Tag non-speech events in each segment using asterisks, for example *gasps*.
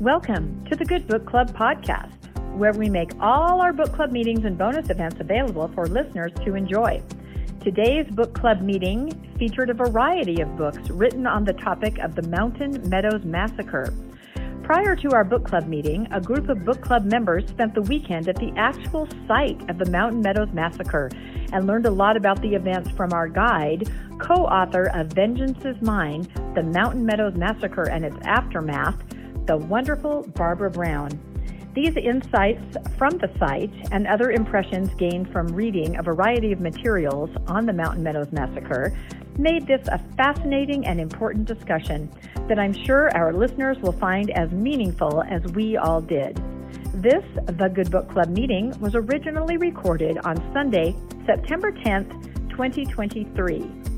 Welcome to the Good Book Club podcast, where we make all our book club meetings and bonus events available for listeners to enjoy. Today's book club meeting featured a variety of books written on the topic of the Mountain Meadows Massacre. Prior to our book club meeting, a group of book club members spent the weekend at the actual site of the Mountain Meadows Massacre and learned a lot about the events from our guide, co author of Vengeance is Mine The Mountain Meadows Massacre and Its Aftermath, the wonderful Barbara Brown. These insights from the site and other impressions gained from reading a variety of materials on the Mountain Meadows Massacre made this a fascinating and important discussion that I'm sure our listeners will find as meaningful as we all did. This, the Good Book Club meeting, was originally recorded on Sunday, September 10th, 2023.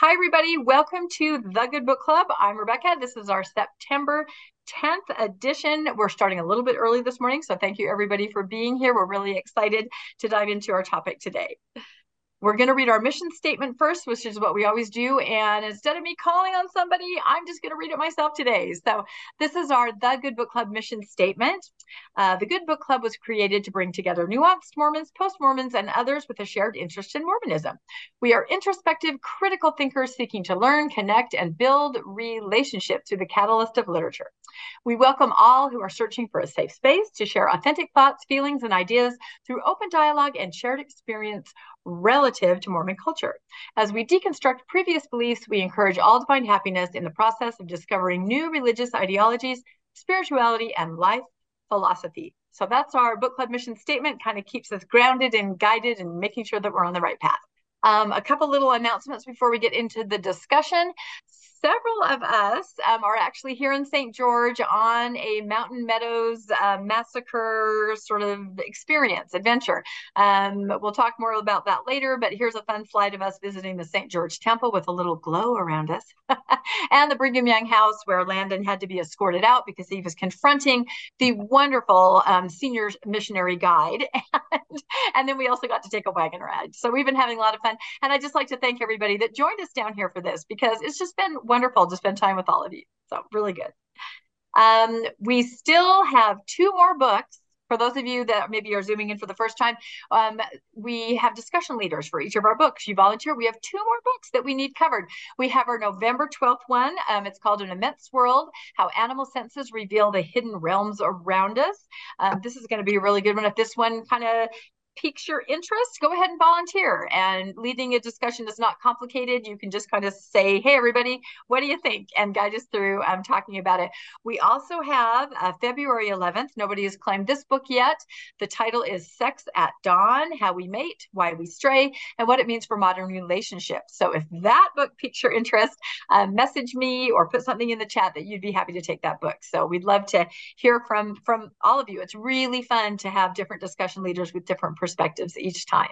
Hi, everybody. Welcome to the Good Book Club. I'm Rebecca. This is our September 10th edition. We're starting a little bit early this morning, so thank you, everybody, for being here. We're really excited to dive into our topic today. We're going to read our mission statement first, which is what we always do. And instead of me calling on somebody, I'm just going to read it myself today. So, this is our The Good Book Club mission statement. Uh, the Good Book Club was created to bring together nuanced Mormons, post Mormons, and others with a shared interest in Mormonism. We are introspective, critical thinkers seeking to learn, connect, and build relationships through the catalyst of literature. We welcome all who are searching for a safe space to share authentic thoughts, feelings, and ideas through open dialogue and shared experience relative to Mormon culture. As we deconstruct previous beliefs, we encourage all to find happiness in the process of discovering new religious ideologies, spirituality, and life philosophy. So that's our book club mission statement, kind of keeps us grounded and guided and making sure that we're on the right path. Um, a couple little announcements before we get into the discussion several of us um, are actually here in St. George on a Mountain Meadows uh, massacre sort of experience, adventure. Um, we'll talk more about that later, but here's a fun slide of us visiting the St. George Temple with a little glow around us, *laughs* and the Brigham Young House where Landon had to be escorted out because he was confronting the wonderful um, senior missionary guide. *laughs* and, and then we also got to take a wagon ride. So we've been having a lot of fun. And I'd just like to thank everybody that joined us down here for this because it's just been wonderful to spend time with all of you. So really good. Um, we still have two more books. For those of you that maybe are zooming in for the first time, um, we have discussion leaders for each of our books. You volunteer. We have two more books that we need covered. We have our November 12th one. Um, it's called An Immense World How Animal Senses Reveal the Hidden Realms Around Us. Um, this is going to be a really good one. If this one kind of piques your interest, go ahead and volunteer. And leading a discussion is not complicated. You can just kind of say, hey, everybody, what do you think? And guide us through um, talking about it. We also have uh, February 11th. Nobody has claimed this book yet. The title is Sex at Dawn How We Mate, Why We Stray, and What It Means for Modern Relationships. So if that book piques your interest, uh, message me or put something in the chat that you'd be happy to take that book. So we'd love to hear from, from all of you. It's really fun to have different discussion leaders with different perspectives perspectives each time.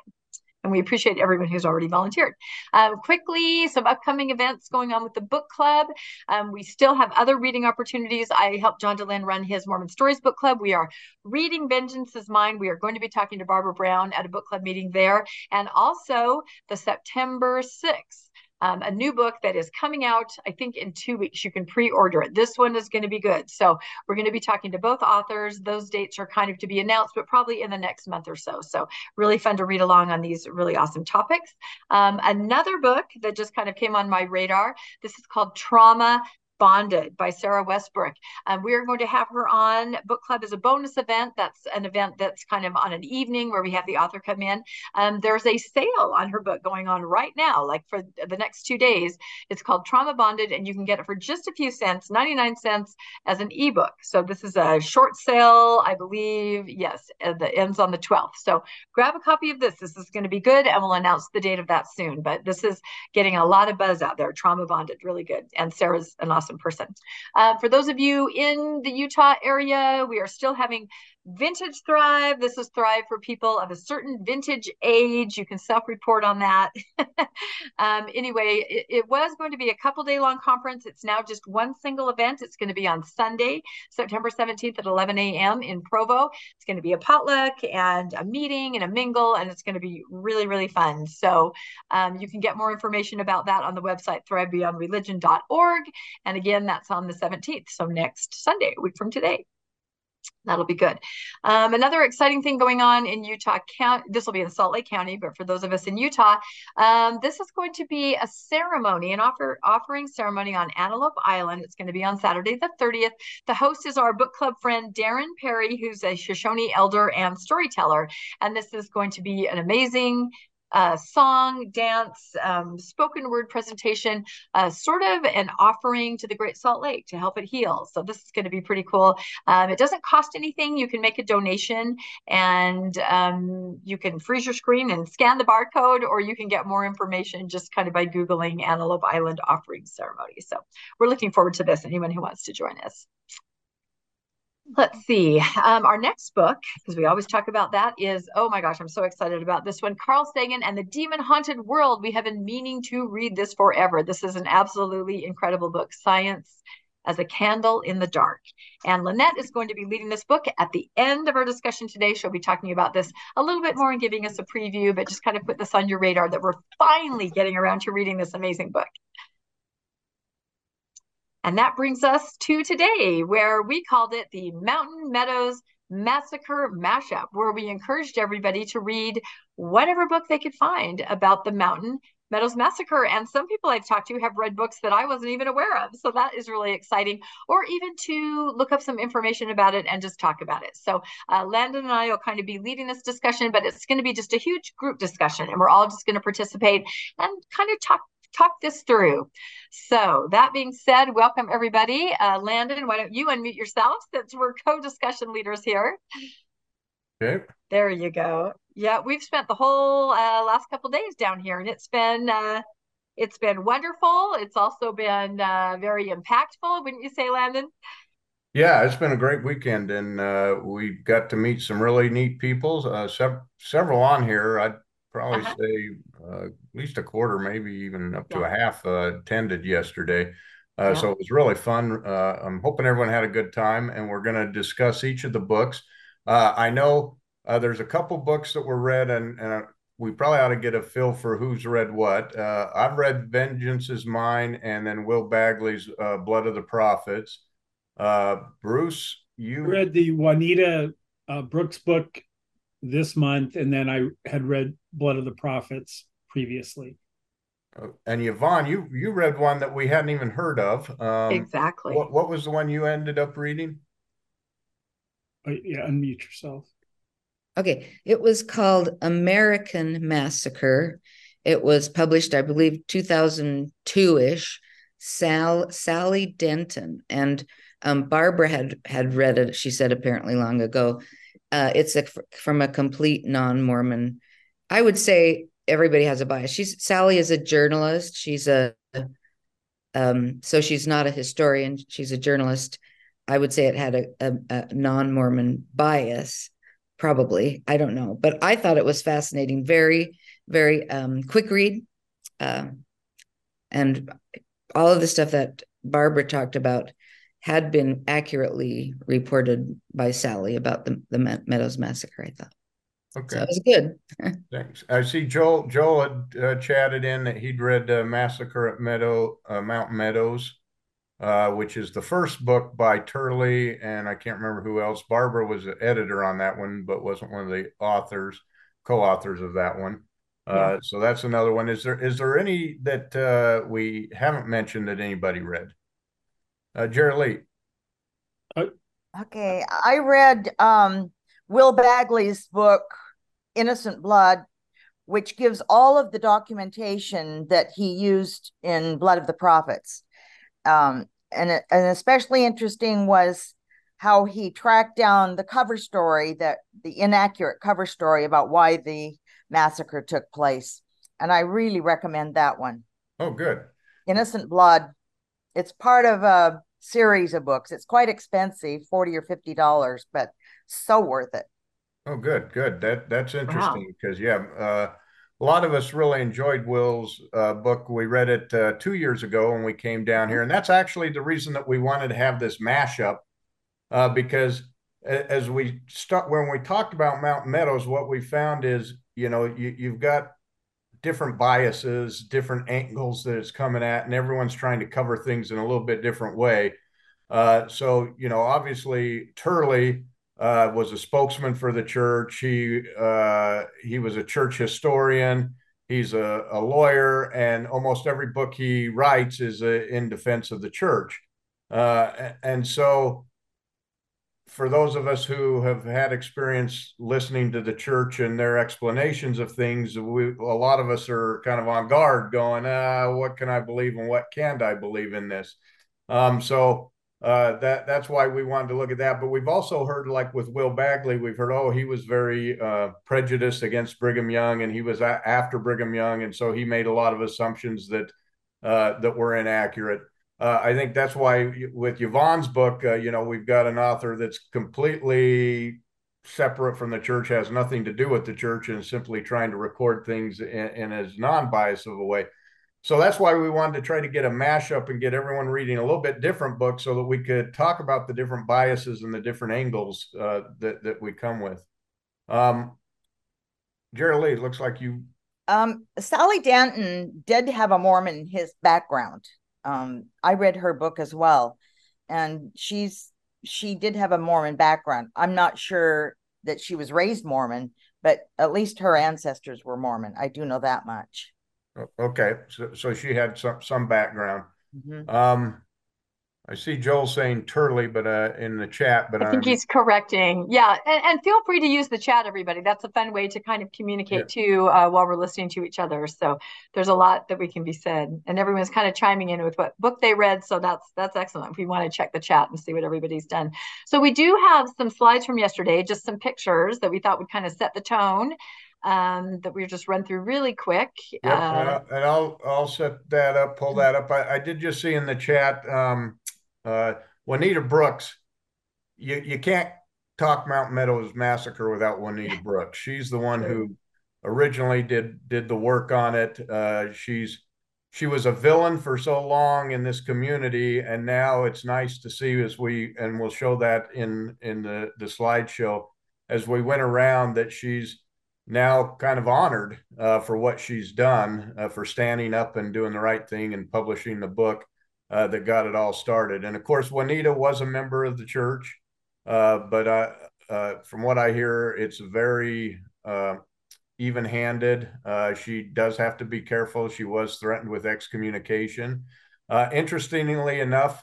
And we appreciate everyone who's already volunteered. Um, quickly, some upcoming events going on with the book club. Um, we still have other reading opportunities. I helped John Dehlin run his Mormon Stories book club. We are reading Vengeance is Mine. We are going to be talking to Barbara Brown at a book club meeting there. And also the September 6th um, a new book that is coming out, I think, in two weeks. You can pre order it. This one is going to be good. So, we're going to be talking to both authors. Those dates are kind of to be announced, but probably in the next month or so. So, really fun to read along on these really awesome topics. Um, another book that just kind of came on my radar this is called Trauma Bonded by Sarah Westbrook. Um, we are going to have her on book club as a bonus event. That's an event that's kind of on an evening where we have the author come in. Um, there's a sale on her book going on right now, like for the next two days. It's called Trauma Bonded, and you can get it for just a few cents, 99 cents as an ebook. So this is a short sale, I believe. Yes, uh, that ends on the 12th. So grab a copy of this. This is going to be good, and we'll announce the date of that soon. But this is getting a lot of buzz out there. Trauma Bonded, really good. And Sarah's an awesome awesome person. Uh, for those of you in the Utah area, we are still having Vintage Thrive. This is Thrive for people of a certain vintage age. You can self report on that. *laughs* um, anyway, it, it, was going to be a couple day long conference. It's now just one single event. It's going to be on Sunday, September 17th at 11 a.m. in Provo. It's going to be a potluck and a meeting and a mingle, and it's going to be really, really fun. So um, you can get more information about that on the website thrivebeyondreligion.org. And again, that's on the 17th. So next Sunday, a week from today. That'll be good. Um, another exciting thing going on in Utah County, this will be in Salt Lake County, but for those of us in Utah, um, this is going to be a ceremony, an offer, offering ceremony on Antelope Island. It's going to be on Saturday the 30th. The host is our book club friend, Darren Parry, who's a Shoshone elder and storyteller. And this is going to be an amazing uh, song, dance, um, spoken word presentation, uh, sort of an offering to the Great Salt Lake to help it heal. So this is going to be pretty cool. Um, it doesn't cost anything. You can make a donation and um, you can freeze your screen and scan the barcode, or you can get more information just kind of by Googling Antelope Island Offering Ceremony. So we're looking forward to this, anyone who wants to join us. Let's see. Um, our next book, because we always talk about that, is oh my gosh, I'm so excited about this one. Carl Sagan and the Demon Haunted World. We have been meaning to read this forever. This is an absolutely incredible book, Science as a Candle in the Dark. And Lynette is going to be leading this book at the end of our discussion today. She'll be talking about this a little bit more and giving us a preview, but just kind of put this on your radar that we're finally getting around to reading this amazing book. And that brings us to today, where we called it the Mountain Meadows Massacre Mashup, where we encouraged everybody to read whatever book they could find about the Mountain Meadows Massacre. And some people I've talked to have read books that I wasn't even aware of. So that is really exciting. Or even to look up some information about it and just talk about it. So uh, Landon and I will kind of be leading this discussion, but it's going to be just a huge group discussion. And we're all just going to participate and kind of talk talk this through. So that being said, welcome everybody. Uh, Landon, why don't you unmute yourself since we're co-discussion leaders here. Okay. There you go. Yeah, we've spent the whole uh, last couple days down here, and it's been uh, it's been wonderful. It's also been uh, very impactful, wouldn't you say, Landon? Yeah, it's been a great weekend, and uh, we got to meet some really neat people. Uh, sev- several on here. I'd probably uh-huh. say uh, at least a quarter, maybe even up to yeah. a half uh, attended yesterday. Uh, yeah. So it was really fun. Uh, I'm hoping everyone had a good time, and we're going to discuss each of the books. Uh, I know uh, there's a couple books that were read, and, and we probably ought to get a feel for who's read what. I've read Vengeance is Mine, and then Will Bagley's Blood of the Prophets. Bruce, you read the Juanita Brooks book this month, and then I had read Blood of the Prophets previously. Uh, and Yvonne, you you read one that we hadn't even heard of. Um, exactly. What what was the one you ended up reading? Uh, yeah, unmute yourself. Okay, it was called American Massacre. It was published, I believe, 2002 ish. Sal Sally Denton and um, Barbara had had read it. She said apparently long ago, uh, it's a, from a complete non-Mormon. I would say everybody has a bias. She's Sally is a journalist. She's a um, so she's not a historian. She's a journalist. I would say it had a, a, a non-Mormon bias, probably. I don't know, but I thought it was fascinating. Very, very um, quick read, uh, and all of the stuff that Barbara talked about had been accurately reported by Sally about the, the Meadows massacre, I thought. Okay. So it was good. *laughs* Thanks. I see Joel Joel had uh, chatted in that he'd read uh, Massacre at Meadow uh, Mount Meadows, uh, which is the first book by Turley, and I can't remember who else. Barbara was an editor on that one, but wasn't one of the authors, co-authors of that one. Uh, yeah. So that's another one. Is there is there any that uh, we haven't mentioned that anybody read? Uh, Jerry Lee. Uh, okay, I read um, Will Bagley's book, Innocent Blood, which gives all of the documentation that he used in Blood of the Prophets. Um, and, and especially interesting was how he tracked down the cover story that the inaccurate cover story about why the massacre took place. And I really recommend that one. Oh, good. Innocent Blood. It's part of a series of books. It's quite expensive, 40 or 50 dollars, but so worth it. Oh, good, good. That that's interesting because yeah, uh, a lot of us really enjoyed Will's uh, book. We read it uh, two years ago when we came down here, and that's actually the reason that we wanted to have this mashup uh, because as we start when we talked about Mountain Meadows, what we found is you know you, you've got different biases, different angles that it's coming at, and everyone's trying to cover things in a little bit different way. Uh, so you know, obviously Turley uh, was a spokesman for the church. He uh, he was a church historian. He's a, a, lawyer, and almost every book he writes is a, uh, in defense of the church. Uh, and so, for those of us who have had experience listening to the church and their explanations of things, we, a lot of us are kind of on guard, going, ah, "What can I believe and what can't I believe in this?" Um, so uh, that that's why we wanted to look at that. But we've also heard, like with Will Bagley, we've heard, oh, he was very uh, prejudiced against Brigham Young, and he was a- after Brigham Young, and so he made a lot of assumptions that uh, that were inaccurate. Uh, I think that's why with Yvonne's book, uh, you know, we've got an author that's completely separate from the church, has nothing to do with the church, and simply trying to record things in, in as non-biased of a way so that's why we wanted to try to get a mashup and get everyone reading a little bit different book so that we could talk about the different biases and the different angles uh, that that we come with. Um, Jerry Lee, looks like you. Um, Sally Denton did have a Mormon his background. Um, I read her book as well, and she's she did have a Mormon background. I'm not sure that she was raised Mormon, but at least her ancestors were Mormon. I do know that much. Okay, so, so she had some some background. Mm-hmm. Um, I see Joel saying Turley, but uh, in the chat, but I think I'm... he's correcting. Yeah, and, and, feel free to use the chat, everybody. That's a fun way to kind of communicate yeah. too uh, while we're listening to each other. So there's a lot that we can be said, and everyone's kind of chiming in with what book they read. So that's that's excellent. We want to check the chat and see what everybody's done. So we do have some slides from yesterday, just some pictures that we thought would kind of set the tone um, that we just run through really quick. Yep, uh, and I'll I'll set that up, pull that up. I, I did just see in the chat, um, uh, Juanita Brooks. You you can't talk Mountain Meadows massacre without Juanita *laughs* Brooks. She's the one who originally did did the work on it. Uh, she's she was a villain for so long in this community, and now it's nice to see as we and we'll show that in in the the slideshow as we went around that she's now kind of honored uh, for what she's done uh, for standing up and doing the right thing and publishing the book uh, that got it all started. And of course, Juanita was a member of the church, uh, but uh, from what I hear, it's very uh, even handed. she does have to be careful. She was threatened with excommunication. interestingly enough,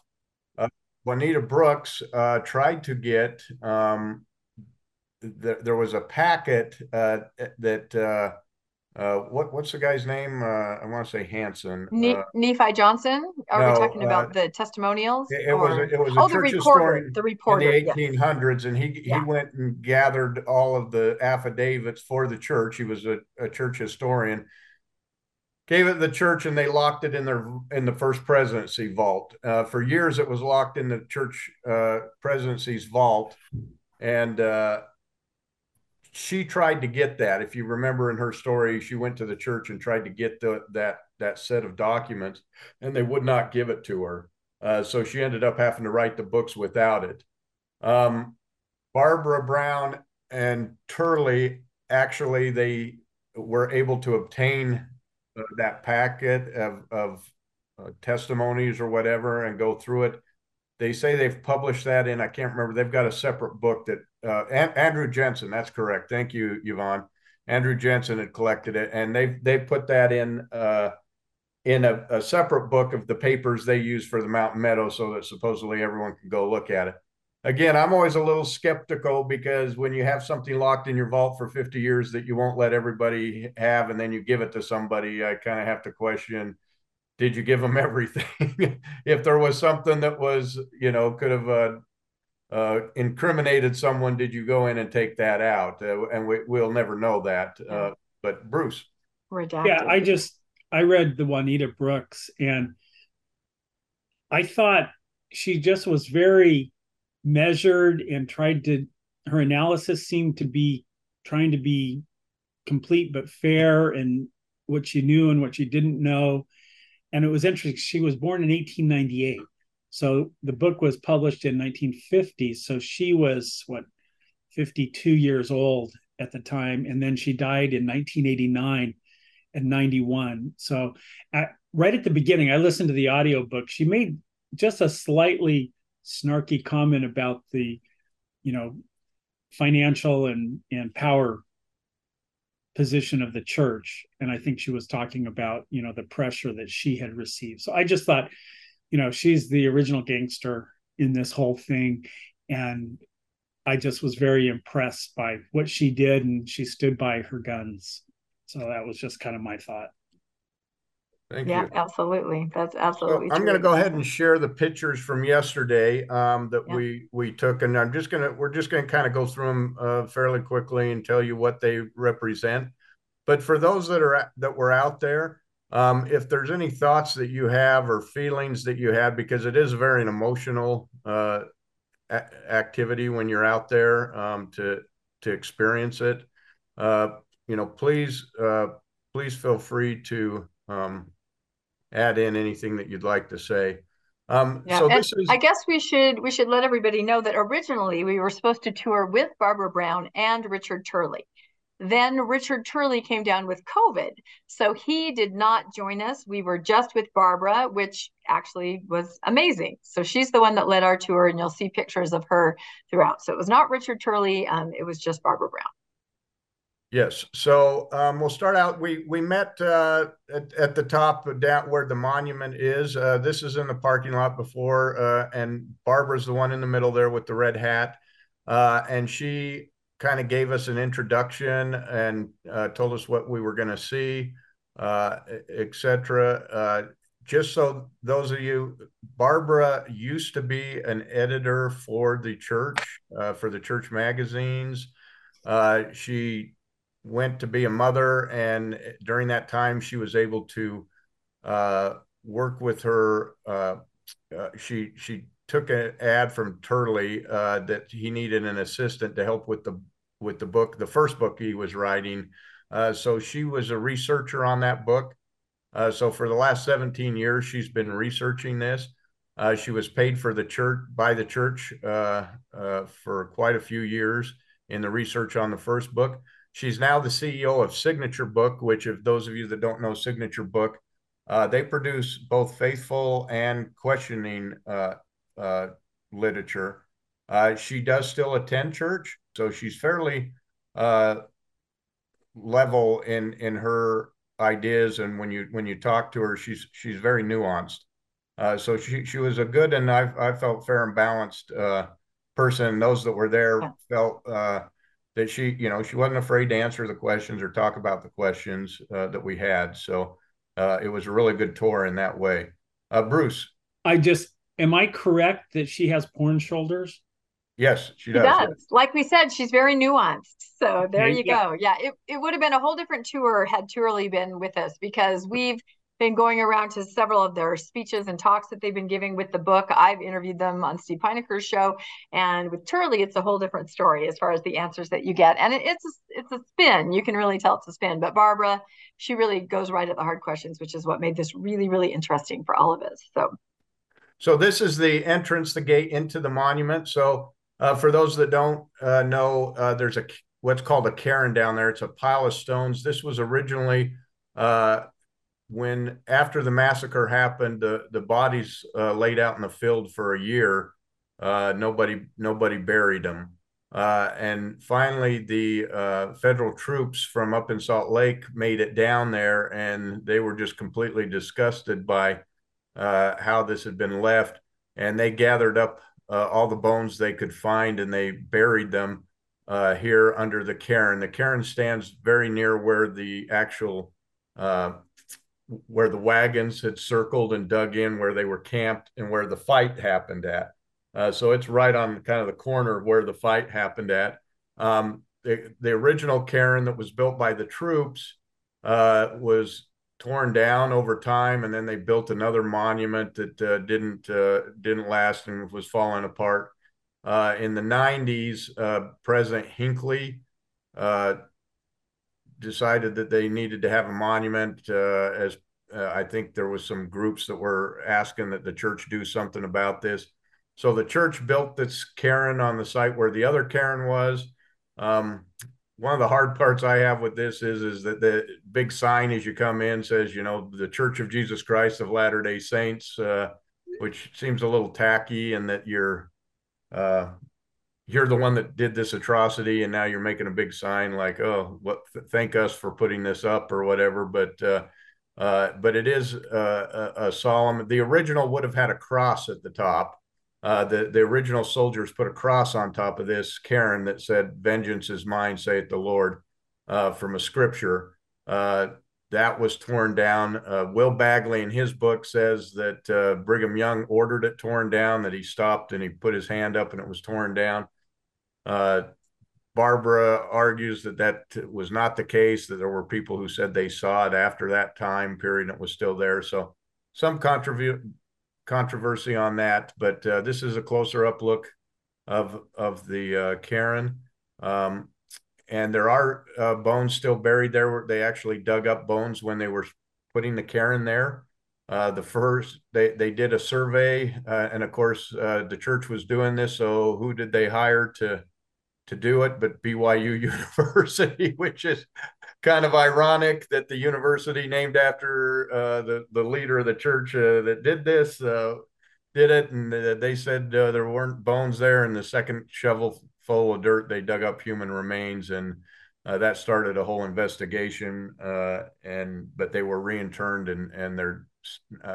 Juanita Brooks tried to get um, there, there was a packet uh, that uh, uh, what what's the guy's name? Uh, I want to say Hanson. Ne- uh, Nephi Johnson. Are no, we talking about uh, the testimonials? It, it was a, it was a oh, the reporter. The reporter in the 1800s, yes. and he yeah. he went and gathered all of the affidavits for the church. He was a, a church historian. Gave it the church, and they locked it in their in the first presidency vault. for years, it was locked in the church presidency's vault, and she tried to get that. If you remember in her story, she went to the church and tried to get the, that that set of documents, and they would not give it to her. Uh, so she ended up having to write the books without it. Um, Barbara Brown and Turley actually they were able to obtain uh, that packet of, of uh, testimonies or whatever and go through it. They say they've published that in I can't remember. They've got a separate book that uh, Andrew Jenson. That's correct. Thank you, Yvonne. Andrew Jenson had collected it, and they they put that in uh, in a, a, separate book of the papers they use for the Mountain Meadow, so that supposedly everyone can go look at it. Again, I'm always a little skeptical because when you have something locked in your vault for 50 years that you won't let everybody have, and then you give it to somebody, I kind of have to question: Did you give them *laughs* everything? if there was something that was, you know, could have uh, uh, incriminated someone, did you go in and take that out? Uh, and we, will never know that. Uh, but Bruce. Redacted. Yeah, I just I read the Juanita Brooks and I thought she just was very measured and tried to her analysis seemed to be trying to be complete but fair and what she knew and what she didn't know and it was interesting she was born in 1898 so the book was published in 1950 so she was what 52 years old at the time. And then she died in 1989 and 91 so at, right at the beginning i listened to the audiobook. She made just a slightly snarky comment about the you know financial and and power position of the church. And i think she was talking about you know the pressure that she had received. So i just thought you know she's the original gangster in this whole thing. And i just was very impressed by what she did and she stood by her guns. So that was just kind of my thought Thank yeah, you. absolutely. That's absolutely. So I'm going to go ahead and share the pictures from yesterday um, that yeah. we we took, and I'm just going to we're just going to kind of go through them uh, fairly quickly and tell you what they represent. But for those that are that were out there, um, if there's any thoughts that you have or feelings that you have, because it is a very emotional uh, activity when you're out there um, to to experience it, uh, you know, please uh, please feel free to um, add in anything that you'd like to say. Um, yeah, so this is... I guess we should we should let everybody know that originally we were supposed to tour with Barbara Brown and Richard Turley. Then Richard Turley came down with COVID, so he did not join us. We were just with Barbara, which actually was amazing. So she's the one that led our tour, and you'll see pictures of her throughout. So it was not Richard Turley; um, it was just Barbara Brown. Yes. So um, we'll start out. We we met uh, at, at the top down where the monument is. Uh, this is in the parking lot before, uh, and Barbara's the one in the middle there with the red hat, uh, and she kind of gave us an introduction and uh, told us what we were going to see, uh, etc. just so those of you, Barbara used to be an editor for the church, for the church magazines. she went to be a mother, and during that time, she was able to uh, work with her. Uh, uh, she she took an ad from Turley uh, that he needed an assistant to help with the with the book, the first book he was writing. Uh, so she was a researcher on that book. Uh, so for the last 17 years, she's been researching this. she was paid for the church by the church for quite a few years in the research on the first book. She's now the CEO of Signature Book, which, if those of you that don't know Signature Book, uh, they produce both faithful and questioning uh, uh, literature. Uh, she does still attend church, so she's fairly uh, level in in her ideas. And when you when you talk to her, she's she's very nuanced. Uh, so she she was a good and I I felt fair and balanced person. Those that were there felt that she, you know, she wasn't afraid to answer the questions or talk about the questions uh, that we had. So uh, it was a really good tour in that way. Uh, Bruce, I just am I correct that she has porn shoulders? Yes, she does. She does. Like we said, she's very nuanced. So there okay, you yeah. go. Yeah, it, it would have been a whole different tour had Turley been with us because we've been going around to several of their speeches and talks that they've been giving with the book. I've interviewed them on Steve Pynakker's show, and with Turley, it's a whole different story as far as the answers that you get. And it, it's a, it's a spin. You can really tell it's a spin. But Barbara, she really goes right at the hard questions, which is what made this really really interesting for all of us. So, so this is the entrance, the gate into the monument. So. Uh, for those that don't uh, know, uh, there's a what's called a cairn down there. It's a pile of stones. This was originally uh, when after the massacre happened, the the bodies uh, laid out in the field for a year. Uh, nobody nobody buried them, uh, and finally the uh, federal troops from up in Salt Lake made it down there, and they were just completely disgusted by uh, how this had been left, and they gathered up uh, all the bones they could find and they buried them here under the cairn. The cairn stands very near where the actual where the wagons had circled and dug in where they were camped and where the fight happened at. Uh, so it's right on kind of the corner of where the fight happened at. Um, the, the original cairn that was built by the troops uh, was torn down over time, and then they built another monument that uh, didn't uh, didn't last and was falling apart. Uh, in the 90s, uh, President Hinckley decided that they needed to have a monument. Uh, as I think there was some groups that were asking that the church do something about this. So the church built this cairn on the site where the other cairn was. Um, one of the hard parts I have with this is is that the big sign as you come in says, you know, the Church of Jesus Christ of Latter Day Saints, uh, which seems a little tacky, and that you're uh, you're the one that did this atrocity, and now you're making a big sign like, oh, what? Thank us for putting this up or whatever. But uh, uh, but it is uh, a, a solemn. The original would have had a cross at the top uh, the the original soldiers put a cross on top of this cairn that said, "Vengeance is mine," saith the Lord, uh, from a scripture. That was torn down. Uh, Will Bagley, in his book, says that uh, Brigham Young ordered it torn down. That he stopped and he put his hand up and it was torn down. Uh, Barbara argues that that was not the case. That there were people who said they saw it after that time period and it was still there. So some controversy controversy on that, but uh, this is a closer up look of of the uh, cairn. Um, and there are uh, bones still buried there. They actually dug up bones when they were putting the cairn there. Uh, the first they they did a survey, uh, and of course uh, the church was doing this. So who did they hire to to do it? But BYU *laughs* University, which is kind of ironic that the university named after uh, the the leader of the church uh, that did this did it, and they said there weren't bones there. And the second shovel full of dirt, they dug up human remains, and uh, that started a whole investigation. Uh, and but they were reinterned, and and they're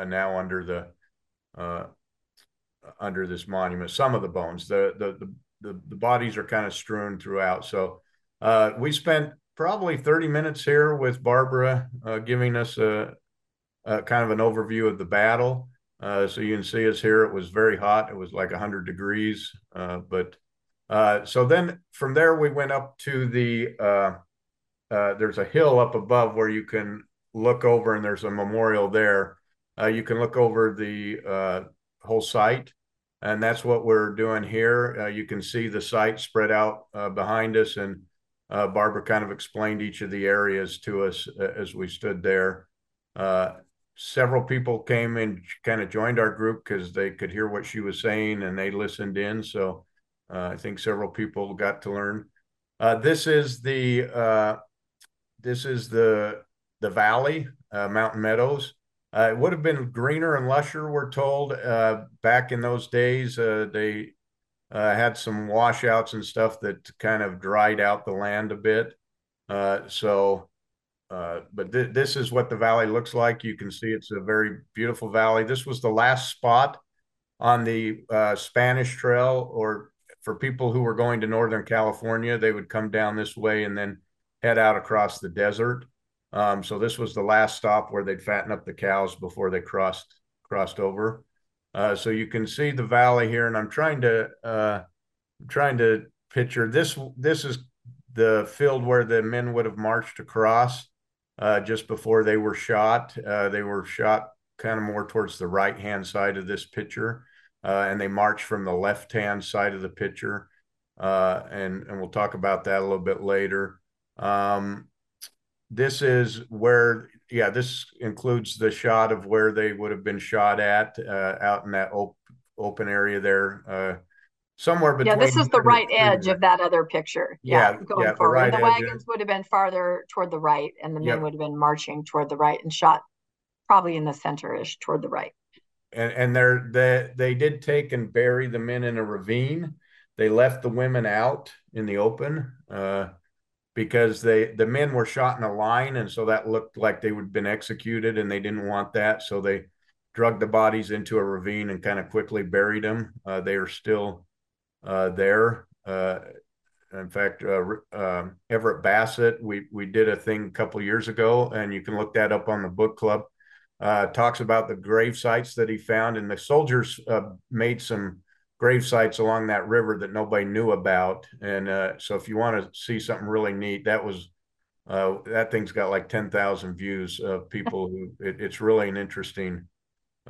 now under the under this monument. Some of the bones, the the the the, the bodies are kind of strewn throughout. So we spent probably 30 minutes here with Barbara uh, giving us a, a, kind of an overview of the battle. Uh, so you can see us here. It was very hot. It was like 100 degrees. Uh, but uh, so then from there, we went up to the, uh, uh, there's a hill up above where you can look over and there's a memorial there. you can look over the whole site. And that's what we're doing here. you can see the site spread out behind us and uh, Barbara kind of explained each of the areas to us uh, as we stood there. Uh, several people came and kind of joined our group because they could hear what she was saying and they listened in. So uh, I think several people got to learn. Uh, this is the uh, this is the the valley, Mountain Meadows. it would have been greener and lusher, we're told, back in those days. they uh, had some washouts and stuff that kind of dried out the land a bit. Uh, so, uh, but th- this is what the valley looks like. You can see it's a very beautiful valley. This was the last spot on the uh, Spanish Trail, or for people who were going to Northern California, they would come down this way and then head out across the desert. Um, so this was the last stop where they'd fatten up the cows before they crossed crossed over. Uh, so you can see the valley here, and I'm trying to uh, trying to picture this. This is the field where the men would have marched across uh, just before they were shot. Uh, they were shot kind of more towards the right hand side of this picture, uh, and they march from the left hand side of the picture. Uh, and and we'll talk about that a little bit later. Um, this is where yeah, this includes the shot of where they would have been shot at uh, out in that op- open area there, uh, somewhere between. Yeah, this is the right edge of that other picture. Yeah, yeah going yeah, forward. The, right the wagons would have been farther toward the right, and the men yep. would have been marching toward the right and shot probably in the center-ish toward the right. And and they're they they did take and bury the men in a ravine. They left the women out in the open. Uh, because they the men were shot in a line and so that looked like they would have been executed and they didn't want that so they drug the bodies into a ravine and kind of quickly buried them uh, they are still uh, there uh, in fact uh, um, everett bassett we we did a thing a couple years ago and you can look that up on the book club uh, talks about the grave sites that he found and the soldiers uh, made some grave sites along that river that nobody knew about. And uh, so, if you want to see something really neat, that was uh, that thing's got like 10,000 views of people who it, it's really an interesting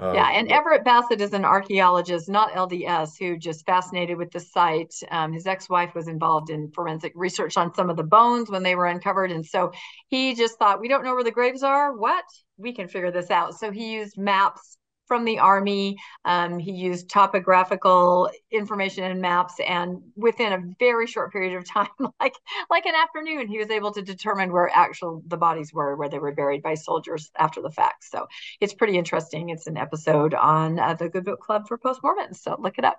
uh, yeah, and Everett Bassett is an archaeologist, not LDS, who just fascinated with the site. Um, his ex-wife was involved in forensic research on some of the bones when they were uncovered, and so he just thought, "We don't know where the graves are. What? We can figure this out." So he used maps from the army. Um, he used topographical information and maps, and within a very short period of *laughs* time, like like an afternoon, he was able to determine where actual the bodies were, where they were buried by soldiers after the fact. So it's pretty interesting. It's an episode on uh, the Good Book Club for Post Mormons. So look it up.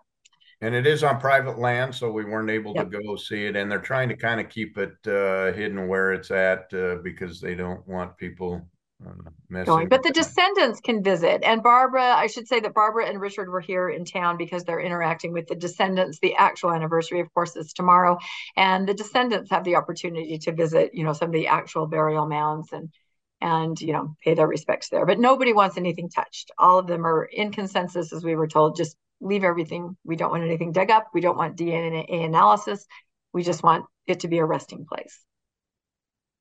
And it is on private land, so we weren't able yep. to go see it. And they're trying to kind of keep it uh, hidden where it's at uh, because they don't want people Um, going. But the descendants can visit. And Barbara, I should say that Barbara and Richard were here in town because they're interacting with the descendants. The actual anniversary, of course, is tomorrow. And the descendants have the opportunity to visit, you know, some of the actual burial mounds and and you know pay their respects there. But nobody wants anything touched. All of them are in consensus, as we were told, just leave everything. We don't want anything dug up. We don't want DNA analysis. We just want it to be a resting place.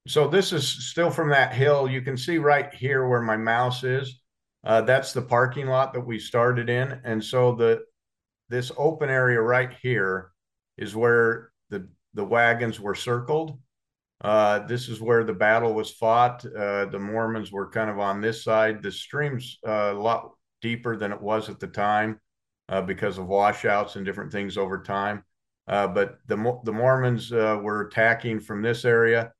So this is still from that hill. You can see right here where my mouse is. Uh, that's the parking lot that we started in. And so the this open area right here is where the, the wagons were circled. Uh, this is where the battle was fought. Uh, the Mormons were kind of on this side. The stream's uh, a lot deeper than it was at the time uh, because of washouts and different things over time. Uh, but the the Mormons were attacking from this area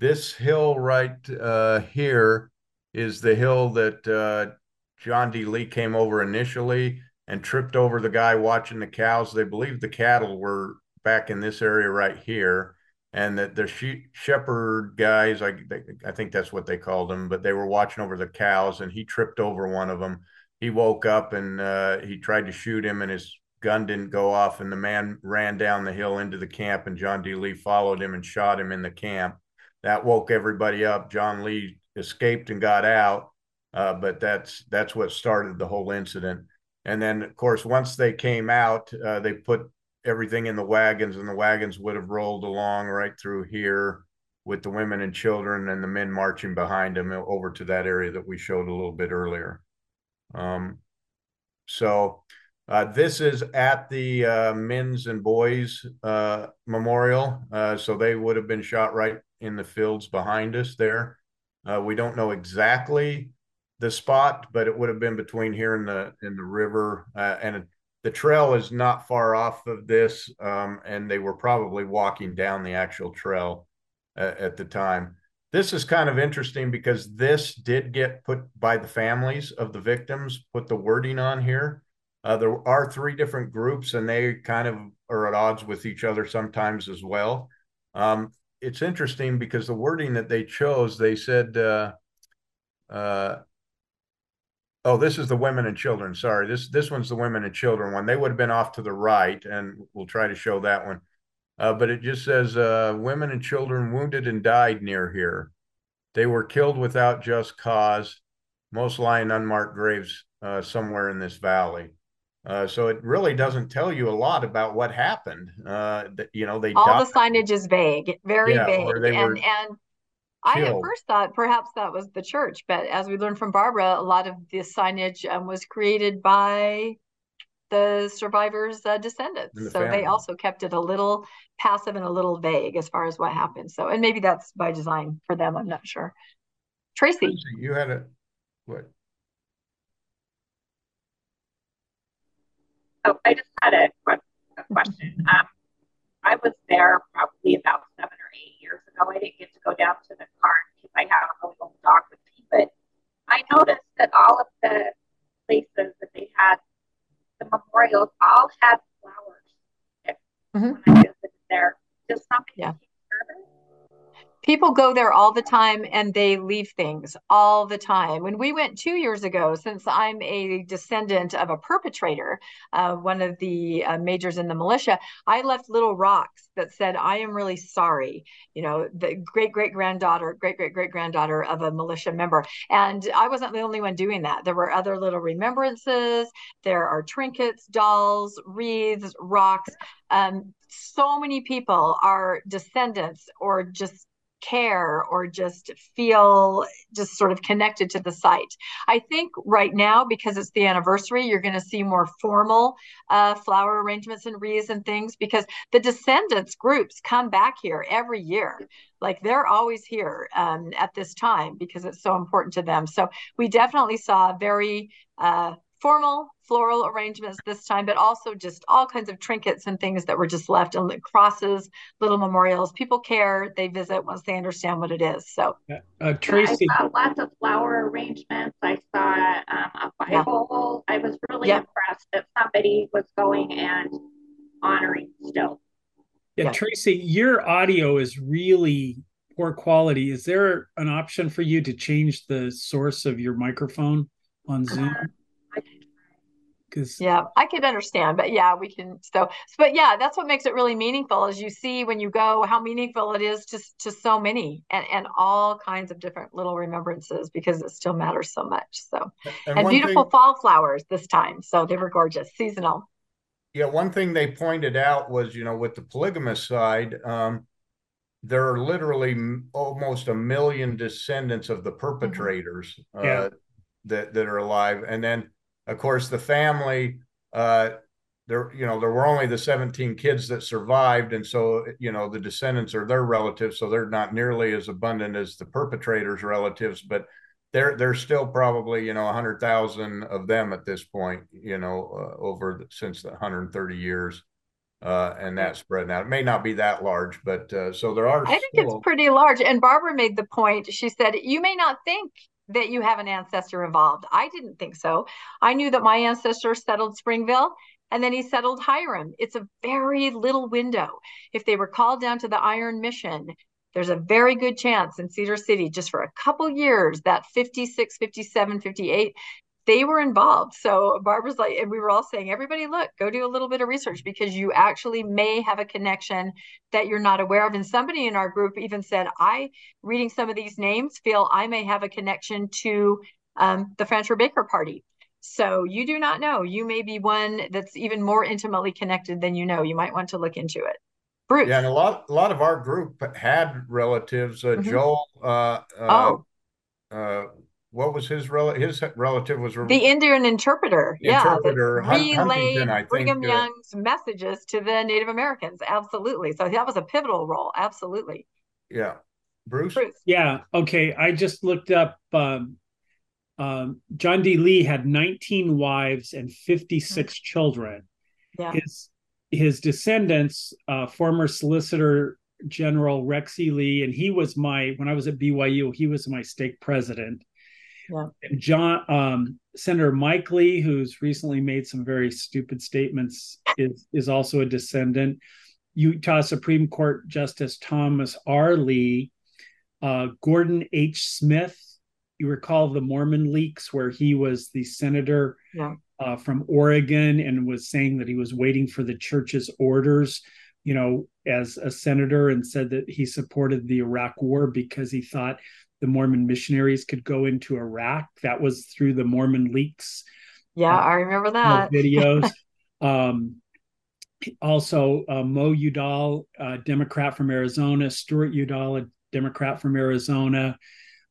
this hill right uh, here is the hill that uh, John D. Lee came over initially and tripped over the guy watching the cows. They believe the cattle were back in this area right here, and that the she- shepherd guys, I, I think that's what they called them, but they were watching over the cows, and he tripped over one of them. He woke up and uh, he tried to shoot him, and his gun didn't go off, and the man ran down the hill into the camp, and John D. Lee followed him and shot him in the camp that woke everybody up. John Lee escaped and got out, uh, but that's that's what started the whole incident. And then, of course, once they came out, uh, they put everything in the wagons, and the wagons would have rolled along right through here with the women and children and the men marching behind them over to that area that we showed a little bit earlier. Um, so uh, this is at the uh, men's and boys uh, memorial. Uh, so they would have been shot right in the fields behind us there. Uh, we don't know exactly the spot, but it would have been between here and the in the river. Uh, and the trail is not far off of this, um, and they were probably walking down the actual trail at, at the time. This is kind of interesting because this did get put by the families of the victims, put the wording on here. Uh, there are three different groups, and they kind of are at odds with each other sometimes as well. Um, it's interesting because the wording that they chose, they said, uh, uh, "Oh, this is the women and children." Sorry, this this one's the women and children one. They would have been off to the right, and we'll try to show that one. Uh, but it just says uh, women and children wounded and died near here. They were killed without just cause. Most lie in unmarked graves uh, somewhere in this valley. Uh, so it really doesn't tell you a lot about what happened. Uh, you know, they all died. the signage is vague, very yeah, vague, and and I at first thought perhaps that was the church, but as we learned from Barbara, a lot of the signage um, was created by the survivors' uh, descendants. The so family. they also kept it a little passive and a little vague as far as what happened. So, and maybe that's by design for them. I'm not sure. Tracy, Tracy you had a what? So I just had a, a question. Um, I was there probably about seven or eight years ago. I didn't get to go down to the cart because I have a little dog with me, but I noticed that all of the places that they had, the memorials all had flowers. Mm-hmm. When I visited there, just something yeah people go there all the time and they leave things all the time. When we went two years ago, since I'm a descendant of a perpetrator, uh, one of the uh, majors in the militia, I left little rocks that said, I am really sorry. You know, the great great granddaughter, great great great granddaughter of a militia member. And I wasn't the only one doing that. There were other little remembrances. There are trinkets, dolls, wreaths, rocks. Um, so many people are descendants or just care or just feel just sort of connected to the site. I think right now, because it's the anniversary, you're going to see more formal uh, flower arrangements and wreaths and things because the descendants groups come back here every year. Like they're always here um, at this time because it's so important to them. So we definitely saw a very uh, formal floral arrangements this time, but also just all kinds of trinkets and things that were just left on the crosses, little memorials. People care, they visit once they understand what it is. So, uh, Tracy. I saw lots of flower arrangements. I saw um, a Bible. Yeah. I was really yeah. impressed that somebody was going and honoring still. Yeah, yeah, Tracy, your audio is really poor quality. Is there an option for you to change the source of your microphone on Zoom? Uh, because yeah i could understand but yeah we can so but yeah that's what makes it really meaningful as you see when you go how meaningful it is to, to so many and, and all kinds of different little remembrances because it still matters so much so and, and beautiful thing, fall flowers this time so they were gorgeous seasonal yeah one thing they pointed out was you know with the polygamous side um there are literally almost a million descendants of the mm-hmm. perpetrators mm-hmm. uh, that that are alive and then of course, the family, uh, there, you know, there were only the 17 kids that survived. And so, you know, the descendants are their relatives. So they're not nearly as abundant as the perpetrators' relatives, but there, there's still probably, you know, 100,000 of them at this point, you know, uh, over the, since the 130 years. Uh, and that spread out. It may not be that large, but uh, so there are. I think it's pretty large. And Barbara made the point. She said, "You may not think that you have an ancestor involved. I didn't think so. I knew that my ancestor settled Springville and then he settled Hyrum. It's a very little window. If they were called down to the Iron Mission, there's a very good chance in Cedar City, just for a couple years, that 56, 57, 58, they were involved. So Barbara's like, and we were all saying, everybody, look, go do a little bit of research because you actually may have a connection that you're not aware of. And somebody in our group even said, I, reading some of these names, feel I may have a connection to um, the Fancher Baker party. So you do not know. You may be one that's even more intimately connected than you know. You might want to look into it. Bruce. Yeah, and a lot, a lot of our group had relatives. Uh, mm-hmm. Joel. Uh, uh, oh. Uh, what was his rel- his relative was the Indian interpreter. Interpreter, yeah, relayed Brigham uh, Young's messages to the Native Americans. Absolutely. So that was a pivotal role. Absolutely. Yeah, Bruce. Bruce. Yeah. Okay. I just looked up. Um, um, John D. Lee had 19 wives and 56 mm-hmm. children. Yeah. His his descendants, uh, former Solicitor General Rex E. Lee, and he was my when I was at BYU, he was my stake president yeah. John um, Senator Mike Lee, who's recently made some very stupid statements, is is also a descendant. Utah Supreme Court Justice Thomas R. Lee, uh, Gordon H. Smith. You recall the Mormon leaks where he was the senator yeah. uh, from Oregon and was saying that he was waiting for the church's orders, you know, as a senator, and said that he supported the Iraq War because he thought the Mormon missionaries could go into Iraq. That was through the Mormon leaks. Yeah, uh, I remember that videos. *laughs* um, also, uh, Mo Udall, uh, Democrat from Arizona, Stewart Udall, a Democrat from Arizona,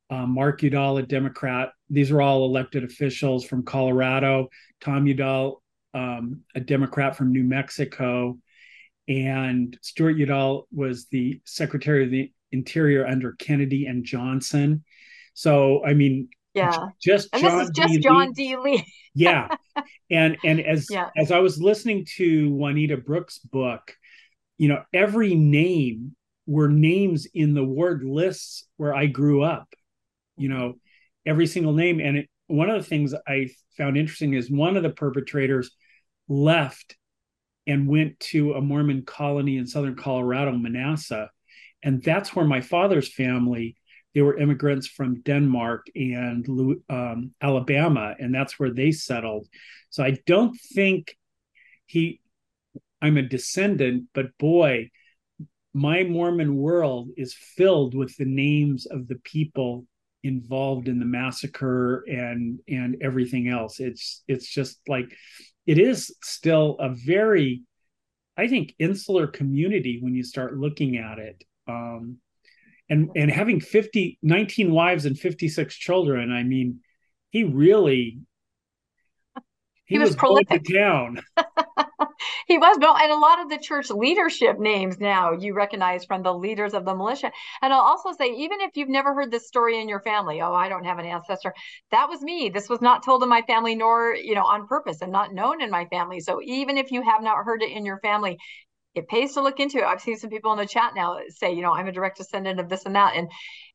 uh, Mark Udall, a Democrat. These are all elected officials from Colorado. Tom Udall, um, a Democrat from New Mexico, and Stewart Udall was the Secretary of the interior under Kennedy and Johnson. So I mean, yeah, just and John this is just D. John D. Lee. *laughs* yeah, and and as yeah. as I was listening to Juanita Brooks' book, you know, every name were names in the ward lists where I grew up. You know, every single name, and it, one of the things I found interesting is one of the perpetrators left and went to a Mormon colony in southern Colorado, Manassa, and that's where my father's family they were immigrants from denmark and um, alabama and that's where they settled. So i don't think he i'm a descendant but boy my mormon world is filled with the names of the people involved in the massacre and and everything else. It's it's just like it is still a very i think insular community when you start looking at it um, and and having 50 19 wives and 56 children i mean he really he, he was, was prolific. town *laughs* he was and a lot of the church leadership names now you recognize from the leaders of the militia. And i'll also say even if you've never heard this story in your family oh i don't have an ancestor that was me. This was not told in my family nor you know on purpose and not known in my family. So even if you have not heard it in your family it pays to look into it. I've seen some people in the chat now say, you know, I'm a direct descendant of this and that. And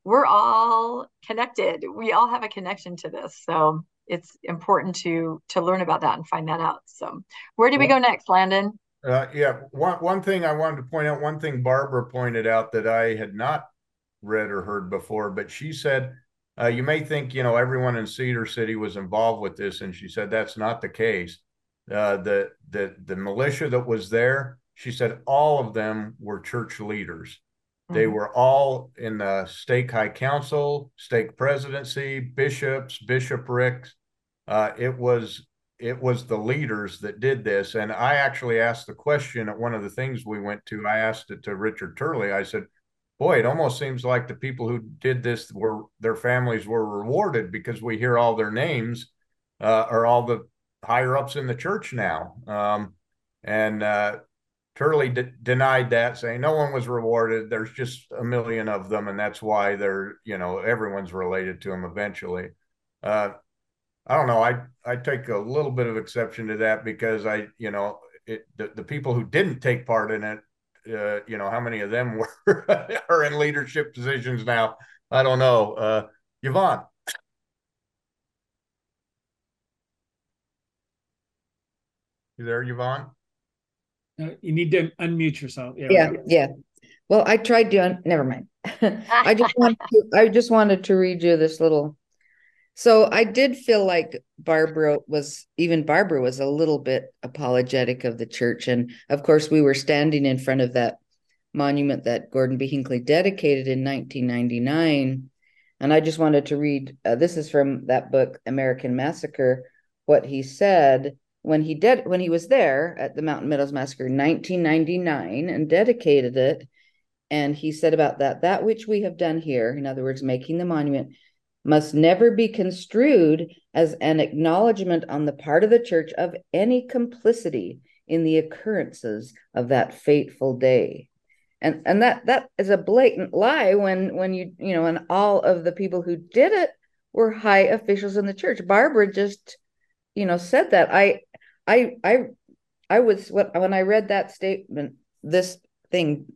we're all connected. We all have a connection to this. So it's important to to learn about that and find that out. So where do we go next, Landon? Uh, yeah, one one thing I wanted to point out, one thing Barbara pointed out that I had not read or heard before, but she said, uh, you may think, you know, everyone in Cedar City was involved with this, and she said that's not the case. Uh, the the the militia that was there she said all of them were church leaders. Mm-hmm. They were all in the stake high council, stake presidency, bishops, bishoprics. Uh, it was it was the leaders that did this. And I actually asked the question at one of the things we went to. I asked it to Richard Turley. I said, "Boy, it almost seems like the people who did this were their families were rewarded because we hear all their names uh, or all the higher ups in the church now." Um, and uh, Turley de- denied that, saying no one was rewarded. There's just a million of them, and that's why they're you know everyone's related to them eventually. Uh, I don't know. I I take a little bit of exception to that because I you know it, the, the people who didn't take part in it, uh, you know how many of them *laughs* were are in leadership positions now. I don't know. Uh, Yvonne. You there, Yvonne? Uh, you need to unmute yourself. Yeah, yeah. yeah. Well, I tried to. Un- Never mind. *laughs* I just *laughs* wanted. To, I just wanted to read you this little. So I did feel like Barbara was even Barbara was a little bit apologetic of the church, and of course we were standing in front of that monument that Gordon B. Hinckley dedicated in 1999, and I just wanted to read. Uh, this is from that book, American Massacre. What he said when he did when he was there at the Mountain Meadows Massacre in 1999 and dedicated it. And he said about that, that which we have done here, in other words, making the monument, must never be construed as an acknowledgement on the part of the church of any complicity in the occurrences of that fateful day. And and that that is a blatant lie when when you you know and all of the people who did it were high officials in the church. Barbara just you know said that i I I I was when I read that statement, this thing,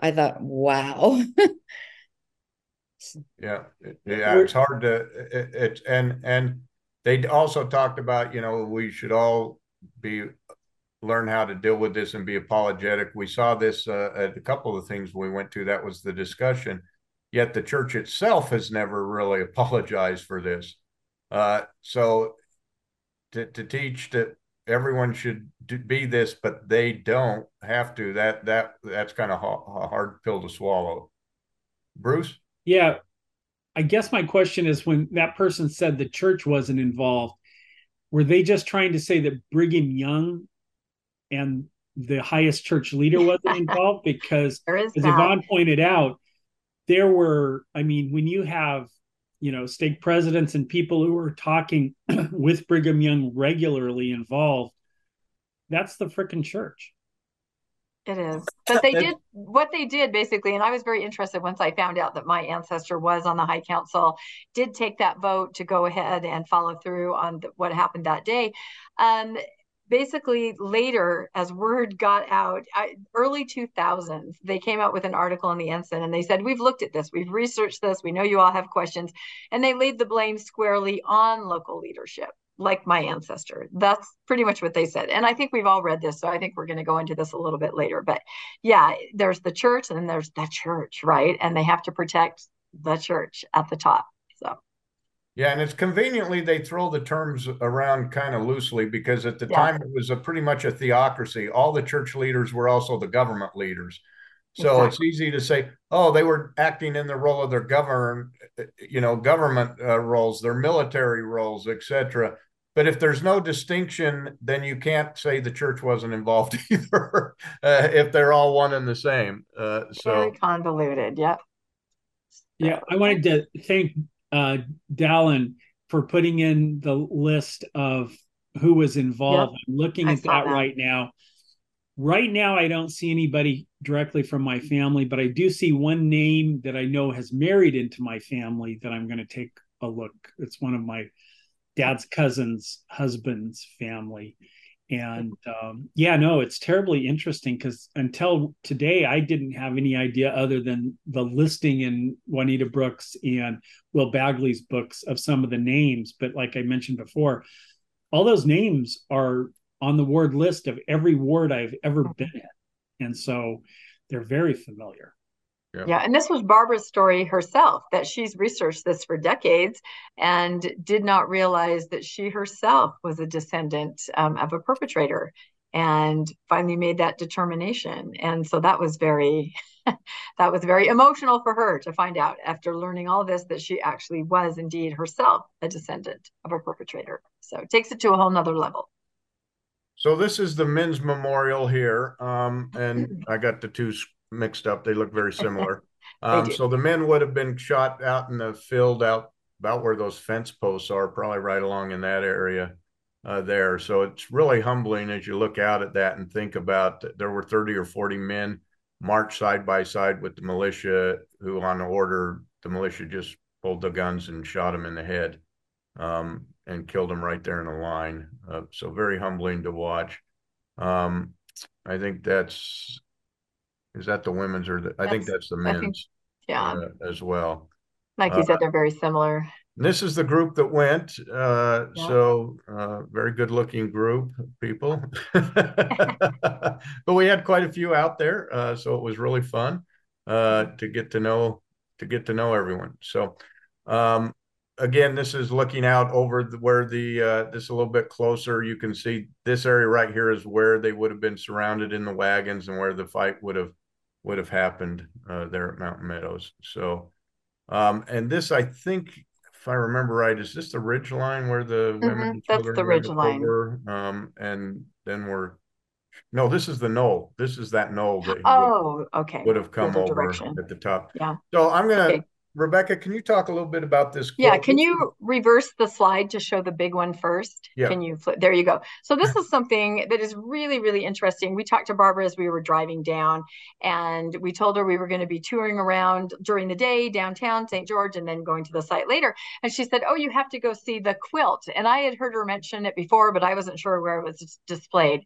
I thought, wow. *laughs* yeah, yeah, it's hard to it, it and and they also talked about you know we should all be learn how to deal with this and be apologetic. We saw this uh, at a couple of things we went to. That was the discussion. Yet the church itself has never really *laughs* apologized for this. Uh, so to, to teach that everyone should do, be this, but they don't have to. That that that's kind of a hard pill to swallow. Bruce. Yeah, I guess my question is when that person said the church wasn't involved, were they just trying to say that Brigham Young and the highest church leader *laughs* wasn't involved? Because as that. Yvonne pointed out, there were. I mean, when you have you know stake presidents and people who are talking *clears throat* with Brigham Young regularly involved. That's the freaking church. It is. But they did what they did basically, and I was very interested once I found out that my ancestor was on the High Council, did take that vote to go ahead and follow through on the, what happened that day. Um, basically later as word got out I, early 2000s they came out with an article in the ensign and they said we've looked at this we've researched this we know you all have questions and they laid the blame squarely on local leadership like my ancestor. That's pretty much what they said and i think we've all read this so i think we're going to go into this a little bit later but yeah there's the church and then there's the church right? And they have to protect the church at the top so yeah, and it's conveniently they throw the terms around kind of loosely because at the yeah. time it was a pretty much a theocracy. All the church leaders were also the government leaders. So exactly. it's easy to say, oh, they were acting in the role of their govern, you know, government uh, roles, their military roles, etc. But if there's no distinction, then you can't say the church wasn't involved *laughs* either. uh, if they're all one and the same, uh, so very convoluted. Yep. Yeah, I wanted to thank uh, Dallin for putting in the list of who was involved. Yep. I'm looking at that, that right now. Right now, I don't see anybody directly from my family, but I do see one name that I know has married into my family that I'm going to take a look. It's one of my dad's cousin's husband's family and um, yeah no it's terribly interesting because until today i didn't have any idea other than the listing in juanita brooks and will bagley's books of some of the names. But like i mentioned before all those names are on the ward list of every ward i've ever been in. And so they're very familiar yeah. yeah. And this was Barbara's story herself that she's researched this for decades and did not realize that she herself was a descendant um, of a perpetrator and finally made that determination. And so that was very, *laughs* that was very emotional for her to find out after learning all this that she actually was indeed herself a descendant of a perpetrator. So it takes it to a whole nother level. So this is the men's memorial here. Um, and I got the two mixed up. They look very similar. *laughs* Um, so the men would have been shot out in the field out about where those fence posts are, probably right along in that area uh, there. So it's really humbling as you look out at that and think about there were 30 or 40 men marched side by side with the militia who on order, the militia just pulled the guns and shot them in the head um, and killed them right there in a line. Uh, so very humbling to watch. Um, I think that's is that the women's or the, I think that's the think- men's Yeah, uh, as well. like you said, uh, they're very similar. This is the group that went. Uh, Yeah. so uh, very good looking group of people. *laughs* *laughs* But we had quite a few out there, uh, so it was really fun uh, to get to know to get to know everyone. So um, again, this is looking out over the, where the uh, this a little bit closer. You can see this area right here is where they would have been surrounded in the wagons and where the fight would have would have happened uh, there at Mountain Meadows. So, um, and this, I think, if I remember right, is this the ridge line where the mm-hmm, women that's the ridge line. Over, um, and then we're no, this is the knoll. This is that knoll that oh, would, okay, would have come over direction. at the top. Yeah. So I'm gonna okay. Rebecca, can you talk a little bit about this? Quote? Yeah, can you reverse the slide to show the big one first? Yeah. Can you flip? There you go. So this *laughs* is something that is really, really interesting. We talked to Barbara as we were driving down, and we told her we were going to be touring around during the day downtown St. George and then going to the site later. And she said, "Oh, you have to go see the quilt." And I had heard her mention it before, but I wasn't sure where it was displayed.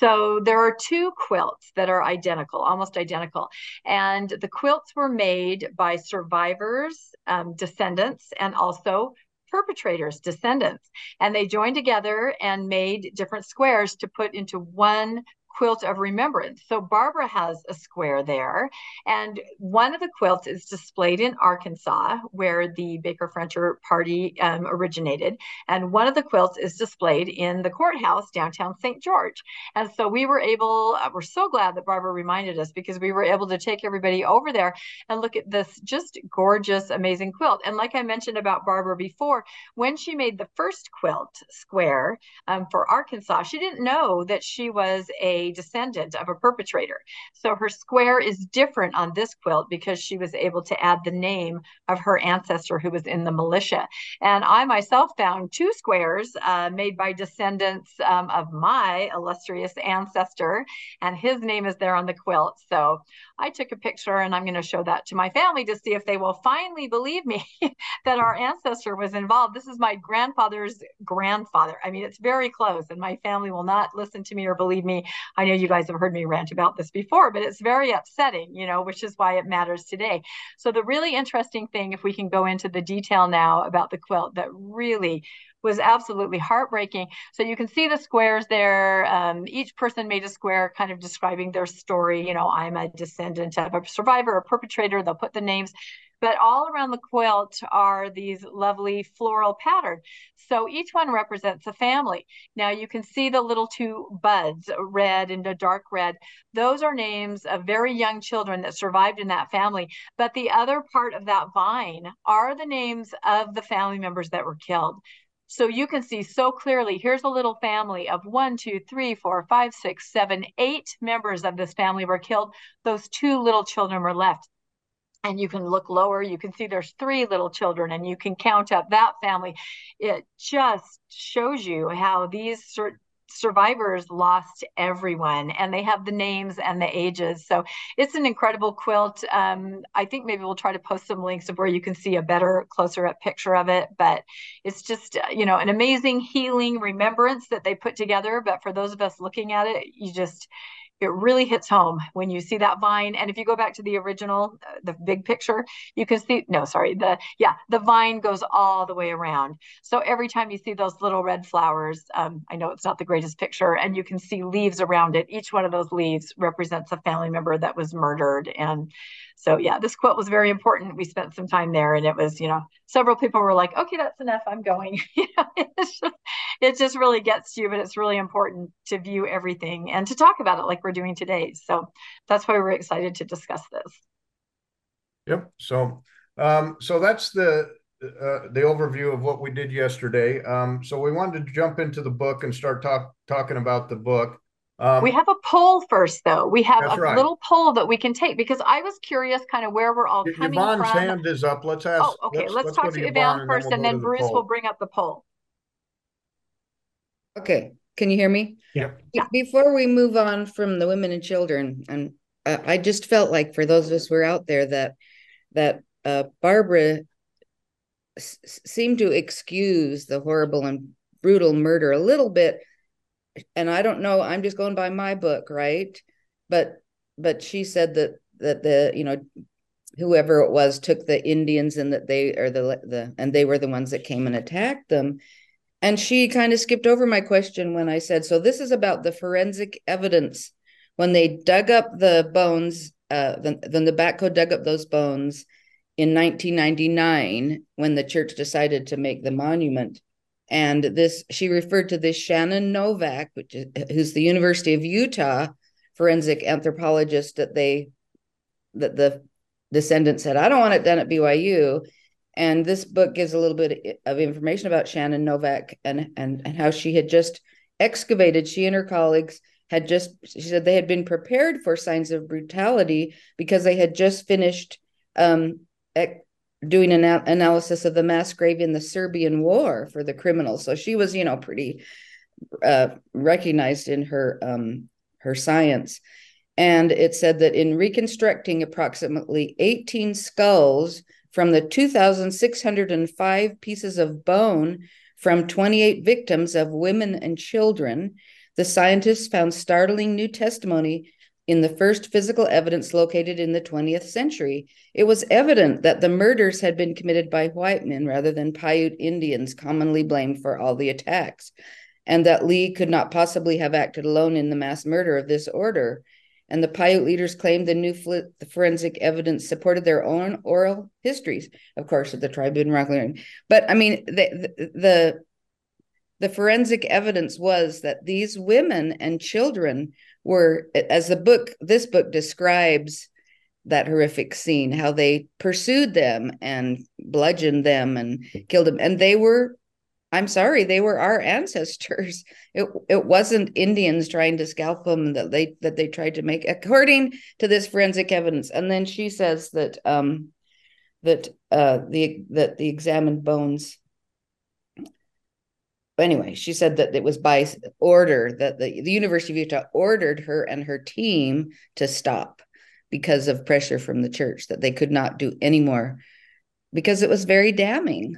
So there are two quilts that are identical, almost identical, and the quilts were made by survivors survivors, um, descendants, and also perpetrators, descendants. And they joined together and made different squares to put into one quilt of remembrance. So Barbara has a square there, and one of the quilts is displayed in Arkansas, where the Baker Fancher party um, originated, and one of the quilts is displayed in the courthouse downtown St. George. And so we were able, uh, we're so glad that Barbara reminded us because we were able to take everybody over there and look at this just gorgeous, amazing quilt. And like I mentioned about Barbara before, when she made the first quilt square um, for Arkansas, she didn't know that she was a descendant of a perpetrator. So her square is different on this quilt because she was able to add the name of her ancestor who was in the militia. And I myself found two squares uh, made by descendants um, of my illustrious ancestor, and his name is there on the quilt. So I took a picture and I'm going to show that to my family to see if they will finally believe me *laughs* that our ancestor was involved. This is my grandfather's grandfather. I mean, it's very close, and my family will not listen to me or believe me. I know you guys have heard me rant about this before, but it's very upsetting, you know, which is why it matters today. So, the really interesting thing, if we can go into the detail now about the quilt that really was absolutely heartbreaking. So you can see the squares there. Um, each person made a square kind of describing their story. You know, I'm a descendant of a survivor, a perpetrator. They'll put the names. But all around the quilt are these lovely floral pattern. So each one represents a family. Now you can see the little two buds, red and a dark red. Those are names of very young children that survived in that family. But the other part of that vine are the names of the family members that were killed. So you can see so clearly here's a little family of one, two, three, four, five, six, seven, eight members of this family were killed. Those two little children were left. And you can look lower. You can see there's three little children and you can count up that family. It just shows you how these survivors lost everyone and they have the names and the ages. So it's an incredible quilt. Um, i think maybe we'll try to post some links of where you can see a better closer up picture of it but it's just uh, you know an amazing healing remembrance that they put together. But for those of us looking at it you just it really hits home when you see that vine. And if you go back to the original, uh, the big picture, you can see, no, sorry, the, yeah, the vine goes all the way around. So every time you see those little red flowers, um, I know it's not the greatest picture, and you can see leaves around it. Each one of those leaves represents a family member that was murdered. And so yeah, this quilt was very important. We spent some time there and it was, you know, several people were like, okay, that's enough. I'm going. *laughs* you know, just, it just really gets to you, but it's really important to view everything and to talk about it like we're doing today. So that's why we're excited to discuss this. Yep. So, um, so that's the, uh, the overview of what we did yesterday. Um, so we wanted to jump into the book and start talk, talking about the book. Um, we have a poll first, though. We have a right. little poll that we can take because I was curious, kind of where we're all coming Yvonne's from. hand is up. Let's ask. Oh, okay. Let's, let's, let's talk to, to Yvonne, first, and then, and then Bruce will bring up the poll. Okay. Can you hear me? Yeah. Before we move on from the women and children, and uh, I just felt like for those of us who are out there that that uh, Barbara seemed to excuse the horrible and brutal murder a little bit and I don't know, I'm just going by my book, right? But but she said that that the you know whoever it was took the Indians and that they are the the and they were the ones that came and attacked them. And she kind of skipped over my question when I said, so this is about the forensic evidence when they dug up the bones. Uh, then, then the backhoe dug up those bones in 1999 when the church decided to make the monument and this she referred to this Shannon Novak, which is who's the University of Utah forensic anthropologist that they that the descendant said, I don't want it done at BYU. And this book gives a little bit of information about Shannon Novak and and and how she had just excavated. She and her colleagues had just she said they had been prepared for signs of brutality because they had just finished um, doing an analysis of the mass grave in the Serbian war for the criminals. So she was, you know, pretty uh, recognized in her um, her science. And it said that in reconstructing approximately 18 skulls from the 2,605 pieces of bone from 28 victims of women and children, the scientists found startling new testimony in the first physical evidence located in the 20th century, it was evident that the murders had been committed by white men rather than Paiute Indians commonly blamed for all the attacks, and that Lee could not possibly have acted alone in the mass murder of this order. And the Paiute leaders claimed the new the forensic evidence supported their own oral histories, of course, of the tribe in. But I mean, the, the, the the forensic evidence was that these women and children were as the book this book describes that horrific scene how they pursued them and bludgeoned them and killed them. And they were i'm sorry they were our ancestors. *laughs* It it wasn't indians trying to scalp them that they that they tried to make according to this forensic evidence. And then she says that um that uh the that the examined bones anyway, she said that it was by order that the, the University of Utah ordered her and her team to stop because of pressure from the church that they could not do anymore because it was very damning.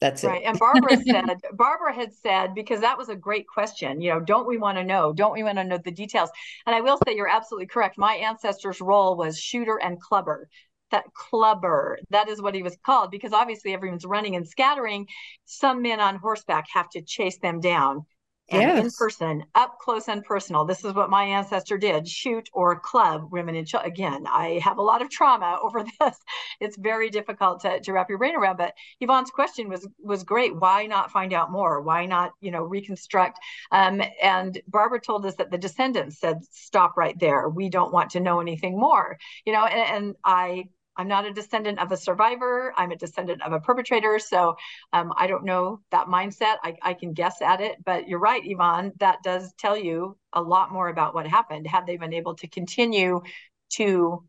That's right. it. and Barbara *laughs* said, Barbara had said, because that was a great question, you know, don't we want to know? Don't we want to know the details? And I will say you're absolutely correct. My ancestor's role was shooter and clubber that clubber. That is what he was called because obviously everyone's running and scattering. Some men on horseback have to chase them down. And yes. in person, up close and personal. This is what my ancestor did shoot or club women and children. Again, I have a lot of trauma *laughs* over this. It's very difficult to, to wrap your brain around. But Yvonne's question was was great. Why not find out more? Why not, you know, reconstruct? Um, and Barbara told us that the descendants said, stop right there. We don't want to know anything more. You know, and, and I I'm not a descendant of a survivor. I'm a descendant of a perpetrator. So um, I don't know that mindset. I, I, can guess at it. But you're right, Yvonne. That does tell you a lot more about what happened. Had they been able to continue to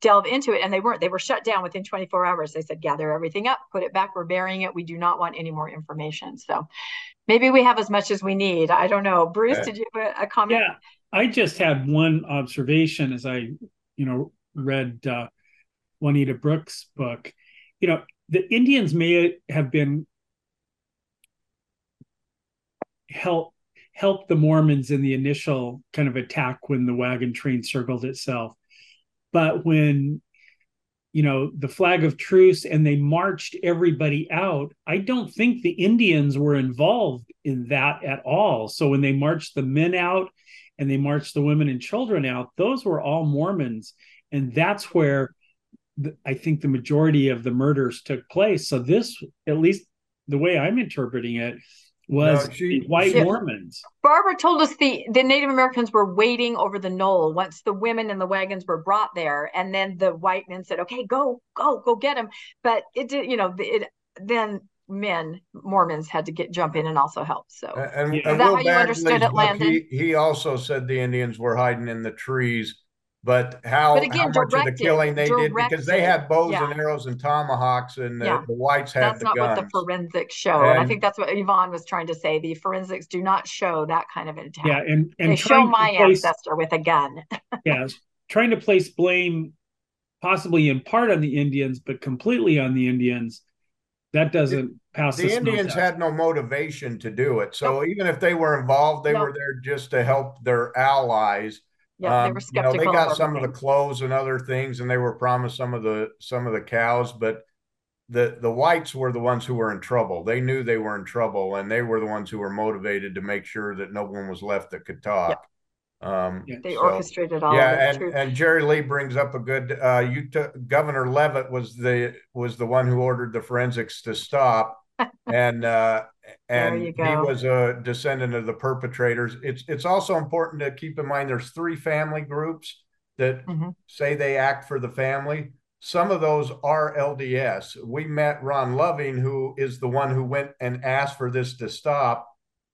delve into it and they weren't they were shut down within 24 hours they said gather everything up put it back we're burying it we do not want any more information so maybe we have as much as we need i don't know bruce did you have a, a comment yeah i just had one observation as i you know read uh, juanita brooks book. You know the indians may have been help help the mormons in the initial kind of attack when the wagon train circled itself. But when you know the flag of truce and they marched everybody out i don't think the indians were involved in that at all. So when they marched the men out and they marched the women and children out those were all mormons. And that's where the, i think the majority of the murders took place so this at least the way i'm interpreting it was no, she, white she, Mormons. Barbara told us the the Native Americans were waiting over the knoll once the women and the wagons were brought there, and then the white men said, "Okay, go, go, go get them." But it did, you know, it then men Mormons had to get jump in and also help. So and, is and that Will how you understood it, Landon? He, he also said the Indians were hiding in the trees but how, but again, how much directed, of the killing they directed, did because they had bows yeah. and arrows and tomahawks and the, yeah. the whites had that's the not guns. what the forensics show and, and, i think that's what yvonne was trying to say the forensics do not show that kind of attack yeah and, and they show my place, ancestor with a gun *laughs* yeah trying to place blame possibly in part on the indians but completely on the indians that doesn't the, pass the, the indians had no motivation to do it so nope. even if they were involved they nope. were there just to help their allies yeah, they were skeptical. Um, you know, they got of some of the clothes and other things, and they were promised some of the some of the cows, but the the whites were the ones who were in trouble. They knew they were in trouble, and they were the ones who were motivated to make sure that no one was left that could talk. Um, they so, orchestrated all. Yeah, and, and Jerry Lee brings up a good. Uh, Utah Governor Leavitt was the was the one who ordered the forensics to stop, *laughs* and uh, and he was a descendant of the perpetrators. It's it's also important to keep in mind there's three family groups that mm-hmm. say they act for the family. Some of those are LDS. We met Ron Loving, who is the one who went and asked for this to stop,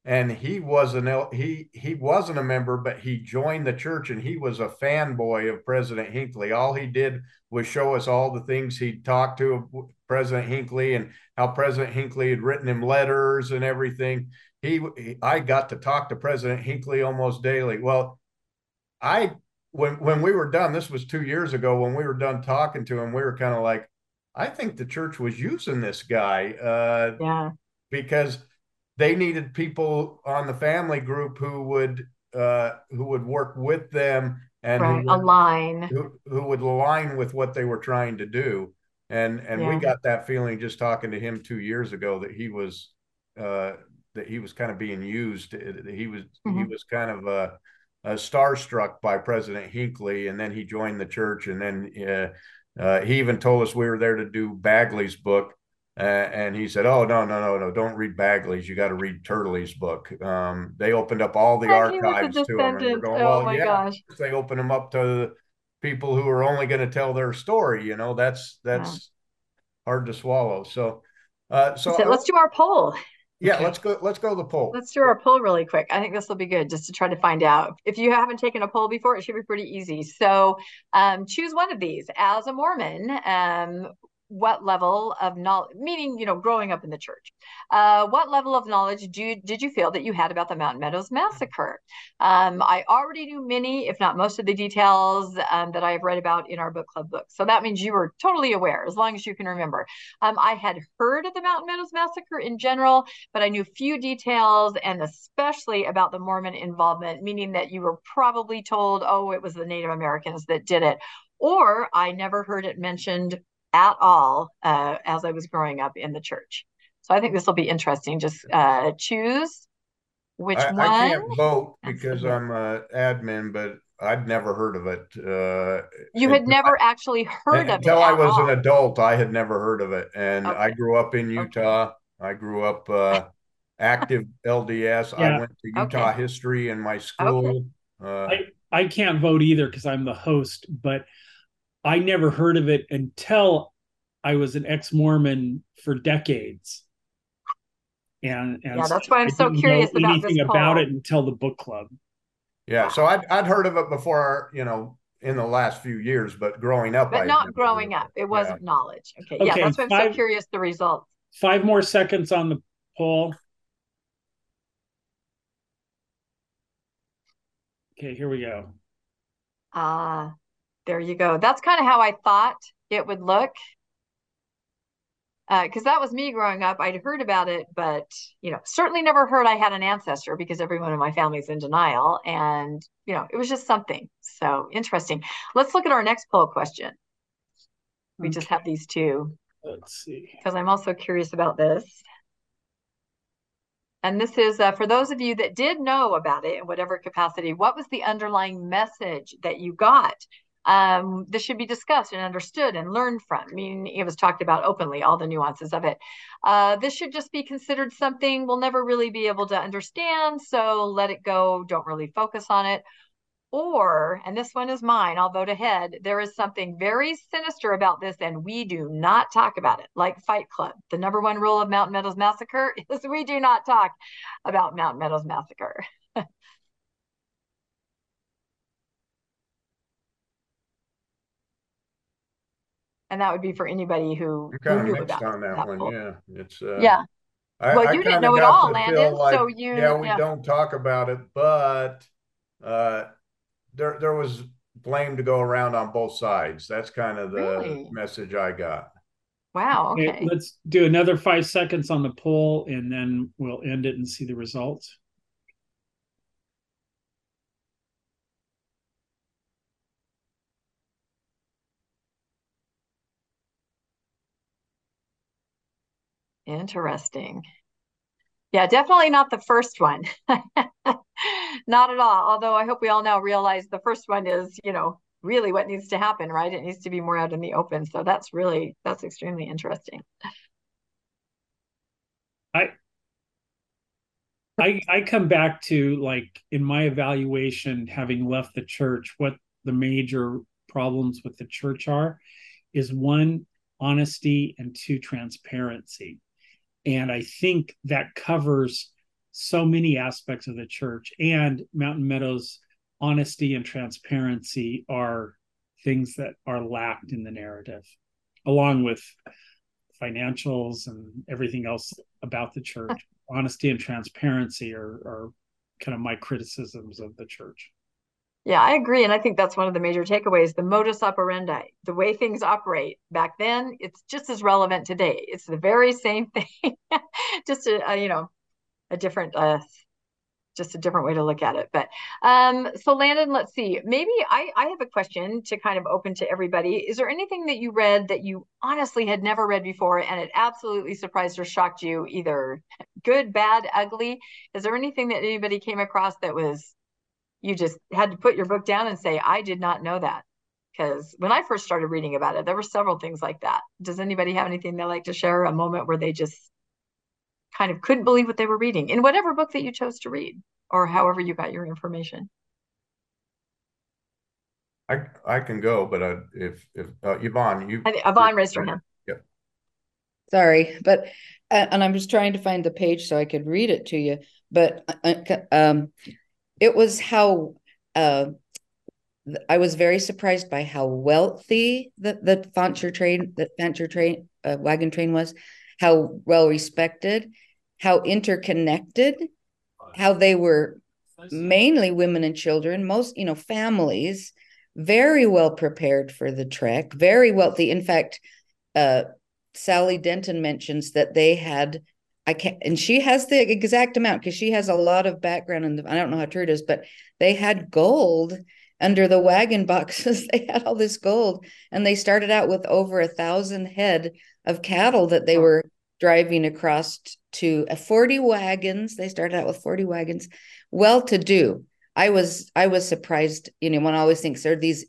and he was an he he wasn't a member, but he joined the church and he was a fanboy of President Hinckley. All he did was show us all the things he talked to President Hinckley and how President Hinckley had written him letters and everything. He, he I got to talk to President Hinckley almost daily. Well, I when when we were done, this was two years ago. When we were done talking to him, we were kind of like, I think the church was using this guy. Uh, yeah. Because they needed people on the family group who would uh, who would work with them and right. who would, align who, who would align with what they were trying to do and and yeah. we got that feeling just talking to him two years ago that he was uh, that he was kind of being used he was mm-hmm. he was kind of uh, uh, starstruck by president hinckley and then he joined the church and then uh, uh, he even told us we were there to do bagley's book uh, and he said, "Oh no, no, no, no! Don't read Bagley's. You got to read Turley's book." Um, they opened up all the archives to him. And we're going, oh well, my yeah, gosh! They open them up to people who are only going to tell their story. You know, that's that's yeah. hard to swallow. So, uh, so, so let's do our poll. Yeah, okay. let's go. Let's go to the poll. Let's do our poll really quick. I think this will be good just to try to find out. If you haven't taken a poll before, it should be pretty easy. So, um, choose one of these. As a Mormon, um, what level of knowledge, meaning, you know, growing up in the church, uh, what level of knowledge do you, did you feel that you had about the Mountain Meadows massacre? Um, I already knew many, if not most of the details um, that I have read about in our book club books. So that means you were totally aware, as long as you can remember. Um, I had heard of the Mountain Meadows massacre in general, but I knew few details and especially about the Mormon involvement, meaning that you were probably told, oh, it was the Native Americans that did it. Or I never heard it mentioned at all uh, as I was growing up in the church. So I think this will be interesting. Just uh, choose which I, one. I can't vote because I'm an admin, but I'd never heard of it. Uh, you had never I, actually heard of until it until I was all. an adult. I had never heard of it, and okay. I grew up in Utah. Okay. I grew up uh, active LDS. Yeah. I went to Utah okay. history in my school. Uh, I I can't vote either because I'm the host, but I never heard of it until I was an ex Mormon for decades. And, and yeah, that's why I'm so curious about anything about it until the book club. Yeah, so I'd I'd heard of it before, you know, in the last few years, but growing up, but I not growing up. It wasn't yeah. knowledge. Okay. okay. Yeah, that's why I'm five, so curious the results. Five more seconds on the poll. Okay, here we go. Ah, uh, there you go. That's kind of how I thought it would look because uh, that was me growing up. I'd heard about it, but you know, certainly never heard I had an ancestor because everyone in my family's in denial, and you know, it was just something. So interesting. Let's look at our next poll question. We okay. just have these two. Let's see. Because I'm also curious about this. And this is uh, for those of you that did know about it in whatever capacity, what was the underlying message that you got um, this should be discussed and understood and learned from. I mean, it was talked about openly, all the nuances of it. Uh, this should just be considered something we'll never really be able to understand. So let it go. Don't really focus on it. Or, and this one is mine, I'll vote ahead. There is something very sinister about this, and we do not talk about it. Like Fight Club, the number one rule of Mountain Meadows Massacre *laughs* is we do not talk about Mountain Meadows Massacre. *laughs* and that would be for anybody who, who knew about on that, that one. Book. Yeah, it's uh, yeah. I, well, I you didn't know it all, Landon. Like, so you yeah, we yeah. don't talk about it, but uh, there there was blame to go around on both sides. That's kind of the really? message I got. Wow. Okay. okay. Let's do another five seconds on the poll, and then we'll end it and see the results. Interesting. Yeah, definitely not the first one. *laughs* not at all. Although I hope we all now realize the first one is, you know, really what needs to happen, right? It needs to be more out in the open. So that's really that's extremely interesting. I I I come back to like in my evaluation, having left the church, what the major problems with the church are is one, honesty, and two, transparency. And I think that covers so many aspects of the church. And Mountain Meadows honesty and transparency are things that are lacked in the narrative, along with financials and everything else about the church. Honesty and transparency are, are kind of my criticisms of the church. Yeah, I agree. And I think that's one of the major takeaways the modus operandi, the way things operate back then, it's just as relevant today. It's the very same *laughs* thing, just a, a, you know, a different, uh, just a different way to look at it. But um, so Landon, let's see. Maybe I, I have a question to kind of open to everybody. Is there anything that you read that you honestly had never read before and it absolutely surprised or shocked you, either good, bad, ugly? Is there anything that anybody came across that was you just had to put your book down and say, I did not know that. Because when I first started reading about it, there were several things like that. Does anybody have anything they like to share? A moment where they just kind of couldn't believe what they were reading in whatever book that you chose to read or however you got your information? I I can go, but uh, if if uh, Yvonne, you Yvonne raised her hand. Yep. Sorry, but uh, and I'm just trying to find the page so I could read it to you. But uh, uh, um, it was how uh, I was very surprised by how wealthy the the Fancher train, the Fancher train, uh, wagon train was, how well respected, how interconnected, how they were mainly women and children, most you know families, very well prepared for the trek, very wealthy. In fact, uh, Sally Denton mentions that they had I can't, and she has the exact amount because she has a lot of background the, I don't know how true it is, but they had gold under the wagon *laughs* boxes. they had all this gold and they started out with over a thousand head of cattle that they were driving across to uh, 40 wagons. They started out with 40 wagons, well to do. I was, I was surprised, you know, one always thinks they're these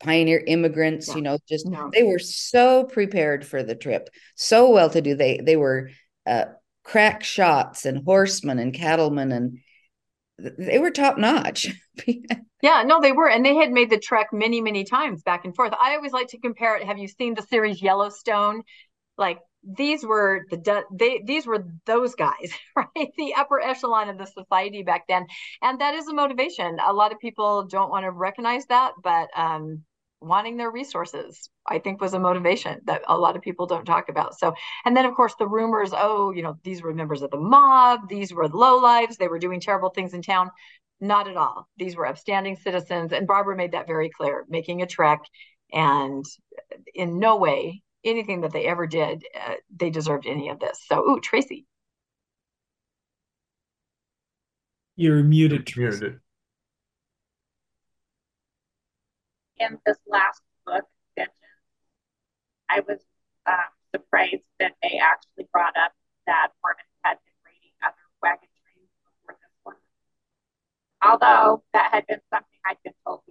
pioneer immigrants, yeah. you know, just, no. they were so prepared for the trip, so well to do. They, they were, uh, crack shots and horsemen and cattlemen and they were top notch. *laughs* yeah, no, they were. And they had made the trek many, many times back and forth. I always like to compare it. Have you seen the series Yellowstone? Like these were the they these were those guys *laughs* right the upper echelon of the society back then and that is a motivation a lot of people don't want to recognize that but um wanting their resources i think was a motivation that a lot of people don't talk about so and then of course the rumors oh you know these were members of the mob these were low lives they were doing terrible things in town not at all these were upstanding citizens and barbara made that very clear making a trek and in no way anything that they ever did, uh, they deserved any of this. So, ooh, Tracy. You're muted, Tracy. Muted. In this last book, Vengeance, I was uh, surprised that they actually brought up that Mormons had been raiding other wagon trains before this one. Although that had been something I'd been told.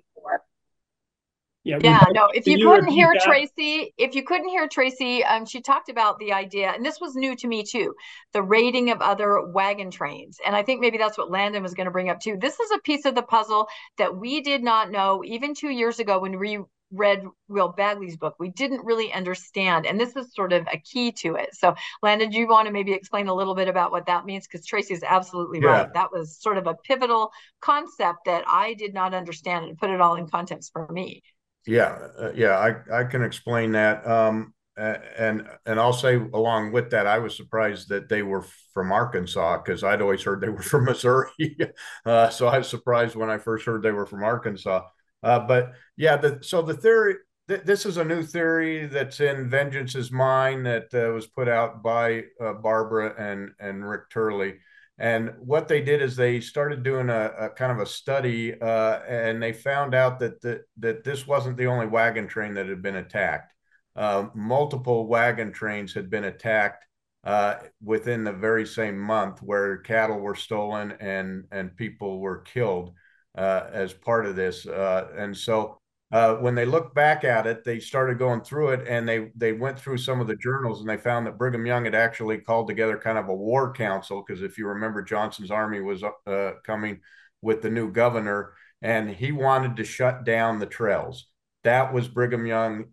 Yeah, yeah no, if you, couldn't hear Tracy, if you couldn't hear Tracy, um, she talked about the idea, and this was new to me too, the raiding of other wagon trains. And I think maybe that's what Landon was going to bring up too. This is a piece of the puzzle that we did not know even two years ago when we read Will Bagley's book. We didn't really understand, and this is sort of a key to it. So, Landon, do you want to maybe explain a little bit about what that means? Because Tracy is absolutely yeah. right. That was sort of a pivotal concept that I did not understand and put it all in context for me. Yeah, uh, yeah, I I can explain that. Um, and and I'll say along with that, I was surprised that they were from Arkansas because I'd always heard they were *laughs* from Missouri. uh, so I was surprised when I first heard they were from Arkansas. Uh, but yeah, the, so the theory. Th- this is a new theory that's in Vengeance is Mine that uh, was put out by uh, Barbara and and Rick Turley. And what they did is they started doing a, a kind of a study, uh, and they found out that, that that this wasn't the only wagon train that had been attacked. Uh, multiple wagon trains had been attacked uh, within the very same month, where cattle were stolen and and people were killed uh, as part of this. Uh, and so uh, when they looked back at it, they started going through it and they they went through some of the journals and they found that Brigham Young had actually called together kind of a war council because if you remember, Johnston's army was uh, coming with the new governor and he wanted to shut down the trails. That was Brigham Young.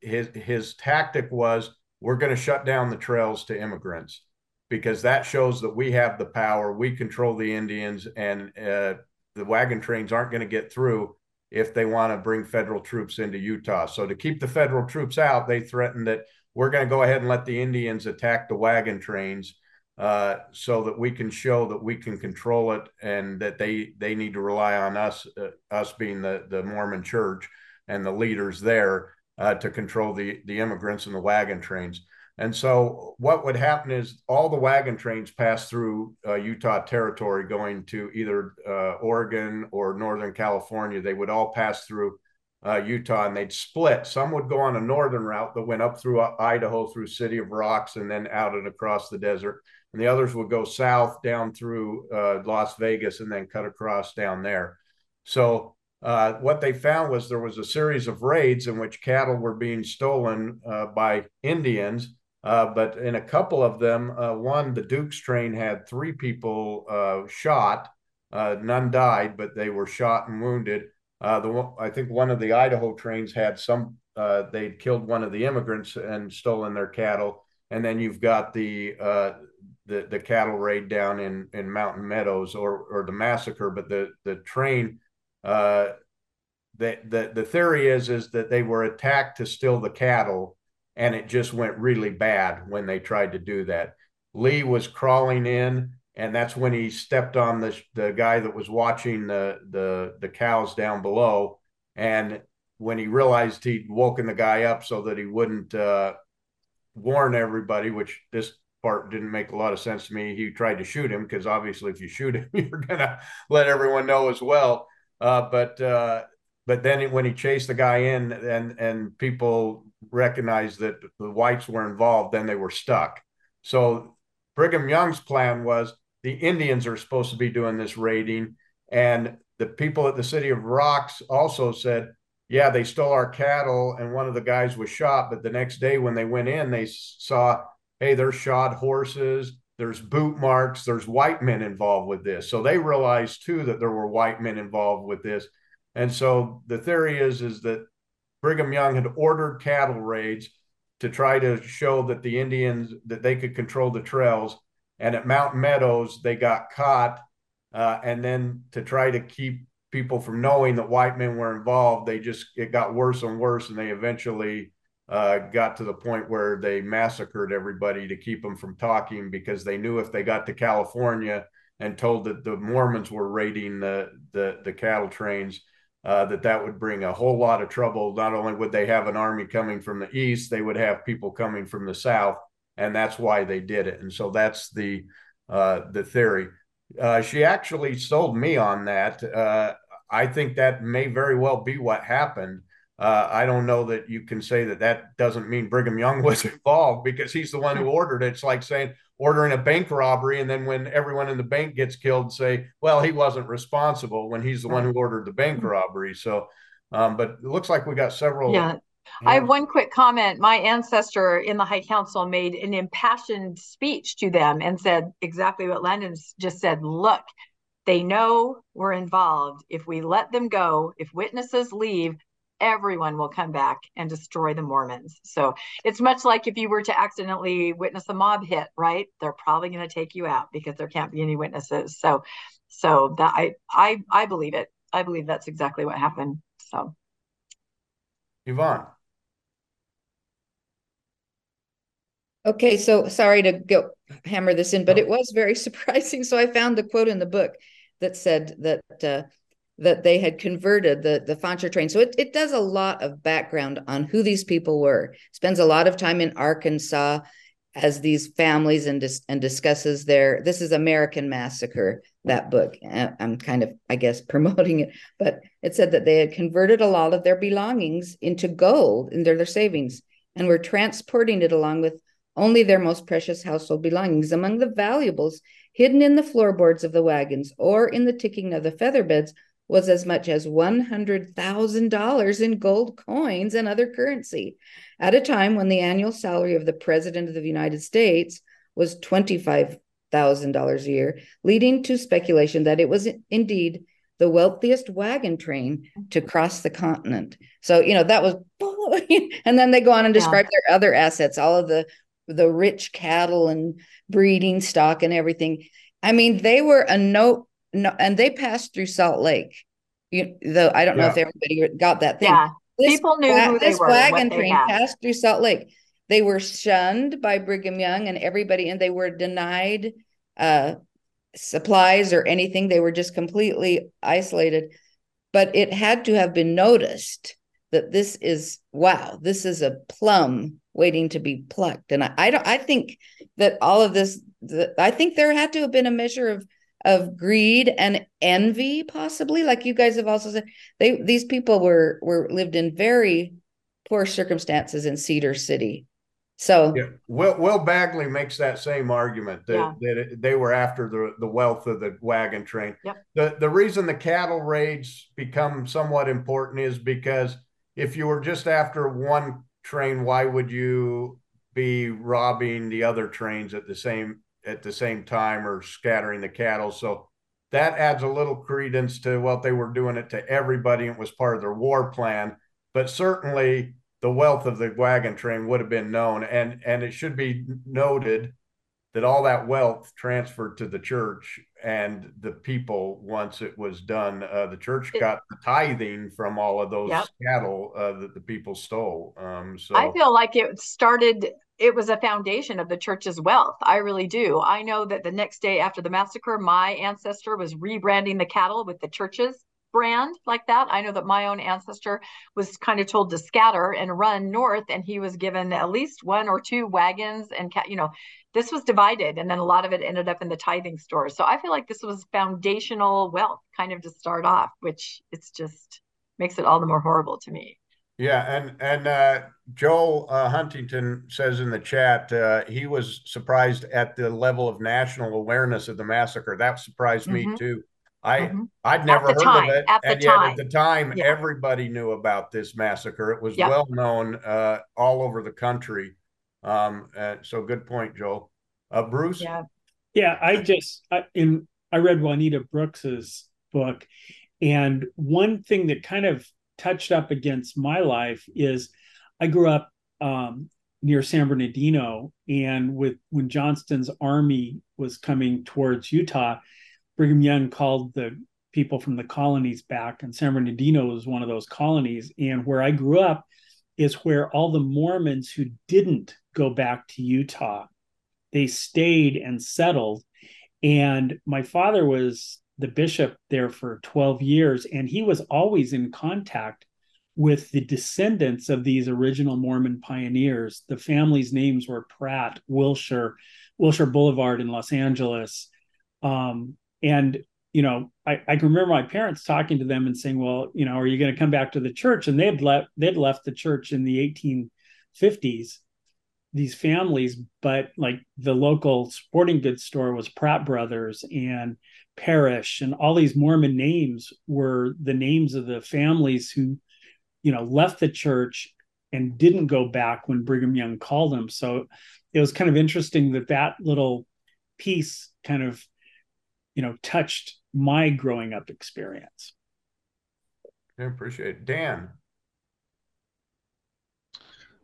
His his tactic was we're going to shut down the trails to immigrants because that shows that we have the power, we control the Indians, and uh, the wagon trains aren't going to get through if they want to bring federal troops into Utah. So to keep the federal troops out, they threatened that we're going to go ahead and let the Indians attack the wagon trains uh, so that we can show that we can control it and that they they need to rely on us, uh, us being the the Mormon Church and the leaders there uh, to control the the immigrants and the wagon trains. And so, what would happen is all the wagon trains pass through uh, Utah territory going to either uh, Oregon or Northern California. They would all pass through uh, Utah and they'd split. Some would go on a northern route that went up through uh, Idaho, through City of Rocks, and then out and across the desert. And the others would go south down through uh, Las Vegas and then cut across down there. So, uh, what they found was there was a series of raids in which cattle were being stolen by Indians uh, but in a couple of them, uh, one, the Duke's train had three people uh, shot. Uh, none died, but they were shot and wounded. Uh, the I think one of the Idaho trains had some. they'd killed one of the immigrants and stolen their cattle. And then you've got the the, the cattle raid down in, in Mountain Meadows or or the massacre. But the the train the, the the theory is is that they were attacked to steal the cattle and it just went really bad when they tried to do that. Lee was crawling in, and that's when he stepped on the the guy that was watching the the the cows down below, and when he realized he'd woken the guy up so that he wouldn't uh, warn everybody, which this part didn't make a lot of sense to me. He tried to shoot him because obviously, if you shoot him, *laughs* you're gonna let everyone know as well. Uh, but uh, but then when he chased the guy in, and and people recognized that the whites were involved, then they were stuck. So Brigham Young's plan was the Indians are supposed to be doing this raiding. And the people at the city of Rocks also said, yeah, they stole our cattle and one of the guys was shot. But the next day when they went in, they saw, hey, there's shod horses, there's boot marks, there's white men involved with this. So they realized too that there were white men involved with this. And so the theory is, is that Brigham Young had ordered cattle raids. to try to show that the Indians that they could control the trails. And at Mountain Meadows, they got caught. Uh, and then to try to keep people from knowing that white men were involved, they just it got worse and worse, and they eventually uh, got to the point where they massacred everybody to keep them from talking because they knew if they got to California and told that the Mormons were raiding the the, the cattle trains, uh, that that would bring a whole lot of trouble. Not only would they have an army coming from the east, they would have people coming from the south, and that's why they did it. And so that's the uh, the theory. Uh, she actually sold me on that. Uh, I think that may very well be what happened. Uh, I don't know that you can say that that doesn't mean Brigham Young *laughs* was involved because he's the one who *laughs* ordered it. It's like saying ordering a bank robbery and then when everyone in the bank gets killed, say, well, he wasn't responsible when he's the one who ordered the bank mm-hmm. robbery. So, um, but it looks like we got several. Yeah. I have one quick comment. My ancestor in the High Council made an impassioned speech to them and said exactly what Landon just said. Look, they know we're involved. If we let them go, if witnesses leave, everyone will come back and destroy the Mormons. So it's much like if you were to accidentally witness a mob hit, right? They're probably going to take you out because there can't be any witnesses. So, so that I I I believe it. I believe that's exactly what happened. So, Yvonne. Okay, so sorry to go hammer this in, but it was very *laughs* surprising. So I found the quote in the book that said that uh, that they had converted the the Fancher train. So it, it does a lot of background on who these people were. Spends a lot of time in Arkansas as these families and dis- and discusses their this is American Massacre that book. I'm kind of I guess *laughs* promoting it, but it said that they had converted a lot of their belongings into gold in their, their savings and were transporting it along with only their most precious household belongings. Among the valuables hidden in the floorboards of the wagons or in the ticking of the feather beds was as much as $100,000 in gold coins and other currency at a time when the annual salary of the President of the United States was $25,000 a year, leading to speculation that it was indeed the wealthiest wagon train to cross the continent. So, you know, that was, *laughs* and then they go on and describe yeah. their other assets, all of the the rich cattle and breeding stock and everything. I mean, they were a note no, and they passed through Salt Lake. You, though I don't yeah. know if everybody got that thing. Yeah, this people knew wa- who this were, wagon train passed through Salt Lake. They were shunned by Brigham Young and everybody, and they were denied uh, supplies or anything. They were just completely isolated. But it had to have been noticed that this is wow, this is a plum waiting to be plucked. And I, I don't. I think that all of this. The, I think there had to have been a measure of of greed and envy possibly like you guys have also said they these people were were lived in very poor circumstances in cedar city so yeah. will will bagley makes that same argument that, yeah. that it, they were after the, the wealth of the wagon train yep. the the reason the cattle raids become somewhat important is because if you were just after one train why would you be robbing the other trains at the same at the same time or scattering the cattle. So that adds a little credence to what they were doing it to everybody. It was part of their war plan. But certainly the wealth of the wagon train would have been known. And and it should be noted that all that wealth transferred to the church and the people once it was done. Uh, the church got the tithing from all of those yep. cattle uh, that the people stole. Um, so I feel like it started it was a foundation of the church's wealth. I really do. I know that the next day after the massacre, my ancestor was rebranding the cattle with the church's brand like that. I know that my own ancestor was kind of told to scatter and run north, and he was given at least one or two wagons and you know, this was divided, and then a lot of it ended up in the tithing stores. So I feel like this was foundational wealth, kind of to start off, which it's just makes it all the more horrible to me. Yeah, and and uh, Joel uh, Huntington says in the chat uh, he was surprised at the level of national awareness of the massacre. That surprised mm-hmm. me too. I mm-hmm. I'd never heard time, of it, and yet time. at the time, yeah. everybody knew about this massacre. It was yep. well known uh, all over the country. Um, uh, so good point, Joel. Uh, Bruce. Yeah, yeah. I just I, in I read Juanita Brooks's book, and one thing that kind of touched up against my life is I grew up um, near San Bernardino. And with when Johnston's army was coming towards Utah, Brigham Young called the people from the colonies back, and San Bernardino was one of those colonies. And where I grew up is where all the Mormons who didn't go back to Utah, they stayed and settled. And my father was the bishop there for 12 years, and he was always in contact with the descendants of these original Mormon pioneers. The family's names were Pratt, Wilshire, Wilshire Boulevard in Los Angeles. Um, and, you know, I, I can remember my parents talking to them and saying, well, you know, are you going to come back to the church? And they'd left, they'd left the church in the 1850s, these families, but like the local sporting goods store was Pratt Brothers and Parrish and all these Mormon names were the names of the families who you know, left the church and didn't go back when Brigham Young called them So it was kind of interesting that that little piece kind of, you know, touched my growing up experience. I appreciate it. Dan.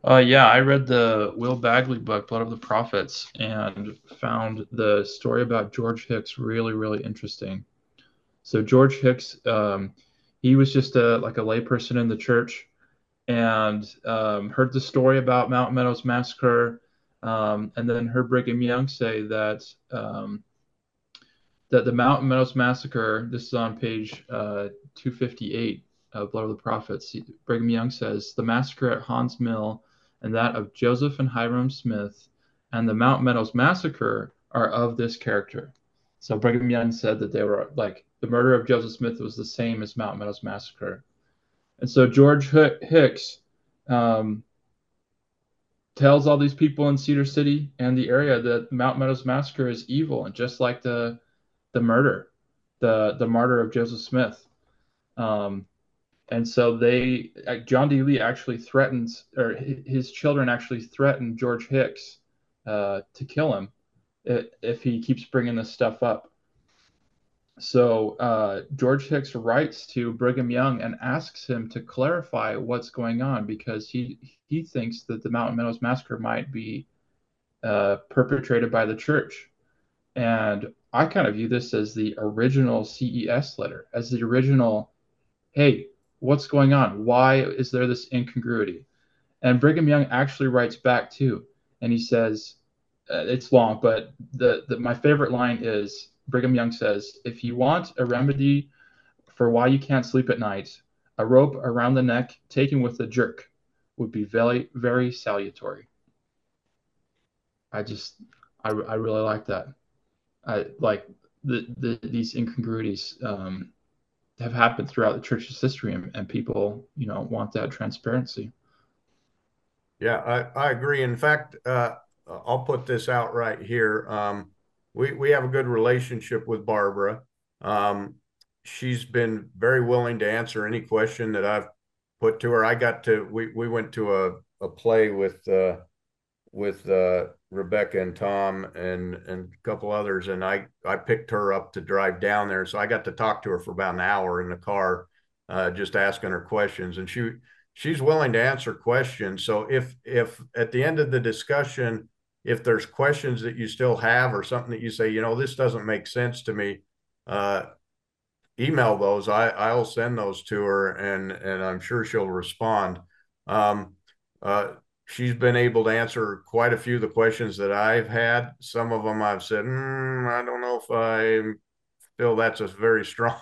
Uh, yeah, I read the Will Bagley book, Blood of the Prophets, and found the story about George Hicks really, really interesting. So George Hicks, um, he was just a like a layperson in the church and um, heard the story about Mount Meadows massacre, um, and then heard Brigham Young say that um, that the Mount Meadows massacre. This is on page uh, 258 of Blood of the Prophets. Brigham Young says the massacre at Haun's Mill and that of Joseph and Hyrum Smith and the Mount Meadows massacre are of this character. So Brigham Young said that they were like the murder of Joseph Smith was the same as Mount Meadows massacre. And so George Hicks um, tells all these people in Cedar City and the area that Mount Meadows massacre is evil and just like the the murder, the the martyr of Joseph Smith. Um, and so they John D. Lee actually threatens or his children actually threaten George Hicks uh, to kill him if he keeps bringing this stuff up. So uh, George Hicks writes to Brigham Young and asks him to clarify what's going on because he he thinks that the Mountain Meadows massacre might be uh, perpetrated by the church, and I kind of view this as the original CES letter, as the original, hey, what's going on? Why is there this incongruity? And Brigham Young actually writes back too, and he says, uh, it's long, but the, the my favorite line is Brigham Young says, if you want a remedy for why you can't sleep at night, a rope around the neck taken with a jerk would be very, very salutary. I just, I, I really like that. I like the, the these incongruities um, have happened throughout the church's history, and, and people, you know, want that transparency. Yeah, I, I agree. In fact, uh, I'll put this out right here. Um, we we have a good relationship with Barbara. Um, she's been very willing to answer any question that I've put to her. I got to we we went to a a play with uh, with uh, Rebecca and Tom and and a couple others, and I I picked her up to drive down there, so I got to talk to her for about an hour in the car, uh, just asking her questions, and she she's willing to answer questions. So if if at the end of the discussion if there's questions that you still have or something that you say, you know, this doesn't make sense to me, uh, email those. I I'll send those to her, and and I'm sure she'll respond. Um, uh, she's been able to answer quite a few of the questions that I've had. Some of them I've said, mm, I don't know if I feel that's a very *laughs* strong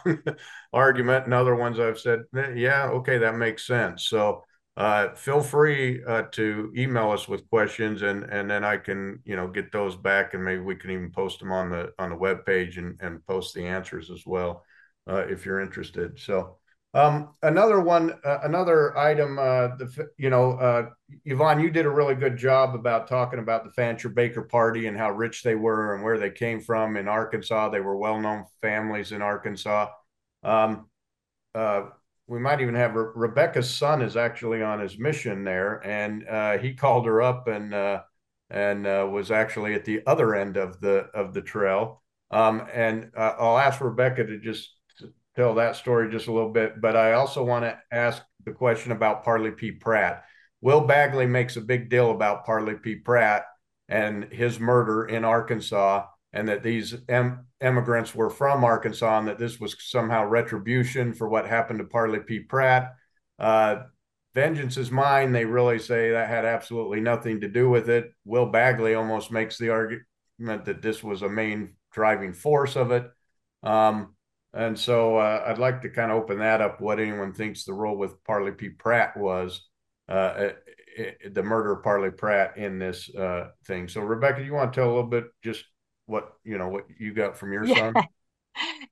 argument, and other ones I've said, yeah, okay, that makes sense. So uh, feel free uh, to email us with questions and and then I can you know get those back and maybe we can even post them on the on the web page and, and post the answers as well uh, if you're interested. So um, another one, uh, another item, uh, the you know uh, Yvonne, you did a really good job about talking about the Fancher Baker Party and how rich they were and where they came from in Arkansas. They were well known families in Arkansas. Um, we might even have Re- Rebecca's son is actually on his mission there, and uh, he called her up and uh, and uh, was actually at the other end of the of the trail. Um, and uh, I'll ask Rebecca to just tell that story just a little bit, but I also want to ask the question about Parley P. Pratt. Will Bagley makes a big deal about Parley P. Pratt and his murder in Arkansas, and that these em- immigrants were from Arkansas, and that this was somehow retribution for what happened to Parley P. Pratt. Uh, vengeance is mine. They really say that had absolutely nothing to do with it. Will Bagley almost makes the argument that this was a main driving force of it. Um, and so uh, I'd like to kind of open that up. What anyone thinks the role with Parley P. Pratt was, uh, it, it, the murder of Parley Pratt in this uh, thing. So Rebecca, you want to tell a little bit just what you know what you got from your yeah. son? *laughs*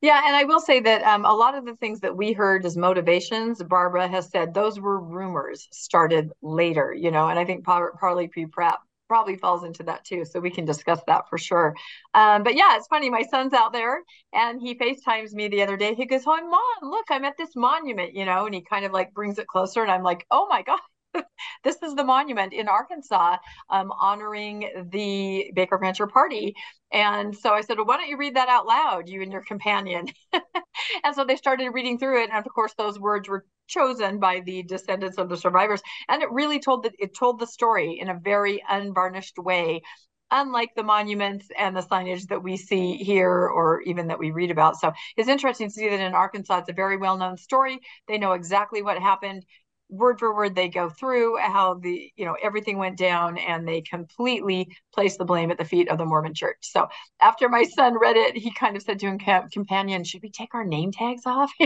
Yeah, and I will say that um, a lot of the things that we heard as motivations, Barbara has said those were rumors started later, you know, and I think Par- Parley P. Pratt probably falls into that too. So we can discuss that for sure. Um, but yeah, it's funny. My son's out there and he FaceTimes me the other day. He goes, Oh, mom, look, I'm at this monument, you know, and he kind of like brings it closer. And I'm like, Oh my *laughs* God. *laughs* this is the monument in Arkansas um, honoring the Baker Fancher Party. And so I said, Well, why don't you read that out loud, you and your companion? *laughs* and so they started reading through it. And of course, those words were chosen by the descendants of the survivors. And it really told the, it told the story in a very unvarnished way unlike the monuments and the signage that we see here or even that we read about. So it's interesting to see that in Arkansas, it's a very well known story. They know exactly what happened word for word they go through how the you know everything went down and they completely place the blame at the feet of the mormon church. So after my son read it he kind of said to him companion should we take our name tags off? *laughs*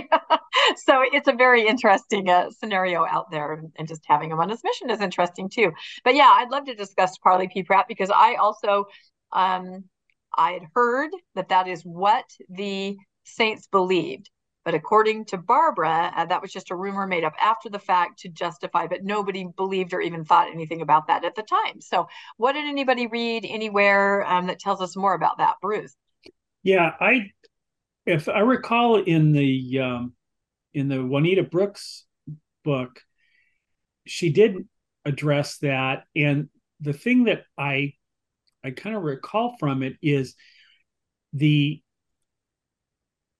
So it's a very interesting uh, scenario out there and just having him on his mission is interesting too. But yeah i'd love to discuss parley p. Pratt because i also um i had heard that that is what the saints believed but according to Barbara, uh, that was just a rumor made up after the fact to justify, but nobody believed or even thought anything about that at the time. So, what did anybody read anywhere um, that tells us more about that, Bruce? Yeah, I, if I recall in the um, in the Juanita Brooks book, she did address that, and the thing that I I kind of recall from it is the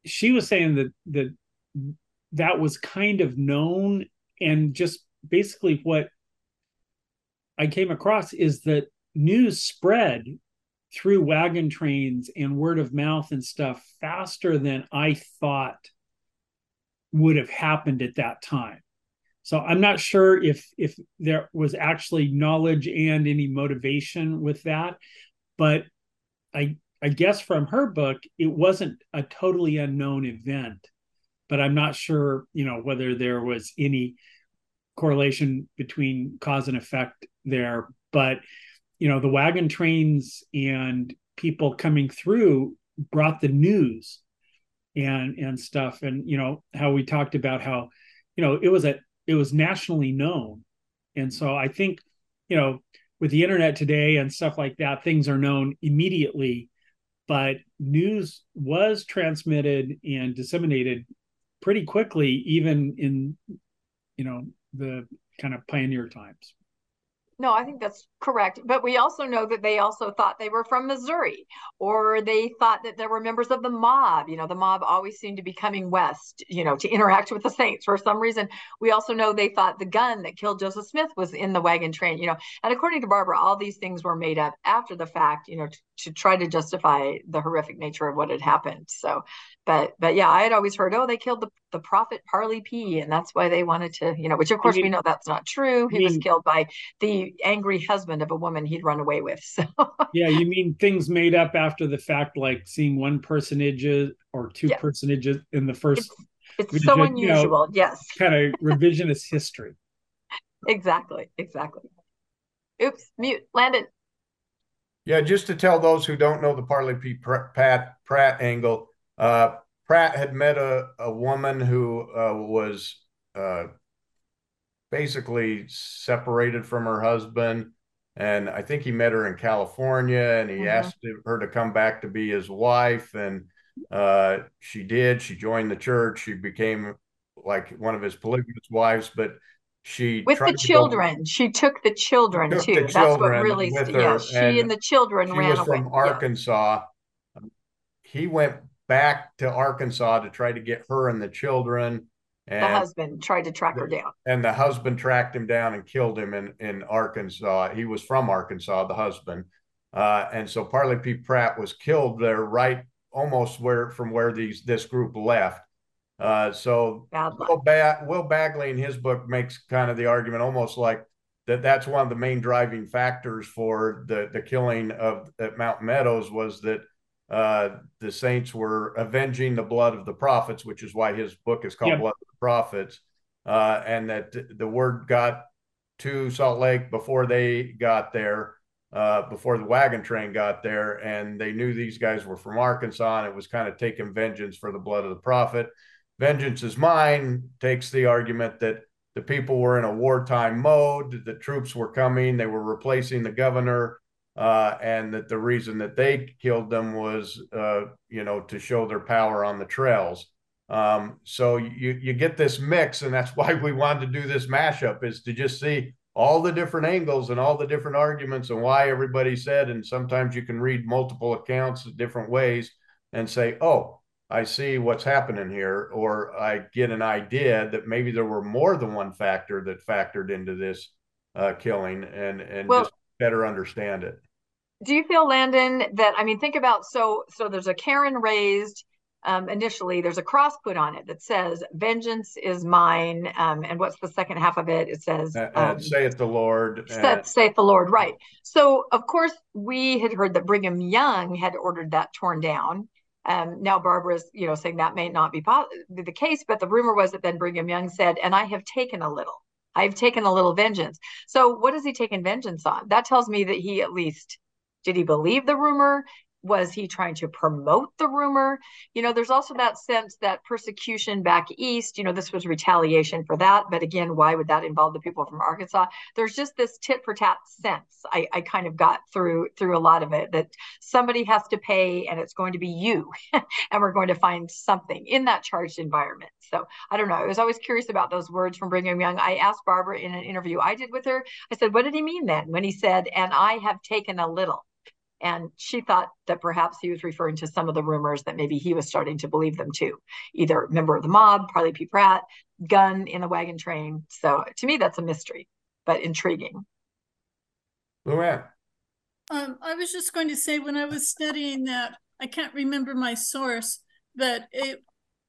she was saying that that that was kind of known and just basically what I came across is that news spread through wagon trains and word of mouth and stuff faster than I thought would have happened at that time. So I'm not sure if if there was actually knowledge and any motivation with that, but I I guess from her book, it wasn't a totally unknown event, but I'm not sure, you know, whether there was any correlation between cause and effect there. But, you know, the wagon trains and people coming through brought the news and and stuff. And, you know, how we talked about how, you know, it was a it was nationally known. And so I think, you know, with the internet today and stuff like that, things are known immediately but news was transmitted and disseminated pretty quickly even in you know the kind of pioneer times no, I think that's correct. But we also know that they also thought they were from Missouri, or they thought that there were members of the mob. You know, the mob always seemed to be coming west, you know, to interact with the Saints for some reason. We also know they thought the gun that killed Joseph Smith was in the wagon train, you know. And according to Barbara, all these things were made up after the fact, you know, to, to try to justify the horrific nature of what had happened. So but but yeah, I had always heard, oh, they killed the, the prophet Parley P, and that's why they wanted to, you know, which of course mean, we know that's not true. He mean, was killed by the angry husband of a woman he'd run away with. *laughs* So yeah, you mean things made up after the fact, like seeing one personage or two yeah. personages in the first. It's, it's so unusual. You know, yes, kind of revisionist history. *laughs* Exactly. Exactly. Oops, mute. Landon. Yeah, just to tell those who don't know the Parley P. Pratt, Pratt angle, uh, Pratt had met a, a woman who uh, was uh, basically separated from her husband. And I think he met her in California and he mm-hmm. asked her to come back to be his wife. And uh, she did. She joined the church. She became like one of his polygamous wives, but she with the children. Go, she took the children took too. The That's children what really, yeah. She and, and, the children she ran was away. from Arkansas. Yeah. He went back to Arkansas to try to get her and the children. And, the husband tried to track her down. And the husband tracked him down and killed him in, in Arkansas. He was from Arkansas, the husband. Uh, and so Parley P. Pratt was killed there right almost where from where these this group left. Uh, so Will, ba- Will Bagley in his book makes kind of the argument almost like that that's one of the main driving factors for the the killing of at Mount Meadows was that uh, the saints were avenging the blood of the prophets, which is why his book is called yep. Blood of the Prophets, uh, and that the word got to Salt Lake before they got there, uh, before the wagon train got there, and they knew these guys were from Arkansas, and it was kind of taking vengeance for the blood of the prophet. Vengeance is mine takes the argument that the people were in a wartime mode, the troops were coming, they were replacing the governor, uh, and that the reason that they killed them was, uh, you know, to show their power on the trails. Um, so you you get this mix, and that's *laughs* why we wanted to do this mashup is to just see all the different angles and all the different arguments and why everybody said. And sometimes you can read multiple accounts different ways and say, oh, I see what's happening here, or I get an idea that maybe there were more than one factor that factored into this uh, killing, and and well, just better understand it. Do you feel, Landon, that I mean, think about so so there's a cairn raised um, initially. There's a cross put on it that says "Vengeance is mine," um, and what's the second half of it? It says uh, um, "Saith the Lord." Saith, saith the Lord, right? So of course we had heard that Brigham Young had ordered that torn down. Um, now Barbara's, you know, saying that may not be, be the case, but the rumor was that then Brigham Young said, "And I have taken a little." I've taken a little vengeance. So what has he taken vengeance on? That tells me that he at least did he believe the rumor? Was he trying to promote the rumor? You know there's also that sense that persecution back east you know this was retaliation for that but again why would that involve the people from arkansas? There's just this tit for tat sense. I, I kind of got through through a lot of it that somebody has to pay and it's going to be you *laughs* and we're going to find something in that charged environment. So i don't know. I was always curious about those words from brigham young. I asked barbara in an interview i did with her i said what did he mean then when he said and i have taken a little and she thought that perhaps he was referring to some of the rumors that maybe he was starting to believe them too. Either member of the mob, Parley P. Pratt, gun in the wagon train. So to me, that's a mystery, but intriguing. Luann. Um, I was just going to say when I was studying that, I can't remember my source, but it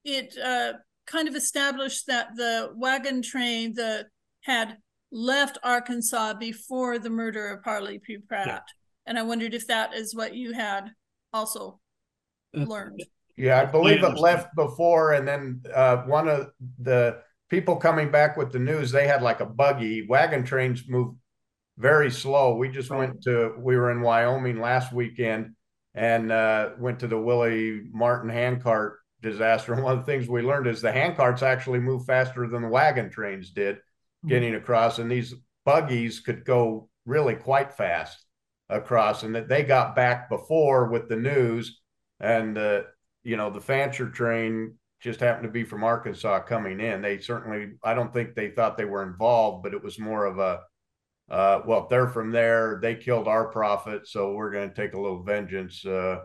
it uh, kind of established that the wagon train that had left Arkansas before the murder of Parley P. Pratt. Yeah and I wondered if that is what you had also learned. Yeah, I believe it left before, and then uh, one of the people coming back with the news, they had like a buggy. Wagon trains move very slow. We just went to, we were in Wyoming last weekend and uh, went to the Willie Martin handcart disaster. And one of the things we learned is the handcarts actually move faster than the wagon trains did mm-hmm. getting across, and these buggies could go really quite fast across, and that they got back before with the news, and uh, you know the Fancher train just happened to be from Arkansas coming in. They certainly, I don't think they thought they were involved, but it was more of a, uh, well, they're from there, they killed our prophet, so we're going to take a little vengeance uh,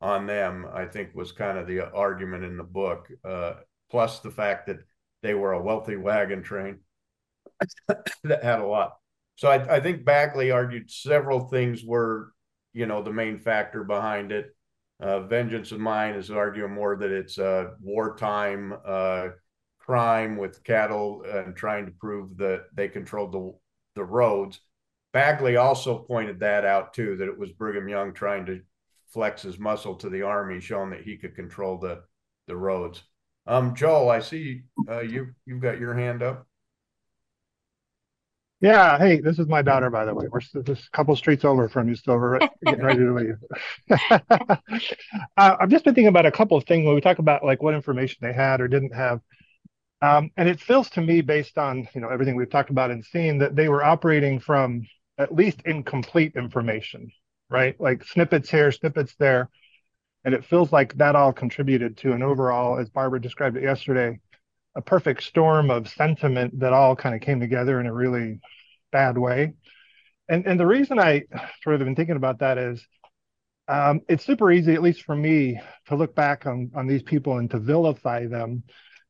on them. I think was kind of the argument in the book. Uh, plus the fact that they were a wealthy wagon train *coughs* that had a lot so I, I think Bagley argued several things were, you know, the main factor behind it. Uh, Vengeance of Mine is arguing more that it's a wartime uh, crime with cattle and trying to prove that they controlled the the roads. Bagley also pointed that out too, that it was Brigham Young trying to flex his muscle to the army, showing that he could control the the roads. Um, Joel, I see uh, you you've got your hand up. Yeah, hey, this is my daughter, by the way. We're just a couple streets over from you, still *laughs* getting ready to leave. *laughs* uh, I've just been thinking about a couple of things when we talk about like what information they had or didn't have, um, and it feels to me, based on you know everything we've talked about and seen, that they were operating from at least incomplete information, right? Like snippets here, snippets there, and it feels like that all contributed to an overall, as Barbara described it yesterday, a perfect storm of sentiment that all kind of came together in a really bad way. And and the reason I sort of been thinking about that is um, it's super easy, at least for me, to look back on on these people and to vilify them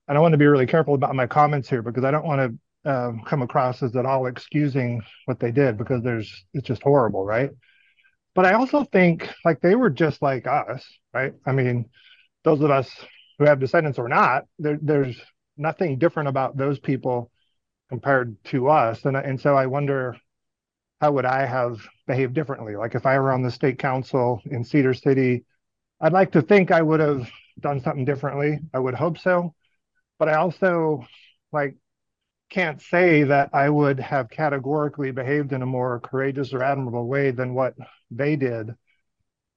and I want to be really careful about my comments here because I don't want to uh, come across as at all excusing what they did because there's it's just horrible, right? But I also think like they were just like us, right? I mean, those of us who have descendants or not, there, there's nothing different about those people compared to us, and and so I wonder how would I have behaved differently? Like if I were on the stake council in Cedar City, I'd like to think I would have done something differently. I would hope so but I also like can't say that I would have categorically behaved in a more courageous or admirable way than what they did.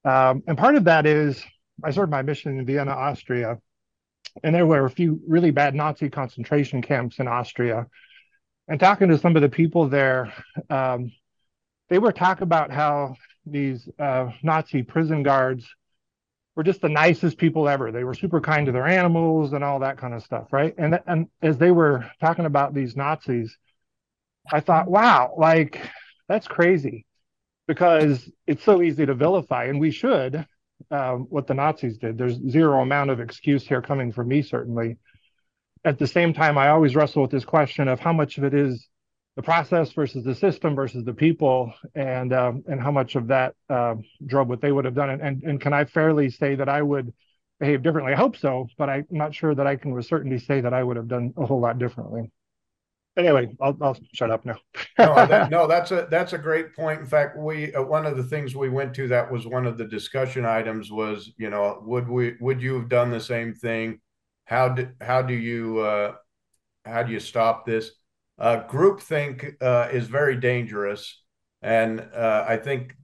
Um, and part of that is I served my mission in Vienna, Austria, and there were a few really bad Nazi concentration camps in Austria. And talking to some of the people there, um, they were talking about how these uh, Nazi prison guards were just the nicest people ever. They were super kind to their animals and all that kind of stuff, right? And and as they were talking about these Nazis, I thought, wow, like that's crazy, because it's so easy to vilify, and we should. Um, what the Nazis did. There's zero amount of excuse here coming from me, certainly. At the same time, I always wrestle with this question of how much of it is the process versus the system versus the people and um, and how much of that uh, drove what they would have done and, and and can I fairly say that I would behave differently? I hope so, but I'm not sure that I can with certainty say that I would have done a whole lot differently. Anyway, I'll, I'll shut up now. no, that, *laughs* no, that's a that's a great point. In fact, we uh, one of the things we went to that was one of the discussion items was you know would we would you have done the same thing? How did how do you uh, how do you stop this? Uh, groupthink uh, is very dangerous. And uh, I think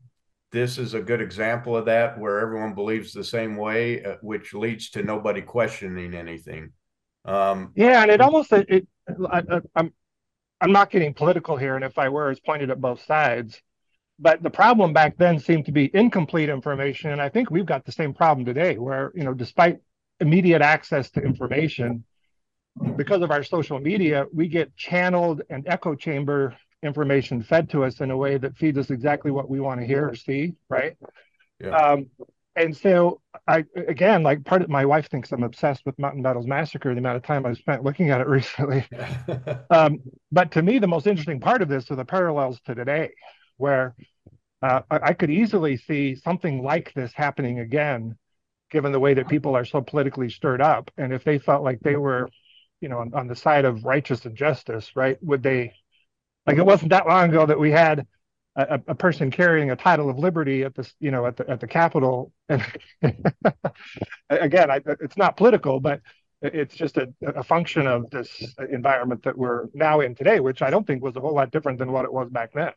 this is a good example of that, where everyone believes the same way, uh, which leads to nobody questioning anything. Um, yeah, and it almost it, it I, I'm I'm not getting political here, and if I were, it's pointed at both sides. But the problem back then seemed to be incomplete information, and I think we've got the same problem today, where you know, despite immediate access to information, because of our social media, we get channeled and echo chamber information fed to us in a way that feeds us exactly what we want to hear or see, right? Yeah. Um, and so I again, like part of my wife thinks I'm obsessed with Mountain Battles Massacre, the amount of time I've spent looking at it *laughs* recently. *laughs* um, but to me, the most interesting part of this are the parallels to today, where uh, I, I could easily see something like this happening again, given the way that people are so politically stirred up. And if they felt like they were you know, on, on the side of righteous and justice, right? Would they, like, it wasn't that long ago that we had a, a person carrying a title of liberty at the, you know, at the at the Capitol. And *laughs* again, I, it's not political, but it's just a, a function of this environment that we're now in today, which I don't think was a whole lot different than what it was back then.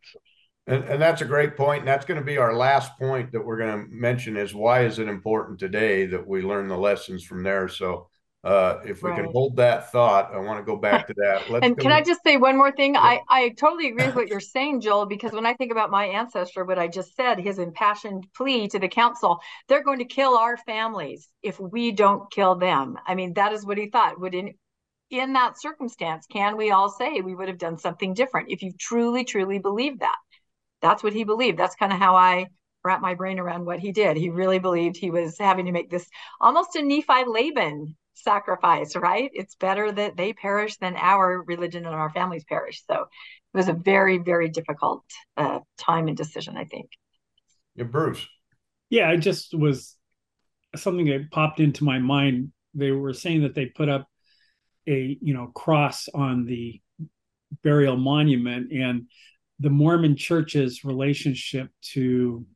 And, and, that's a great point. And that's going to be our last point that we're going to mention is why is it important today that we learn the lessons from there. So uh, if we right. can hold that thought, I want to go back to that. *laughs* Let's and can I just say one more thing? Yeah. I, I totally agree with what you're saying, Joel, because when I think about my ancestor, what I just said, his impassioned plea to the council, they're going to kill our families if we don't kill them. I mean, that is what he thought. Would in in that circumstance, can we all say we would have done something different if you truly, truly believe that? That's what he believed. That's kind of how I wrap my brain around what he did. He really believed he was having to make this almost a Nephi Laban sacrifice, right? It's better that they perish than our religion and our families perish. So it was a very, very difficult uh, time and decision, I think. Yeah, Bruce. Yeah, it just was something that popped into my mind. They were saying that they put up a you know cross on the burial monument and the Mormon church's relationship to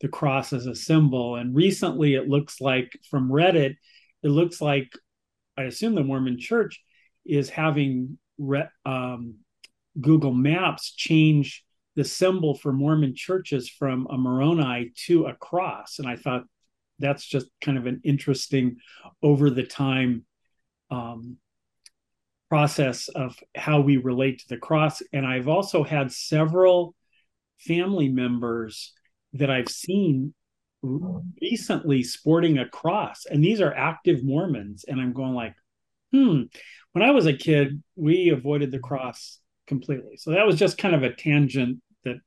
the cross as a symbol. And recently it looks like from Reddit, it looks like I assume the Mormon Church is having re, um, Google Maps change the symbol for Mormon churches from a Moroni to a cross, and I thought that's just kind of an interesting over the time um, process of how we relate to the cross. And I've also had several family members that I've seen recently sporting a cross and these are active mormons and i'm going like hmm when i was a kid we avoided the cross completely so that was just kind of a tangent that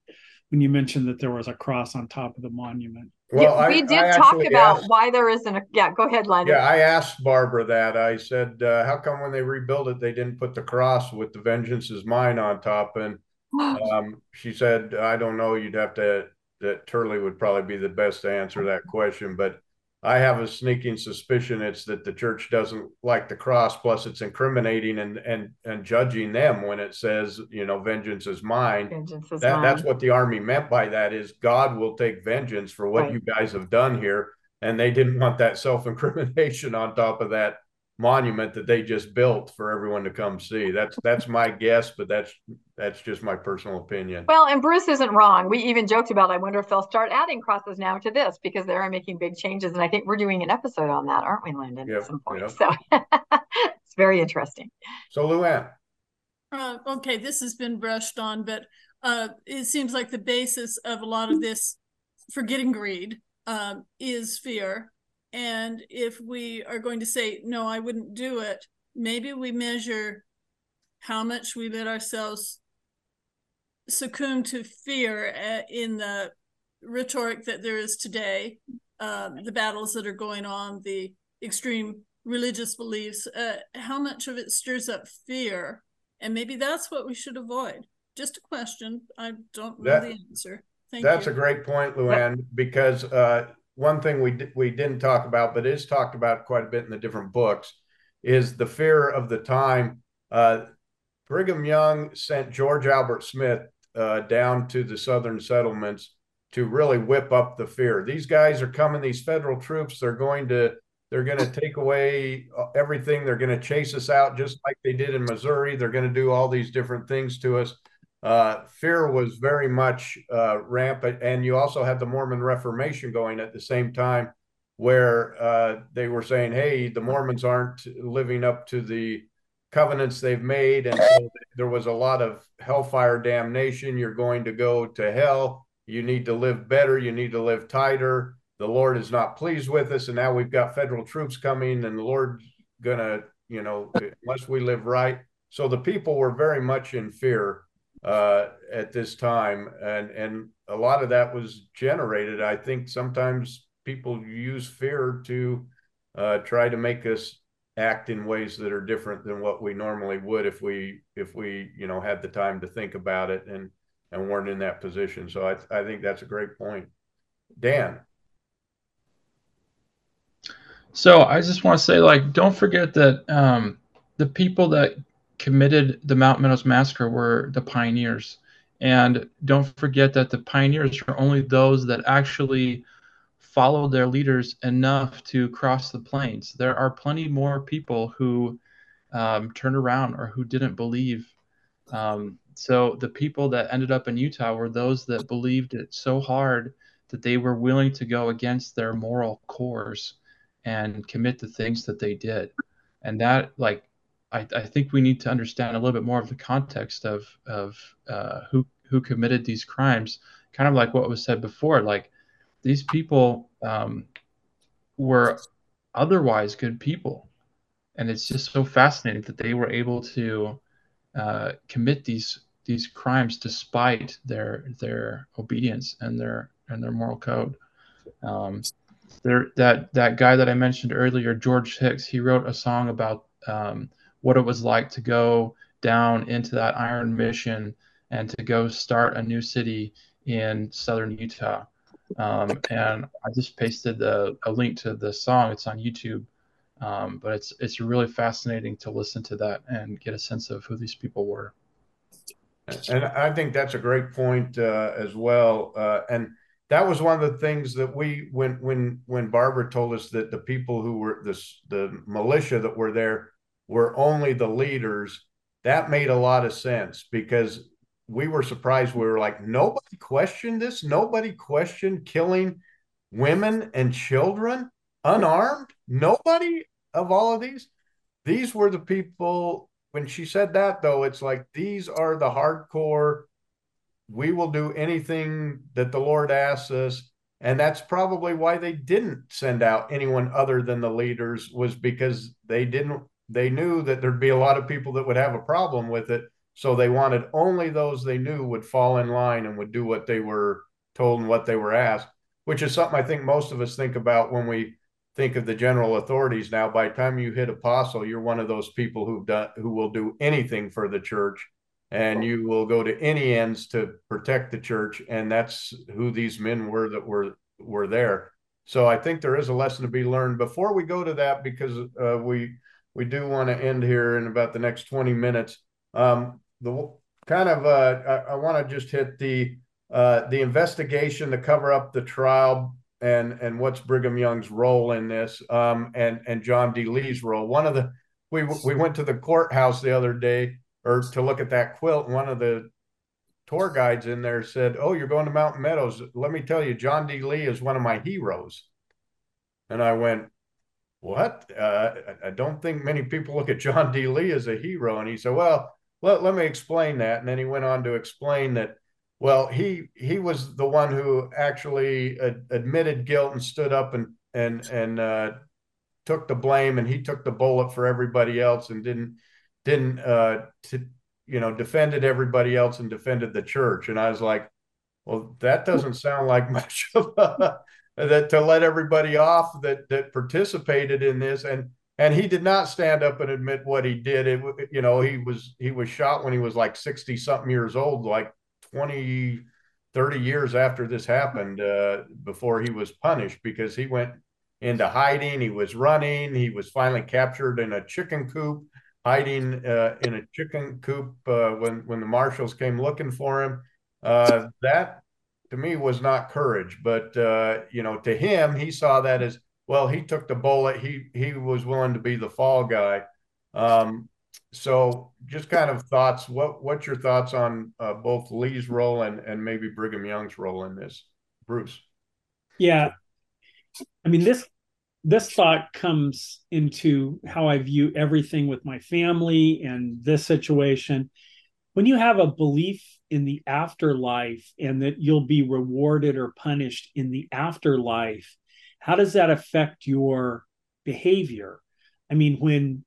when you mentioned that there was a cross on top of the monument. Well, yeah, we I, did I talk about asked, why there isn't a. Yeah, go ahead, Landon. Yeah, I asked Barbara that. I said, uh, "How come when they rebuilt it, they didn't put the cross with the vengeance is mine on top?" And *gasps* um, she said, "I don't know. You'd have to." That Turley would probably be the best to answer that question, but I have a sneaking suspicion it's that the church doesn't like the cross. Plus, it's incriminating and and and judging them when it says, you know, vengeance is mine. Vengeance is that, mine. That's what the army meant by that is God will take vengeance for what right. you guys have done here, and they didn't want that self incrimination *laughs* on top of that monument that they just built for everyone to come see. That's that's my guess, but that's that's just my personal opinion. Well, and Bruce isn't wrong. We even joked about I wonder if they'll start adding crosses now to this because they are making big changes. And I think we're doing an episode on that, aren't we, Landon? Yep, at some point. Yep. So *laughs* it's very interesting. So Luann. Uh, okay, this has been brushed on, but uh, it seems like the basis of a lot of this forgetting greed um, is fear and if we are going to say, no, I wouldn't do it, maybe we measure how much we let ourselves succumb to fear uh, in the rhetoric that there is today, uh, the battles that are going on, the extreme religious beliefs, uh, how much of it stirs up fear? And maybe that's what we should avoid. Just a question. I don't know that, the answer. Thank that's you. a great point, Luann, because uh, one thing we we didn't talk about, but is talked about quite a bit in the different books, is the fear of the time. Uh, Brigham Young sent George Albert Smith uh, down to the southern settlements to really whip up the fear. These guys are coming; these federal troops. They're going to they're going to take away everything. They're going to chase us out, just like they did in Missouri. They're going to do all these different things to us uh, fear was very much uh, rampant. And you also had the Mormon Reformation going at the same time, where uh, they were saying, hey, the Mormons aren't living up to the covenants they've made. And so there was a lot of hellfire damnation. You're going to go to hell. You need to live better. You need to live tighter. The Lord is not pleased with us. And now we've got federal troops coming, and the Lord's going to, you know, unless we live right. So the people were very much in fear uh, at this time, and and a lot of that was generated. I think sometimes people use fear to uh, try to make us act in ways that are different than what we normally would if we if we you know had the time to think about it and and weren't in that position. So I I think that's a great point, Dan. So I just want to say, like, don't forget that um, the people that committed the Mount Meadows massacre were the pioneers. And don't forget that the pioneers are only those that actually followed their leaders enough to cross the plains. There are plenty more people who um, turned around or who didn't believe. Um, so the people that ended up in Utah were those that believed it so hard that they were willing to go against their moral cores and commit the things that they did. And that, like, I, I, think we need to understand a little bit more of the context of of uh, who who committed these crimes. Kind of like what was said before, like these people um, were otherwise good people, and it's just so fascinating that they were able to uh, commit these these crimes despite their their obedience and their and their moral code. Um, there, that that guy that I mentioned earlier, George Hicks, he wrote a song about um, what it was like to go down into that iron mission and to go start a new city in southern Utah. Um, and I just pasted the, a link to the song. It's on YouTube. Um, but it's it's really fascinating to listen to that and get a sense of who these people were. And I think that's a great point uh, as well. Uh, and that was one of the things that we when when when Barbara told us that the people who were this the militia that were there were only the leaders, that made a lot of sense because we were surprised. We were like, nobody questioned this. Nobody questioned killing women and children unarmed. Nobody of all of these. These were the people. When she said that, though, it's like these are the hardcore. We will do anything that the Lord asks us. And that's probably why they didn't send out anyone other than the leaders, was because they didn't they knew that there'd be a lot of people that would have a problem with it. So they wanted only those they knew would fall in line and would do what they were told and what they were asked, which is something I think most of us think about when we think of the general authorities now. By the time you hit apostle, you're one of those people who've done who will do anything for the church and you will go to any ends to protect the church. And that's who these men were that were were there. So I think there is a lesson to be learned. Before we go to that, because uh, we we do want to end here in about the next 20 minutes. Um, the kind of uh, I, I want to just hit the uh, the investigation to cover up the trial and and what's Brigham Young's role in this um, and and John D. Lee's role. One of the we we went to the courthouse the other day or to look at that quilt. One of the tour guides in there said, "Oh, you're going to Mountain Meadows. Let me tell you, John D. Lee is one of my heroes." And I went, "What? Uh, I don't think many people look at John D. Lee as a hero." And he said, "Well, let, let me explain that." And then he went on to explain that well, he he was the one who actually ad- admitted guilt and stood up and and and uh, took the blame, and he took the bullet for everybody else, and didn't didn't uh, to, you know defended everybody else and defended the church. And I was like, well, that doesn't sound like *laughs* much of a, that to let everybody off that that participated in this and and he did not stand up and admit what he did it you know he was he was shot when he was like 60 something years old like 20, 30 years after this happened uh, before he was punished because he went into hiding. He was running. He was finally captured in a chicken coop, hiding uh, in a chicken coop uh, when when the marshals came looking for him. Uh, that to me was not courage, but uh, you know, to him, he saw that as well. He took the bullet. He he was willing to be the fall guy. Um, so just kind of thoughts what what's your thoughts on uh, both lee's role and and maybe brigham young's role in this bruce yeah i mean this this thought comes into how i view everything with my family and this situation when you have a belief in the afterlife and that you'll be rewarded or punished in the afterlife how does that affect your behavior i mean when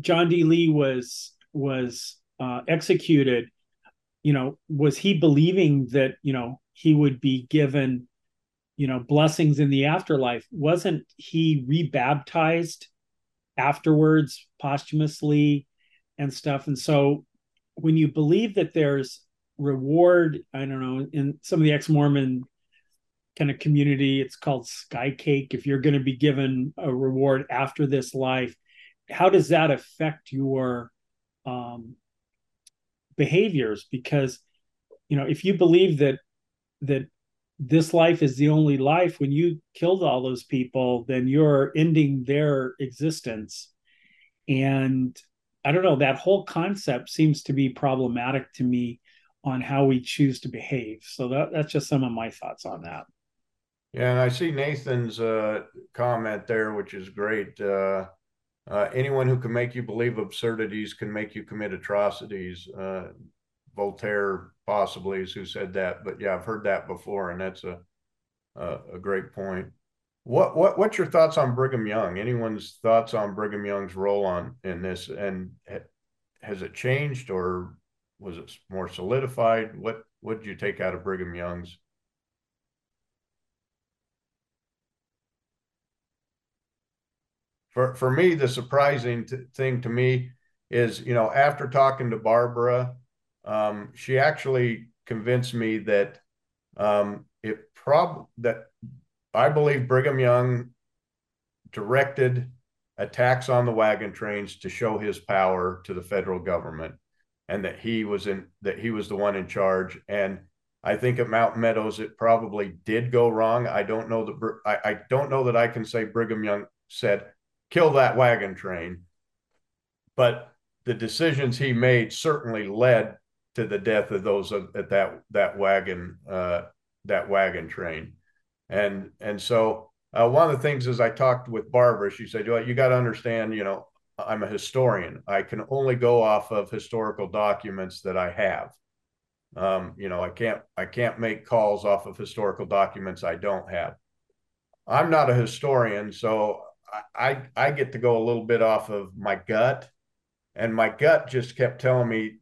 John D. Lee was was uh, executed, you know, was he believing that you know he would be given, you know, blessings in the afterlife? Wasn't he rebaptized afterwards, posthumously, and stuff? And so, when you believe that there's reward, I don't know, in some of the ex-Mormon kind of community, it's called sky cake. If you're going to be given a reward after this life how does that affect your um, behaviors? Because you know, if you believe that that this life is the only life, when you killed all those people, then you're ending their existence. And I don't know, that whole concept seems to be problematic to me on how we choose to behave. So that, that's just some of my thoughts on that. Yeah, and I see Nathan's uh, comment there, which is great. Uh, uh, anyone who can make you believe absurdities can make you commit atrocities. Uh, Voltaire possibly is who said that, but yeah, I've heard that before, and that's a a, a great point. What what what's your thoughts on Brigham Young? Anyone's thoughts on Brigham Young's role on in this, and has it changed or was it more solidified? What what did you take out of Brigham Young's? for for me, the surprising t- thing to me is, you know, after talking to Barbara, um, she actually convinced me that um, it prob that I believe Brigham Young directed attacks on the wagon trains to show his power to the federal government, and that he was in that he was the one in charge. And I think at Mountain Meadows it probably did go wrong. I don't know that I, I don't know that I can say Brigham Young said kill that wagon train. But the decisions he made certainly led to the death of those at that that wagon uh, that wagon train, and and so uh, one of the things as I talked with Barbara, she said, well, "You got to understand, you know, I'm a historian. I can only go off of historical documents that I have. Um, you know, I can't I can't make calls off of historical documents I don't have. I'm not a historian, so I I get to go a little bit off of my gut and my gut just kept telling me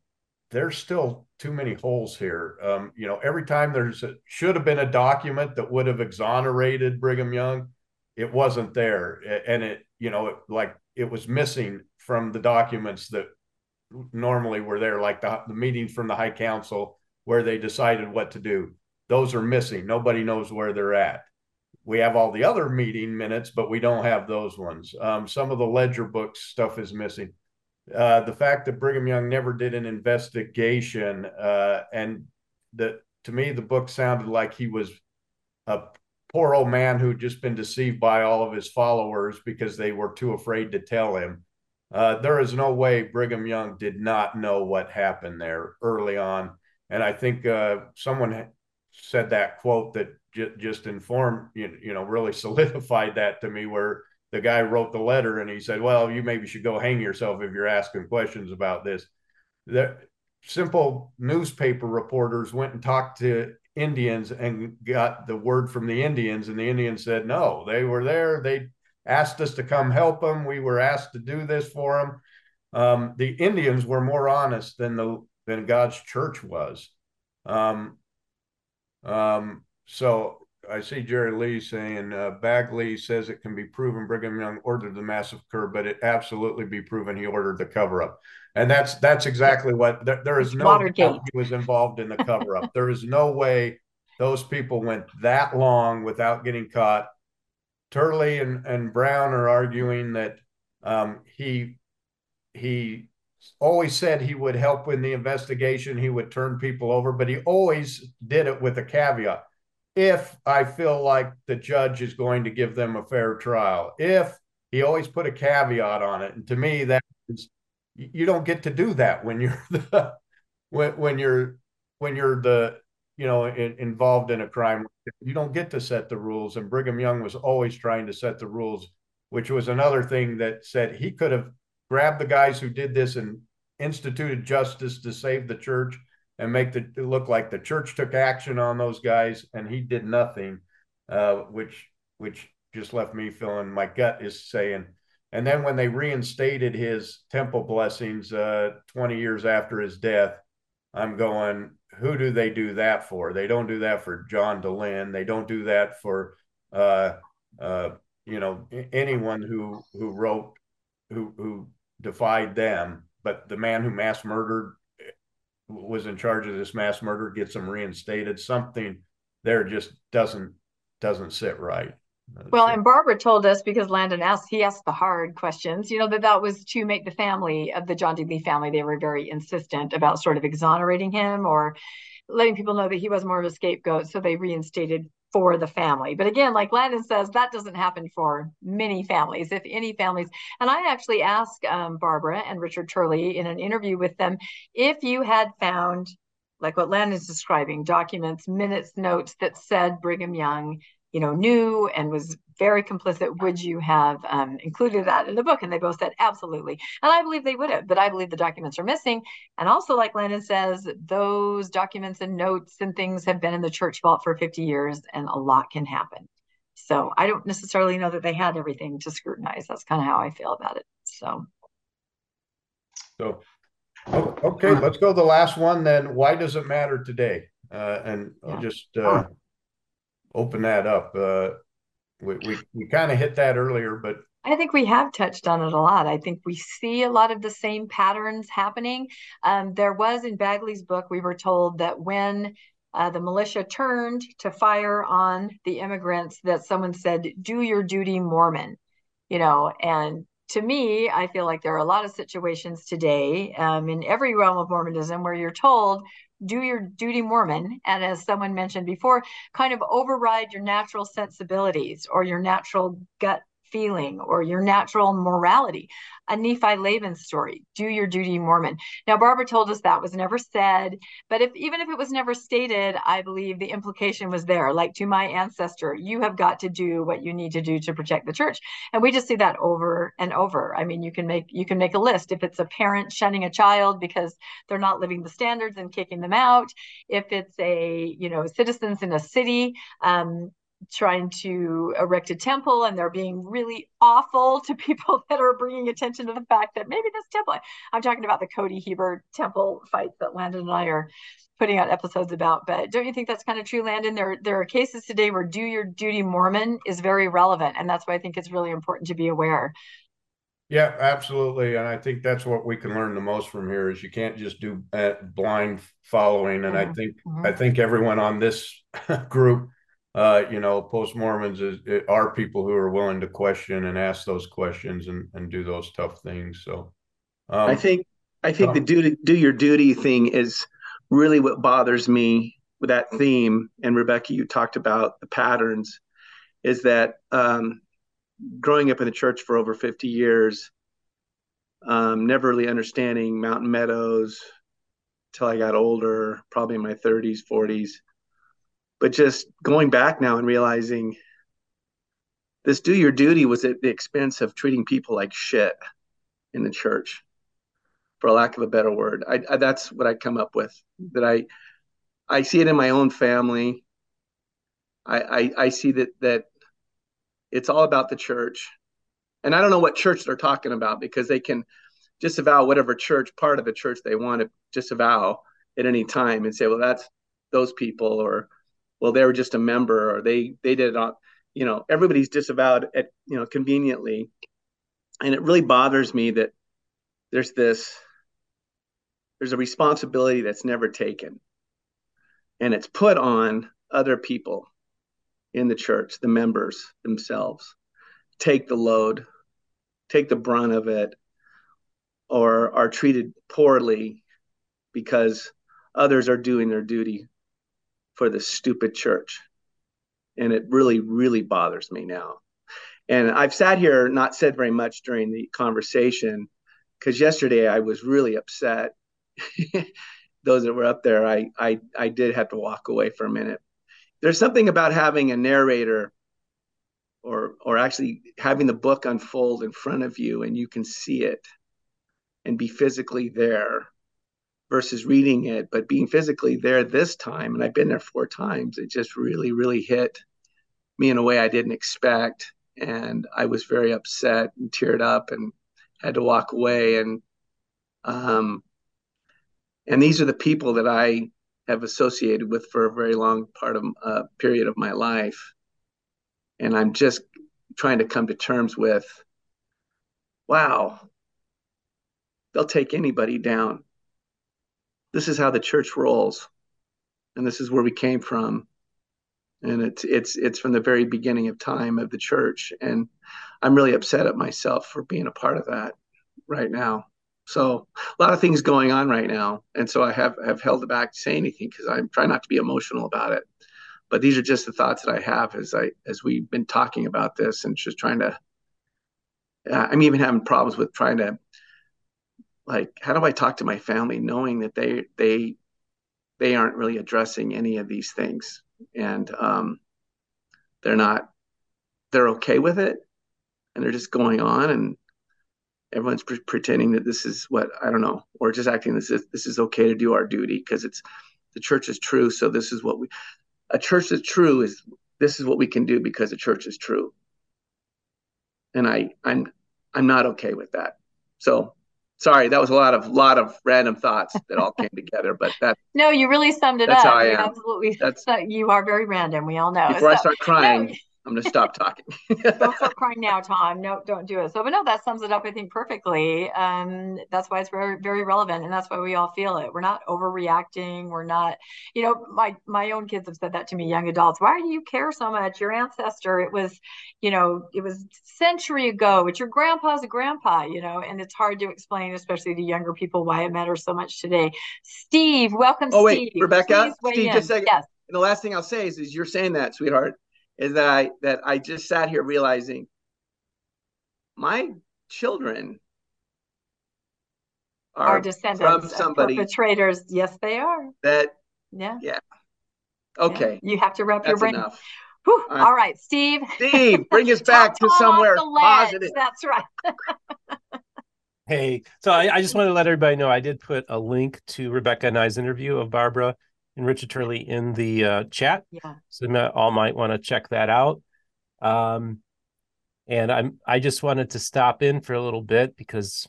there's still too many holes here. Um, you know, every time there's a, should have been a document that would have exonerated Brigham Young, it wasn't there, and it you know it, like it was missing from the documents that normally were there, like the, the meetings from the High Council where they decided what to do. Those are missing. Nobody knows where they're at. We have all the other meeting minutes, but we don't have those ones. Um, some of the ledger books stuff is missing. Uh, the fact that Brigham Young never did an investigation, uh, and that to me the book sounded like he was a poor old man who'd just been deceived by all of his followers because they were too afraid to tell him. Uh, there is no way Brigham Young did not know what happened there early on, and I think uh, someone said that quote that j- just informed you, you know really *laughs* solidified that to me where the guy wrote the letter and he said, "Well, you maybe should go hang yourself if you're asking questions about this." The simple newspaper reporters went and talked to Indians and got the word from the Indians, and the Indians said, "No, they were there. They asked us to come help them. We were asked to do this for them." Um, the Indians were more honest than the than God's church was. Um, um, so I see Jerry Lee saying uh, Bagley says it can be proven Brigham Young ordered the massive massacre, but it absolutely be proven he ordered the cover up. And that's that's exactly what there, there is no Watergate. he was involved in the cover up. there is no way those people went that long without getting caught. Turley and, and Brown are arguing that um, he he always said he would help in the investigation, he would turn people over, but he always did it with a caveat if I feel like the judge is going to give them a fair trial. If he always put a caveat on it, and to me, that is you don't get to do that when you're *laughs* the when when you're when you're the you know in, involved in a crime. You don't get to set the rules, and Brigham Young was always trying to set the rules, which was another thing that said he could have grabbed the guys who did this and instituted justice to save the church and make the, it look like the church took action on those guys and he did nothing, uh, which which just left me feeling my gut is saying. And then when they reinstated his temple blessings uh, 20 years after his death, I'm going, who do they do that for? They don't do that for John Dehlin. They don't do that for, uh, uh, you know, anyone who who wrote, who who defied them. But the man who mass murdered was in charge of this mass murder gets them reinstated. Something there just doesn't doesn't sit right. Well, and Barbara told us because Landon asked, he asked the hard questions, you know, that that was to make the family of the John D. Lee family, they were very insistent about sort of exonerating him or letting people know that he was more of a scapegoat. So they reinstated for the family. But again, like Landon says, that doesn't happen for many families, if any families. And I actually asked um, Barbara and Richard Turley in an interview with them if you had found, like what Landon's describing, documents, minutes, notes that said Brigham Young you know, knew and was very complicit, would you have um, included that in the book? And they both said absolutely. And I believe they would have, but I believe the documents are missing. And also, like Landon says, those documents and notes and things have been in the church vault for 50 years, and a lot can happen. So I don't necessarily know that they had everything to scrutinize. That's kind of how I feel about it. So. So, okay, let's go to the last one then. Why does it matter today? Uh, and yeah. I'll just uh, open that up. Uh, we we, we kind of hit that earlier, but I think we have touched on it a lot. I think we see a lot of the same patterns happening. Um, there was in Bagley's book, we were told that when uh, the militia turned to fire on the immigrants, that someone said, "Do your duty, Mormon," you know, and to me, I feel like there are a lot of situations today um, in every realm of Mormonism where you're told do your duty Mormon, and as someone mentioned before, kind of override your natural sensibilities or your natural gut feeling or your natural morality. A Nephi Laban story, do your duty, Mormon. Now, Barbara told us that was never said, but if even if it was never stated, I believe the implication was there. Like to my ancestor, you have got to do what you need to do to protect the church. And we just see that over and over. I mean, you can make you can make a list. If it's a parent shunning a child because they're not living the standards and kicking them out, if it's a you know citizens in a city um, trying to erect a temple and they're being really awful *laughs* to people that are bringing attention to the fact that maybe this temple i'm talking about the cody heber temple fight that landon and i are putting out episodes about but don't you think that's kind of true landon there there are cases today where do your duty mormon is very relevant and that's why i think it's really important to be aware yeah, absolutely. And I think that's what we can learn the most from here is you can't just do uh, blind following. And mm-hmm. I think mm-hmm. I think everyone on this *laughs* group, uh, you know, post Mormons is, are people who are willing to question and ask those questions and, and do those tough things. So um, I think I think um, the do do your duty thing is really what bothers me with that theme. And Rebecca, you talked about the patterns, is that um, growing up in the church for over 50 years, um, never really understanding Mountain Meadows till I got older, probably in my 30s, 40s. But just going back now and realizing this do your duty was at the expense of treating people like shit in the church, for lack of a better word. I, I, that's what I come up with. That I I see it in my own family. I, I, I see that that it's all about the church. And I don't know what church they're talking about because they can disavow whatever church part of the church they want to disavow at any time and say, well, that's those people, or well, they were just a member, or they they did not, you know, everybody's disavowed at you know conveniently. And it really bothers me that there's this there's a responsibility that's never taken and it's put on other people in the church, the members themselves, take the load, take the brunt of it, or are treated poorly because others are doing their duty for the stupid church. And it really, really bothers me now. And I've sat here, not said very much during the conversation, because yesterday I was really upset. *laughs* Those that were up there, I, I I did have to walk away for a minute there's something about having a narrator or or actually having the book unfold in front of you and you can see it and be physically there versus reading it but being physically there this time and I've been there four times it just really really hit me in a way I didn't expect. And I was very upset and teared up and had to walk away. And um and these are the people that I have associated with for a very long part of a uh, period of my life. And i'm just trying to come to terms with wow they'll take anybody down this is how the church rolls and this is where we came from and it's it's it's from the very beginning of time of the church and i'm really upset at myself for being a part of that right now so a lot of things going on right now, and so I have have held back to say anything because I'm trying not to be emotional about it. But these are just the thoughts that I have as I as we've been talking about this and just trying to. I'm even having problems with trying to, like, how do I talk to my family knowing that they they they aren't really addressing any of these things and um, they're not they're okay with it and they're just going on and everyone's pre- pretending that this is what I don't know, or just acting this is this is okay to do our duty because it's the church is true. So this is what we a church that's true is this is what we can do because the church is true. And I I'm I'm not okay with that. So sorry, that was a lot of lot of random thoughts that all came together. But that *laughs* no, you really summed it that's up. How I am. Absolutely, that's *laughs* you are very random. We all know. Before so, I start crying. I'm going to stop *laughs* talking. don't start crying now, *laughs* Tom. No, don't do it. So, but no, that sums it up, I think, perfectly. Um, that's why it's very, very relevant, and that's why we all feel it. We're not overreacting. We're not, you know, my my own kids have said that to me, young adults. Why do you care so much? Your ancestor, it was, you know, it was century ago. It's your grandpa's a grandpa, you know, and it's hard to explain, especially to younger people, why it matters so much today. Steve, welcome. Oh Steve. wait, Rebecca. Steve, in. just a second. Yes. And the last thing I'll say is, is you're saying that, sweetheart is that I that I just sat here realizing my children are Our descendants from somebody perpetrators. Yes, they are. That yeah yeah. Okay. Yeah. You have to wrap That's your brain. Enough. Whew. Uh, All right, Steve. Steve, bring us *laughs* back to somewhere positive. That's right. hey, so I, I, just wanted to let everybody know I did put a link to Rebecca and I's interview of Barbara and Richard Turley in the uh, chat. Yeah. So all might want to check that out. Um, and I'm I just wanted to stop in for a little bit because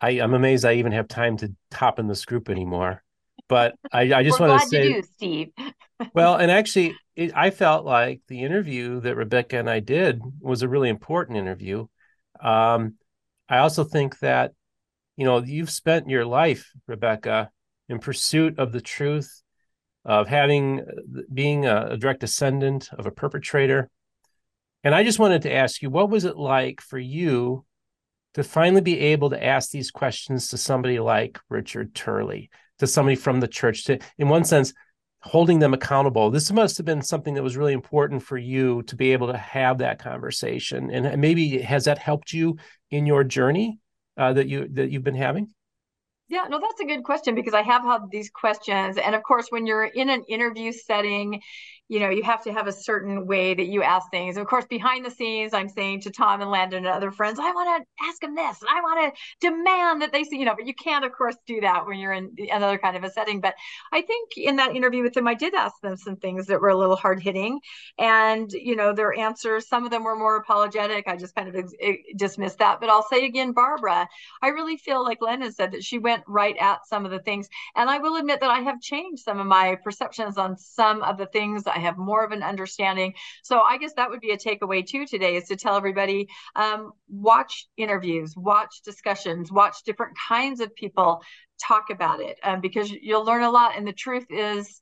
I, I'm amazed I even have time to top in this group anymore. But I, I just want to say, do, Steve. *laughs* well, and actually, it, I felt like the interview that Rebecca and I did was a really important interview. Um, I also think that, you know, you've spent your life, Rebecca, in pursuit of the truth, of having being a, a direct descendant of a perpetrator. And I just wanted to ask you, what was it like for you to finally be able to ask these questions to somebody like Richard Turley, to somebody from the church, to, in one sense, holding them accountable. This must have been something that was really important for you to be able to have that conversation. And maybe has that helped you in your journey uh, that you that you've been having? Yeah, no, that's a good question because I have had these questions. And of course, when you're in an interview setting, you know, you have to have a certain way that you ask things. Of course, behind the scenes, I'm saying to Tom and Landon and other friends, I want to ask them this, and I want to demand that they see, you know, but you can't, of course, do that when you're in another kind of a setting. But I think in that interview with them, I did ask them some things that were a little hard hitting, and you know, their answers, some of them were more apologetic. I just kind of ex- eh, dismissed that. But I'll say again, Barbara, I really feel like Landon said that she went right at some of the things, and I will admit that I have changed some of my perceptions on some of the things I have more of an understanding. So I guess that would be a takeaway too today is to tell everybody um, watch interviews, watch discussions, watch different kinds of people talk about it um, because you'll learn a lot. And the truth is,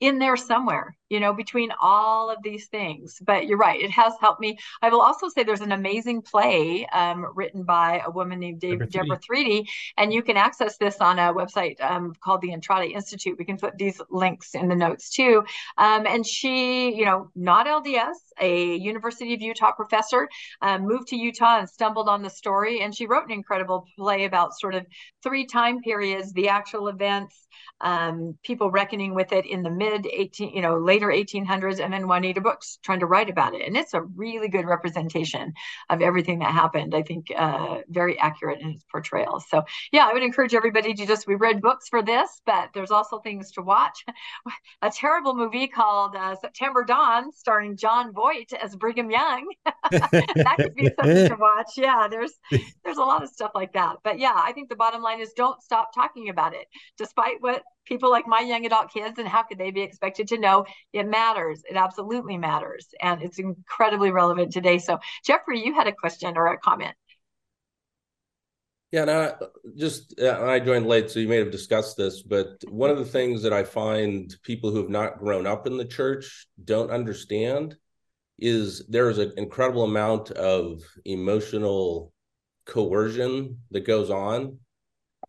in there somewhere, you know, between all of these things. But you're right, it has helped me. I will also say there's an amazing play um, written by a woman named Dave, Debora Threedy, and you can access this on a website um, called the Entrada Institute. We can put these links in the notes too. Um, and she, you know, not LDS, a University of Utah professor, um, moved to Utah and stumbled on the story. And she wrote an incredible play about sort of three time periods, the actual events, um, people reckoning with it in the mid 18, you know, later 1800s, and then Juanita Brooks trying to write about it. And it's a really good representation of everything that happened. I think uh, very accurate in its portrayal. So yeah, I would encourage everybody to just we read books for this, but there's also things to watch. *laughs* a terrible movie called uh, September Dawn, starring Jon Voight as Brigham Young. *laughs* that could be something to watch. Yeah, there's there's a lot of stuff like that. But yeah, I think the bottom line is don't stop talking about it, despite what people like my young adult kids and how could they be expected to know? It matters. It absolutely matters and it's incredibly relevant today. So jeffrey you had a question or a comment. Yeah, no, just uh, I joined late, so you may have discussed this, but one of the things that I find people who have not grown up in the church don't understand is there is an incredible amount of emotional coercion that goes on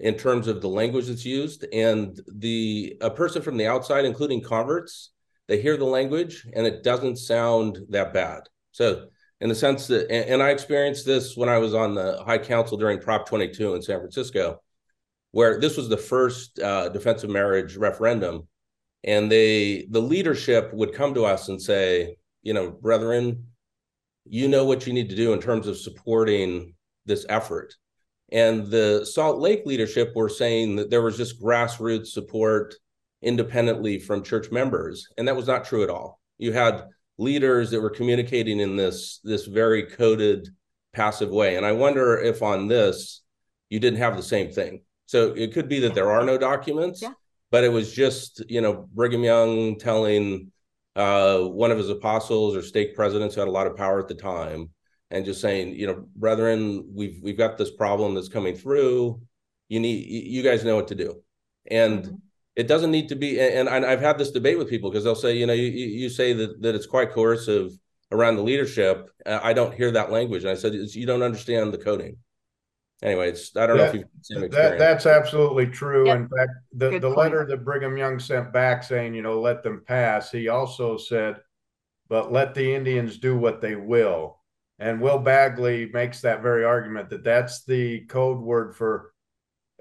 in terms of the language that's used and the a person from the outside including converts they hear the language and it doesn't sound that bad. So in the sense that and, and i experienced this when i was on the high council during prop 22 in san francisco where this was the first uh, defense of marriage referendum. And they the leadership would come to us and say you know brethren you know what you need to do in terms of supporting this effort and the Salt Lake leadership were saying that there was just grassroots support independently from church members. And that was not true at all. You had leaders that were communicating in this, this very coded, passive way. And I wonder if on this, you didn't have the same thing. So it could be that there are no documents, yeah. but it was just, you know, Brigham Young telling uh, one of his apostles or stake presidents who had a lot of power at the time and just saying, you know, brethren, we've we've got this problem that's coming through. You need you guys know what to do, and mm-hmm. it doesn't need to be. And, and I've had this debate with people because they'll say, you know, you you say that that it's quite coercive around the leadership. I don't hear that language, and I said you don't understand the coding. Anyway, it's I don't that, know if you've that, that's absolutely true. Yep. In fact, the, the letter that Brigham Young sent back saying, you know, let them pass, he also said, but let the Indians do what they will and Will Bagley makes that very argument that that's the code word for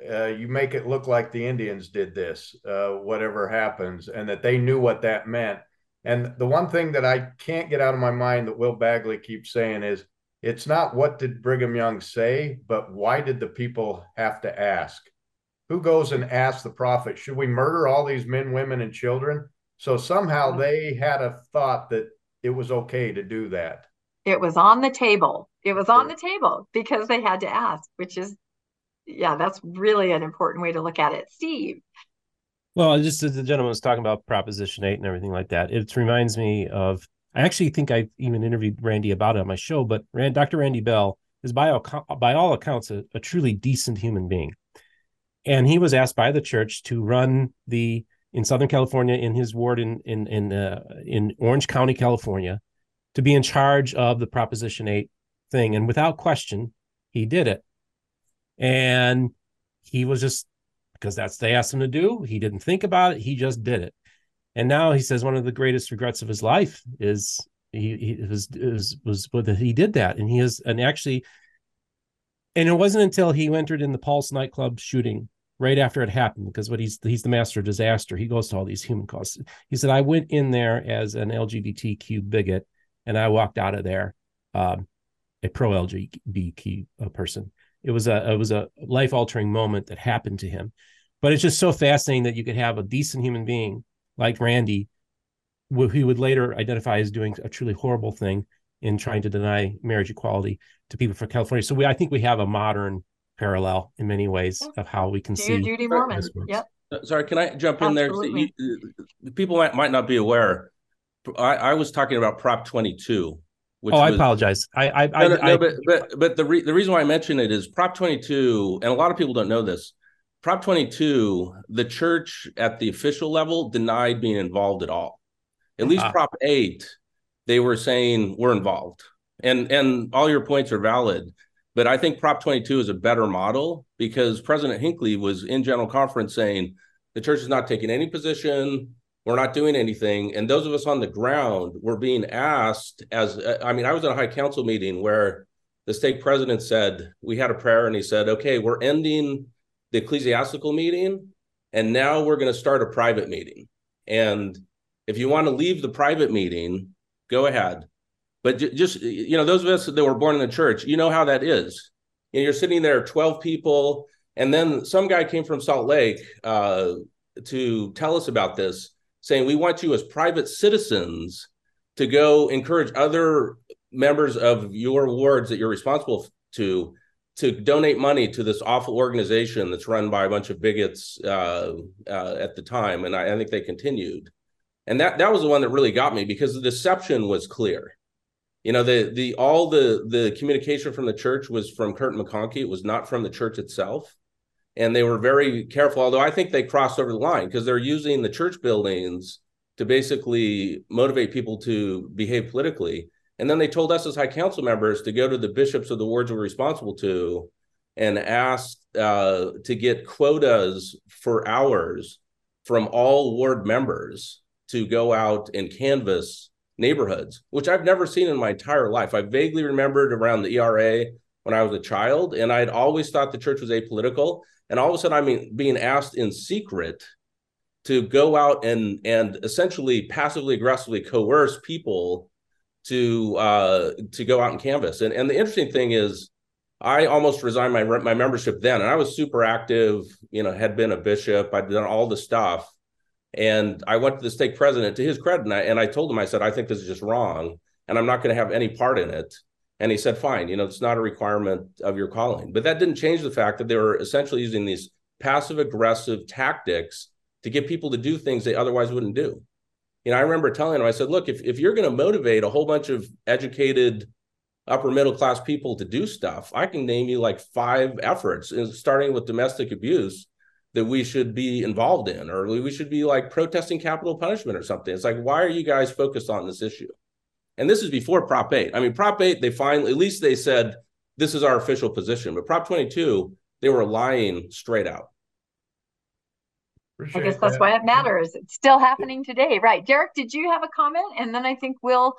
uh, you make it look like the Indians did this, uh, whatever happens, and that they knew what that meant. And the one thing that I can't get out of my mind that Will Bagley keeps saying is it's not what did Brigham Young say, but why did the people have to ask? who goes and asks the prophet, should we murder all these men, women, and children? So somehow they had a thought that it was okay to do that. It was on the table. It was on the table because they had to ask, which is, yeah, that's really an important way to look at it. Steve. Well, just as the gentleman was talking about Proposition 8 and everything like that, it reminds me of, I actually think I even interviewed Randy about it on my show, but Rand, Dr. Randy Bell is by all, by all accounts a, a truly decent human being. And he was asked by the church to run the in Southern California in his ward in in in uh, in Orange County, California, to be in charge of the Proposition 8 thing. And without question, he did it. And he was just because that's they asked him to do. He didn't think about it. He just did it. And now he says one of the greatest regrets of his life is he, he was, was was that he did that. And he is and actually and it wasn't until he entered in the Pulse nightclub shooting right after it happened because what he's he's the master of disaster. He goes to all these human causes. He said, I went in there as an LGBTQ bigot and I walked out of there um, a pro LGBTQ uh, person. It was a it was a life altering moment that happened to him, but it's just so fascinating that you could have a decent human being like Randy, who he would later identify as doing a truly horrible thing in trying to deny marriage equality to people from California. So we I think we have a modern parallel in many ways of how we can see Judy Mormon. Yep. Sorry, can I jump in there? You, people might, might not be aware. I, I was talking about Prop 22. Which oh, I apologize. I, I, no, no, I, but but but the re- the reason why I mention it is Prop 22, and a lot of people don't know this. Prop 22, the church at the official level denied being involved at all. At least uh-huh. Prop 8, they were saying we're involved, and and all your points are valid. But I think Prop 22 is a better model because President Hinckley was in general conference saying the church is not taking any position. We're not doing anything. And those of us on the ground were being asked, as I mean, I was in a high council meeting where the stake president said, We had a prayer, and he said, Okay, we're ending the ecclesiastical meeting, and now we're going to start a private meeting. And if you want to leave the private meeting, go ahead. But just, you know, those of us that were born in the church, you know how that is. You know, you're sitting there, 12 people, and then some guy came from Salt Lake uh, to tell us about this, saying, We want you as private citizens to go encourage other members of your wards that you're responsible to to donate money to this awful organization that's run by a bunch of bigots uh, uh, at the time, and I, I, think they continued. And that that was the one that really got me because the deception was clear you know the the all the the communication from the church was from Kurt McConkie. It was not from the church itself, and they were very careful. Although I think they crossed over the line because they're using the church buildings to basically motivate people to behave politically. And then they told us as high council members to go to the bishops of the wards we're responsible to and ask uh, to get quotas for hours from all ward members to go out and canvass neighborhoods, which I've never seen in my entire life. I vaguely remembered around the ERA when I was a child, and I'd always thought the church was apolitical. And all of a sudden, i mean being asked in secret to go out and and essentially passively aggressively coerce people to uh, to go out and canvass. And and the interesting thing is, I almost resigned my my membership then, and I was super active. You know, had been a bishop. I'd done all the stuff and I went to the stake president to his credit, and I, and I told him, I said, I think this is just wrong, and I'm not going to have any part in it. And he said, fine, you know, it's not a requirement of your calling. But that didn't change the fact that they were essentially using these passive aggressive tactics to get people to do things they otherwise wouldn't do. You know, I remember telling him, I said, look, if, if you're going to motivate a whole bunch of educated upper middle class people to do stuff, I can name you like five efforts, uh, starting with domestic abuse that we should be involved in, or we should be like protesting capital punishment or something. It's like, why are you guys focused on this issue? And this is before Prop 8. I mean, Prop 8, they finally, at least they said, this is our official position. But Prop 22, they were lying straight out. Appreciate I guess that's that. why it matters. It's still happening today. Right. Derek, did you have a comment? And then I think we'll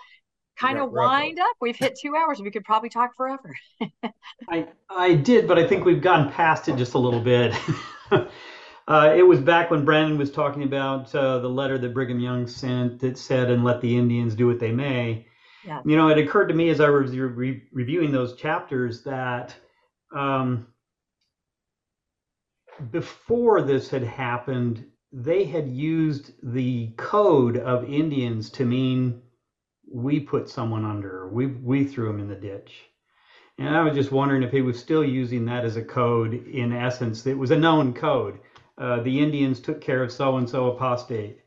kind of wind up. We've hit two hours. We could probably talk forever. *laughs* I I did, but I think we've gone past it just a little bit. *laughs* uh, it was back when Brandon was talking about uh, the letter that Brigham Young sent that said, "And let the Indians do what they may." Yeah. You know, it occurred to me as I was re- reviewing those chapters that um, before this had happened, they had used the code of Indians to mean we put someone under, we we threw him in the ditch. And I was just wondering if he was still using that as a code. In essence, it was a known code. Uh, the Indians took care of so and so apostate.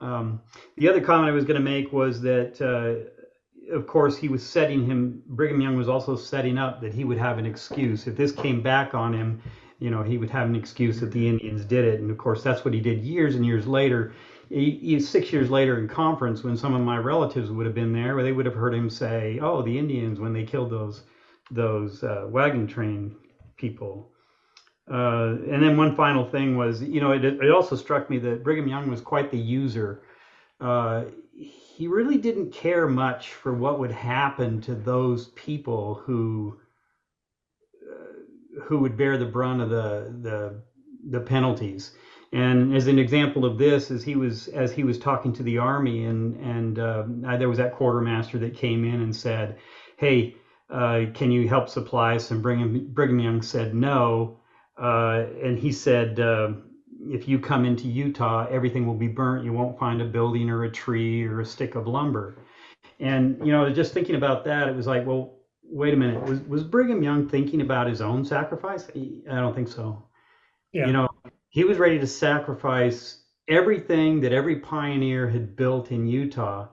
Um, the other comment I was going to make was that, uh, of course, he was setting him. Brigham Young was also setting up that he would have an excuse if this came back on him. You know, he would have an excuse that the Indians did it, and of course, that's what he did years and years later he, six years later in conference when some of my relatives would have been there, where they would have heard him say, "Oh, the Indians when they killed those those uh, wagon train people." Uh, and then one final thing was, you know, it, it also struck me that Brigham Young was quite the user. Uh, he really didn't care much for what would happen to those people who uh, who would bear the brunt of the the the penalties. And as an example of this, as he was as he was talking to the army, and and uh, there was that quartermaster that came in and said, "Hey, uh, can you help supply some?" Brigham, Brigham Young said no, uh, and he said, uh, "If you come into Utah, everything will be burnt. You won't find a building or a tree or a stick of lumber." And you know, just thinking about that, it was like, well, wait a minute, was was Brigham Young thinking about his own sacrifice? I don't think so. Yeah. You know, he was ready to sacrifice everything that every pioneer had built in Utah.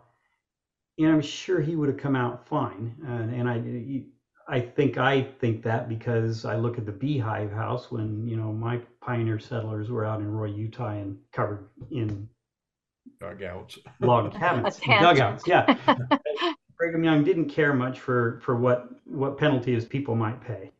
And I'm sure he would have come out fine. And, and I, I think I think that because I look at the Beehive House when you know my pioneer settlers were out in Roy, Utah, and covered in dugouts, *laughs* log cabins, *laughs* dugouts. Yeah, *laughs* Brigham Young didn't care much for for what what penalties people might pay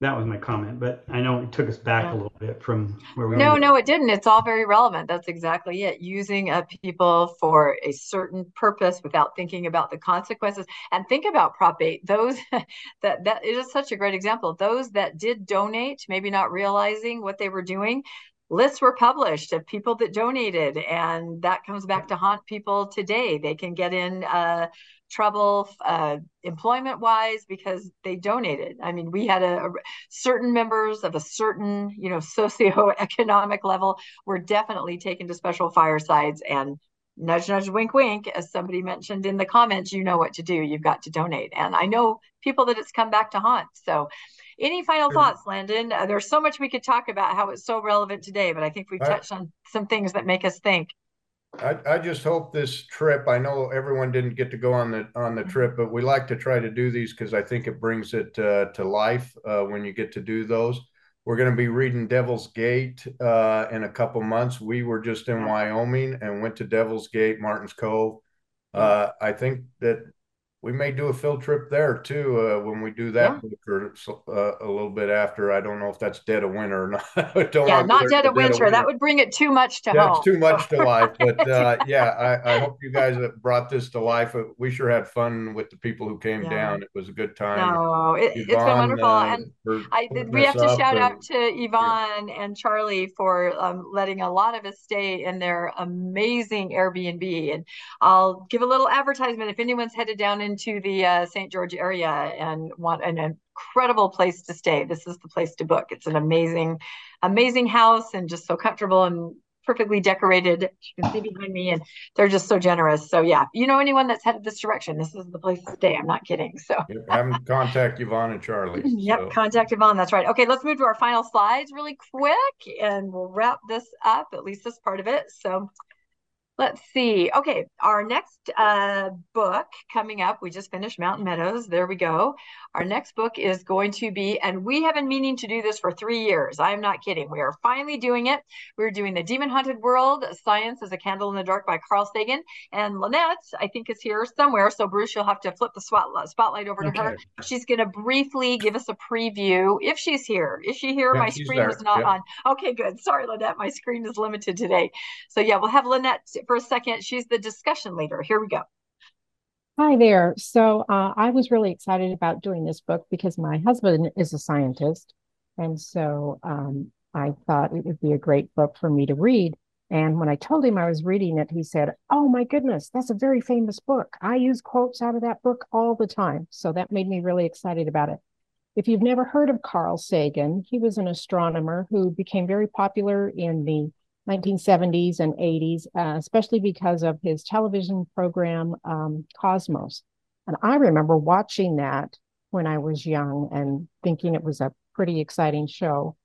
that was my comment, but I know it took us back yeah. a little bit from where we were. No, no, it didn't. It's all very relevant. That's exactly it. Using a people for a certain purpose without thinking about the consequences. And think about Prop 8. Those *laughs* that that is such a great example. Those that did donate, maybe not realizing what they were doing, lists were published of people that donated and that comes back to haunt people today they can get in uh, trouble uh, employment wise because they donated. I mean, we had a, a, certain members of a certain, you know, *laughs* socioeconomic level were definitely taken to special firesides and nudge, nudge, wink, wink, as somebody mentioned in the comments, you know what to do. You've got to donate. And I know people that it's come back to haunt. So any final thoughts, Landon? Uh, there's so much we could talk about how it's so relevant today, but I think we've touched on some things that make us think. I, I just hope this trip. I know everyone didn't get to go on the on the trip, but we like to try to do these because I think it brings it uh, to life uh, when you get to do those. We're going to be reading Devil's Gate uh, in a couple months. We were just in Wyoming and went to Devil's Gate, Martin's Cove. Uh, I think that we may do a field trip there too uh, when we do that yeah. or uh, a little bit after. I don't know if that's dead of winter or not. *laughs* yeah, not dead of, winter. dead winter. That would bring it too much to that's home. too much to *laughs* life. But uh, yeah, I, I, hope you guys brought this to life. Uh, we sure had fun with the people who came yeah. down. It was a good time. No, it, has been wonderful. Uh, and I, we have to shout and, out to Yvonne yeah. and Charlie for um, letting a lot of us stay in their amazing Airbnb. And I'll give a little advertisement if anyone's headed down into the uh, St. George area and want an incredible place to stay, this is the place to book. It's an amazing, amazing house and just so comfortable and perfectly decorated. You can see behind me, and they're just so generous. So yeah, you know anyone that's headed this direction, this is the place to stay. I'm not kidding. So yep, have them contact Yvonne and Charlie. *laughs* yep, so. contact Yvonne. That's right. Okay, let's move to our final slides really quick, and we'll wrap this up. At least this part of it. So Let's see. Okay, our next uh, book coming up, we just finished Mountain Meadows. There we go. Our next book is going to be, and we have been meaning to do this for three years. I'm not kidding. We are finally doing it. We're doing The Demon Haunted World Science as a Candle in the Dark by Carl Sagan. And Lynette, I think, is here somewhere. So, Bruce, you'll have to flip the spotlight over to okay. her. She's going to briefly give us a preview if she's here. Is she here? Yeah, my screen there. is not on. Okay, good. Sorry, Lynette. My screen is limited today. So, yeah, we'll have Lynette for a second. She's the discussion leader. Here we go. Hi there. So uh, I was really excited about doing this book because my husband is a scientist. And so um, I thought it would be a great book for me to read. And when I told him I was reading it, he said, Oh my goodness, that's a very famous book. I use quotes out of that book all the time. So that made me really excited about it. if you've never heard of Carl Sagan, he was an astronomer who became very popular in the 1970s and 80s, uh, especially because of his television program um, Cosmos. And I remember watching that when I was young and thinking it was a pretty exciting show.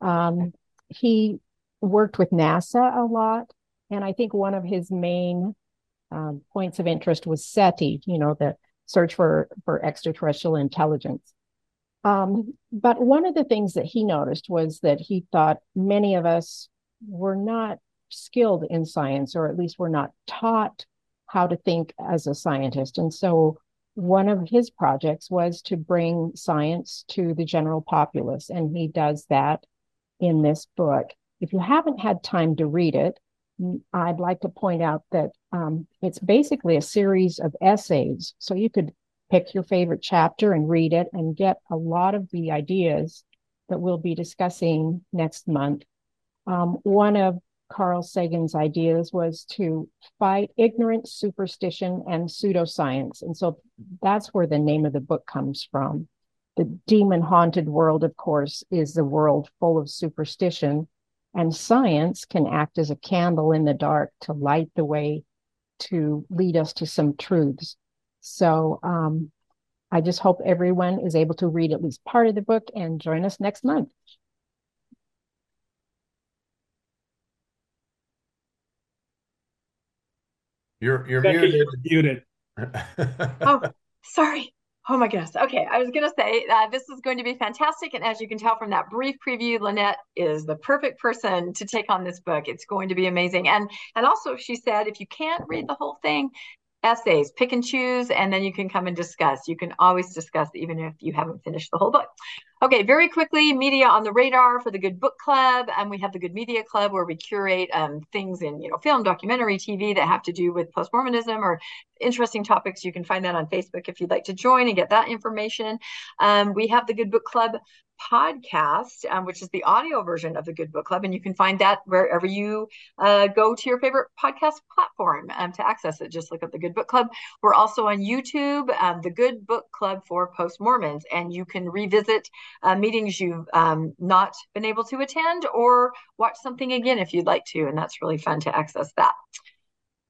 Um, he worked with NASA a lot. And I think one of his main um, points of interest was SETI, you know, the search for, for extraterrestrial intelligence. Um, but one of the things that he noticed was that he thought many of us were not skilled in science, or at least we're not taught how to think as a scientist. And so one of his projects was to bring science to the general populace, and he does that in this book. If you haven't had time to read it, I'd like to point out that um, it's basically a series of essays. So you could pick your favorite chapter and read it and get a lot of the ideas that we'll be discussing next month. Um, one of Carl Sagan's ideas was to fight ignorance, superstition, and pseudoscience. And so that's where the name of the book comes from. The demon haunted world, of course, is the world full of superstition, and science can act as a candle in the dark to light the way to lead us to some truths. So um, I just hope everyone is able to read at least part of the book and join us next month. You're you're muted. muted. *laughs* oh, sorry. Oh my goodness. Okay, I was going to say uh, this is going to be fantastic, and as you can tell from that brief preview, Lynette is the perfect person to take on this book. It's going to be amazing, and and also she said if you can't read the whole thing, essays, pick and choose, and then you can come and discuss. You can always discuss even if you haven't finished the whole book. Okay, very quickly, media on the radar for the Good Book Club. And we have the Good Media Club where we curate um, things in, you know, film, documentary, TV that have to do with post-Mormonism or interesting topics. You can find that on Facebook if you'd like to join and get that information. Um, we have the Good Book Club podcast, um, which is the audio version of the Good Book Club. And you can find that wherever you uh, go to your favorite podcast platform um, to access it. Just look up the Good Book Club. We're also on YouTube, um, the Good Book Club for Post Mormons, and you can revisit uh, meetings you've um, not been able to attend or watch something again if you'd like to. And that's really fun to access that.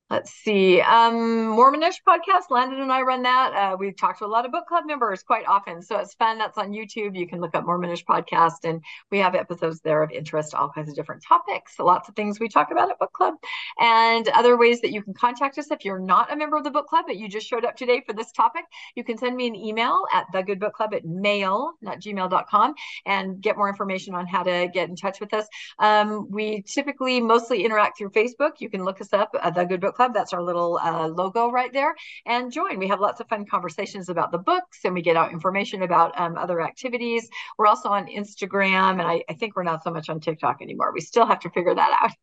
Let's see. Um, Mormonish podcast. Landon and I run that. Uh, we've talked to a lot of book club members quite often. So it's fun. That's on YouTube. You can look up Mormonish podcast and we have episodes there of interest, all kinds of different topics, lots of things we talk about at book club and other ways that you can contact us. If you're not a member of the book club, but you just showed up today for this topic, you can send me an email at the good book club at mail, not gmail.com and get more information on how to get in touch with us. Um, we typically mostly interact through Facebook. You can look us up at the good book Club. That's our little uh, logo right there. And join. We have lots of fun conversations about the books and we get out information about um, other activities. We're also on Instagram and I, I, think we're not so much on TikTok anymore. We still have to figure that out.